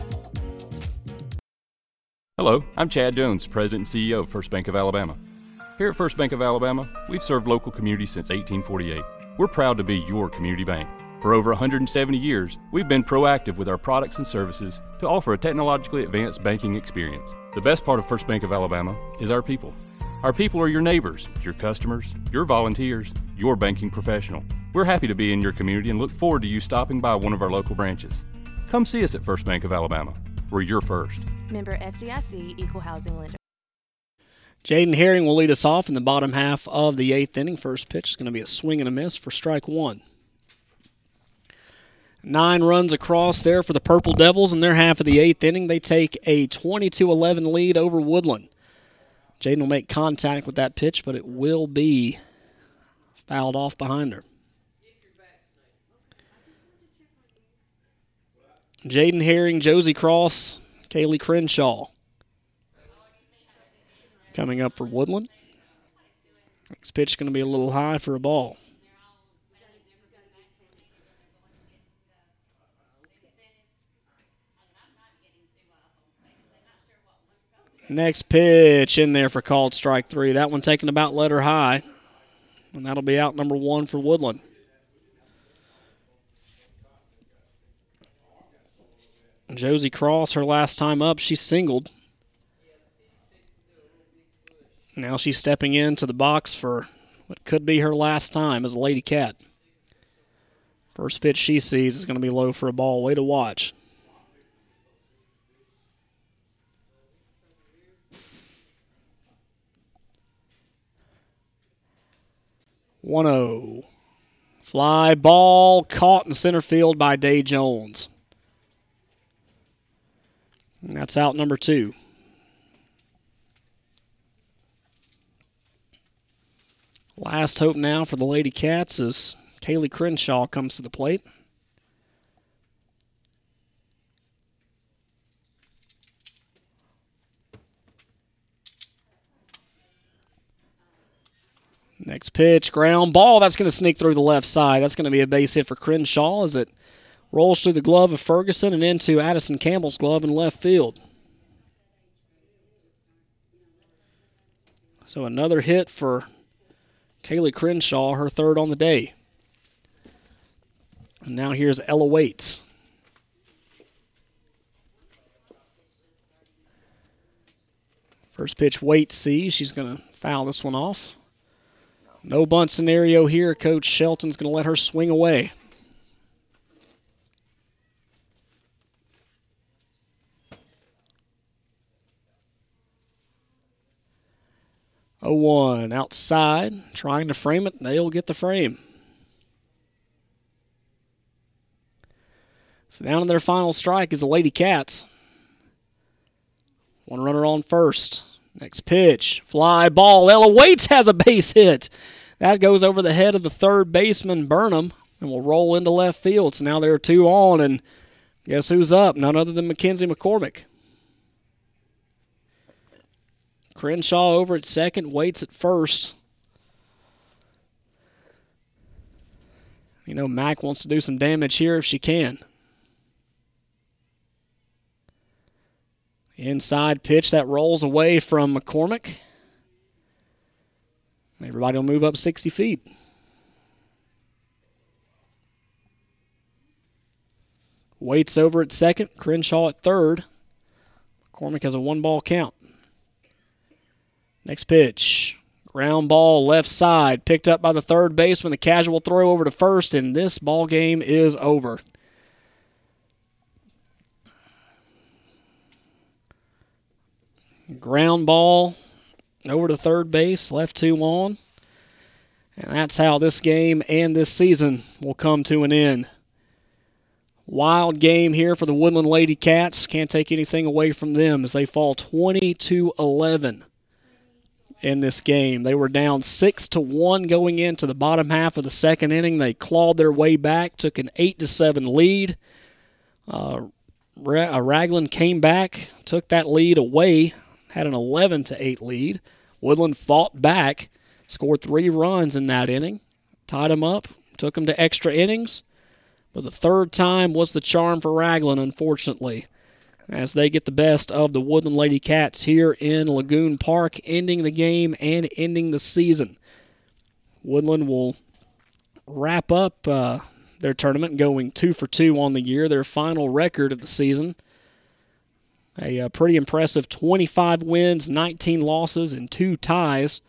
Hello, I'm Chad Jones, President and CEO of First Bank of Alabama. Here at First Bank of Alabama, we've served local communities since 1848. We're proud to be your community bank. For over 170 years, we've been proactive with our products and services to offer a technologically advanced banking experience. The best part of First Bank of Alabama is our people. Our people are your neighbors, your customers, your volunteers, your banking professional. We're happy to be in your community and look forward to you stopping by one of our local branches. Come see us at First Bank of Alabama. We're your first. Member FDIC Equal Housing Lender. Jaden Herring will lead us off in the bottom half of the eighth inning. First pitch is going to be a swing and a miss for strike one. Nine runs across there for the Purple Devils in their half of the eighth inning. They take a 22 11 lead over Woodland. Jaden will make contact with that pitch, but it will be fouled off behind her. Jaden Herring, Josie Cross, Kaylee Crenshaw. Coming up for Woodland. Next pitch going to be a little high for a ball. Next pitch in there for called strike three. That one taken about letter high. And that'll be out number one for Woodland. Josie Cross, her last time up, she singled. Now she's stepping into the box for what could be her last time as a Lady Cat. First pitch she sees is going to be low for a ball. Way to watch. One zero. Oh. Fly ball caught in center field by Day Jones. And that's out number two. Last hope now for the Lady Cats as Kaylee Crenshaw comes to the plate. Next pitch, ground ball. That's going to sneak through the left side. That's going to be a base hit for Crenshaw as it rolls through the glove of Ferguson and into Addison Campbell's glove in left field. So another hit for Kaylee Crenshaw, her third on the day. And now here's Ella Waits. First pitch, Waits sees. She's going to foul this one off. No bunt scenario here. Coach Shelton's going to let her swing away. Oh one outside, trying to frame it. They'll get the frame. So down in their final strike is the Lady Cats. One runner on first. Next pitch, fly ball. Ella Waits has a base hit. That goes over the head of the third baseman, Burnham, and will roll into left field. So now there are two on, and guess who's up? None other than Mackenzie McCormick. Crenshaw over at second, Waits at first. You know, Mac wants to do some damage here if she can. Inside pitch that rolls away from McCormick. Everybody will move up 60 feet. Waits over at second, Crenshaw at third. McCormick has a one ball count. Next pitch. Ground ball left side, picked up by the third baseman. The casual throw over to first, and this ball game is over. Ground ball over to third base, left two on. And that's how this game and this season will come to an end. Wild game here for the Woodland Lady Cats. Can't take anything away from them as they fall 20 to 11 in this game. They were down 6 to 1 going into the bottom half of the second inning. They clawed their way back, took an 8 to 7 lead. Uh, uh, Ragland came back, took that lead away, had an 11 to 8 lead. Woodland fought back, scored 3 runs in that inning, tied them up, took them to extra innings. But the third time was the charm for Ragland, unfortunately as they get the best of the Woodland Lady Cats here in Lagoon Park, ending the game and ending the season. Woodland will wrap up uh, their tournament going two for two on the year, their final record of the season. A, a uh, pretty impressive 25 wins, 19 losses, and two ties,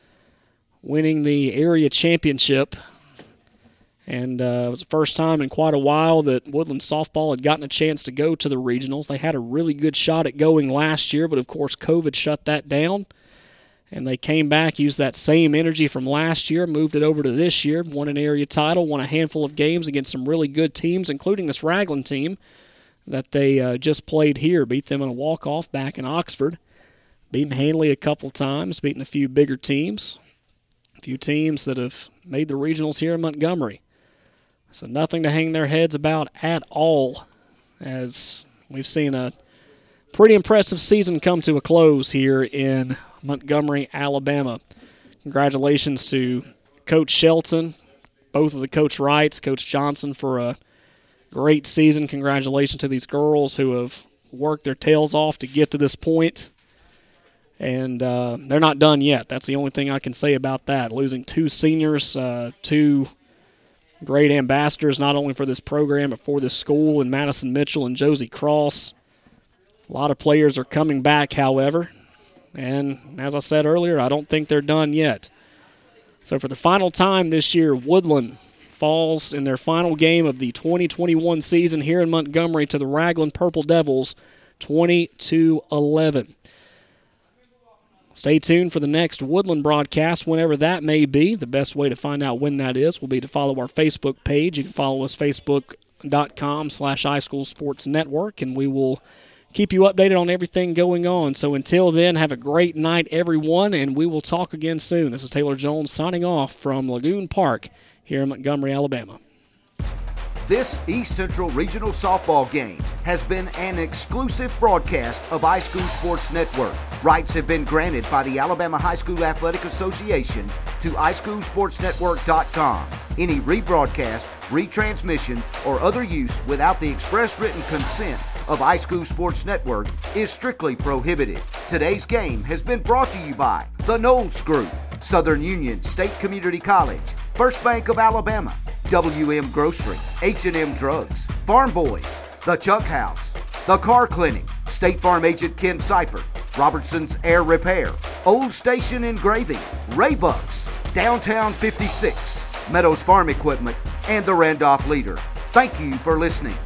winning the area championship and uh, it was the first time in quite a while that Woodland softball had gotten a chance to go to the regionals. They had a really good shot at going last year, but of course, COVID shut that down. And they came back, used that same energy from last year, moved it over to this year, won an area title, won a handful of games against some really good teams, including this Ragland team that they uh, just played here. Beat them in a walk off back in Oxford. Beaten Handley a couple times, beaten a few bigger teams, a few teams that have made the regionals here in Montgomery. So nothing to hang their heads about at all, as we've seen a pretty impressive season come to a close here in Montgomery, Alabama. Congratulations to Coach Shelton, both of the Coach Wrights, Coach Johnson for a great season. Congratulations to these girls who have worked their tails off to get to this point. And uh, they're not done yet. That's the only thing I can say about that. Losing two seniors, uh, two great ambassadors not only for this program but for this school and Madison Mitchell and Josie Cross. A lot of players are coming back, however, and as I said earlier, I don't think they're done yet. So for the final time this year, Woodland falls in their final game of the 2021 season here in Montgomery to the Ragland Purple Devils 20 to 11. Stay tuned for the next Woodland broadcast, whenever that may be. The best way to find out when that is will be to follow our Facebook page. You can follow us facebook.com slash iSchoolSportsNetwork, and we will keep you updated on everything going on. So until then, have a great night, everyone, and we will talk again soon. This is Taylor Jones signing off from Lagoon Park here in Montgomery, Alabama. This East Central Regional Softball game has been an exclusive broadcast of iSchool Sports Network. Rights have been granted by the Alabama High School Athletic Association to iSchoolSportsNetwork.com. Any rebroadcast, retransmission, or other use without the express written consent of iSchool Sports Network is strictly prohibited. Today's game has been brought to you by the Knowles Group, Southern Union State Community College, First Bank of Alabama, WM Grocery, H&M Drugs, Farm Boys, The Chuck House, The Car Clinic, State Farm Agent Ken Seifert, Robertson's Air Repair, Old Station Engraving, Raybucks, Downtown 56, Meadows Farm Equipment, and the Randolph Leader. Thank you for listening.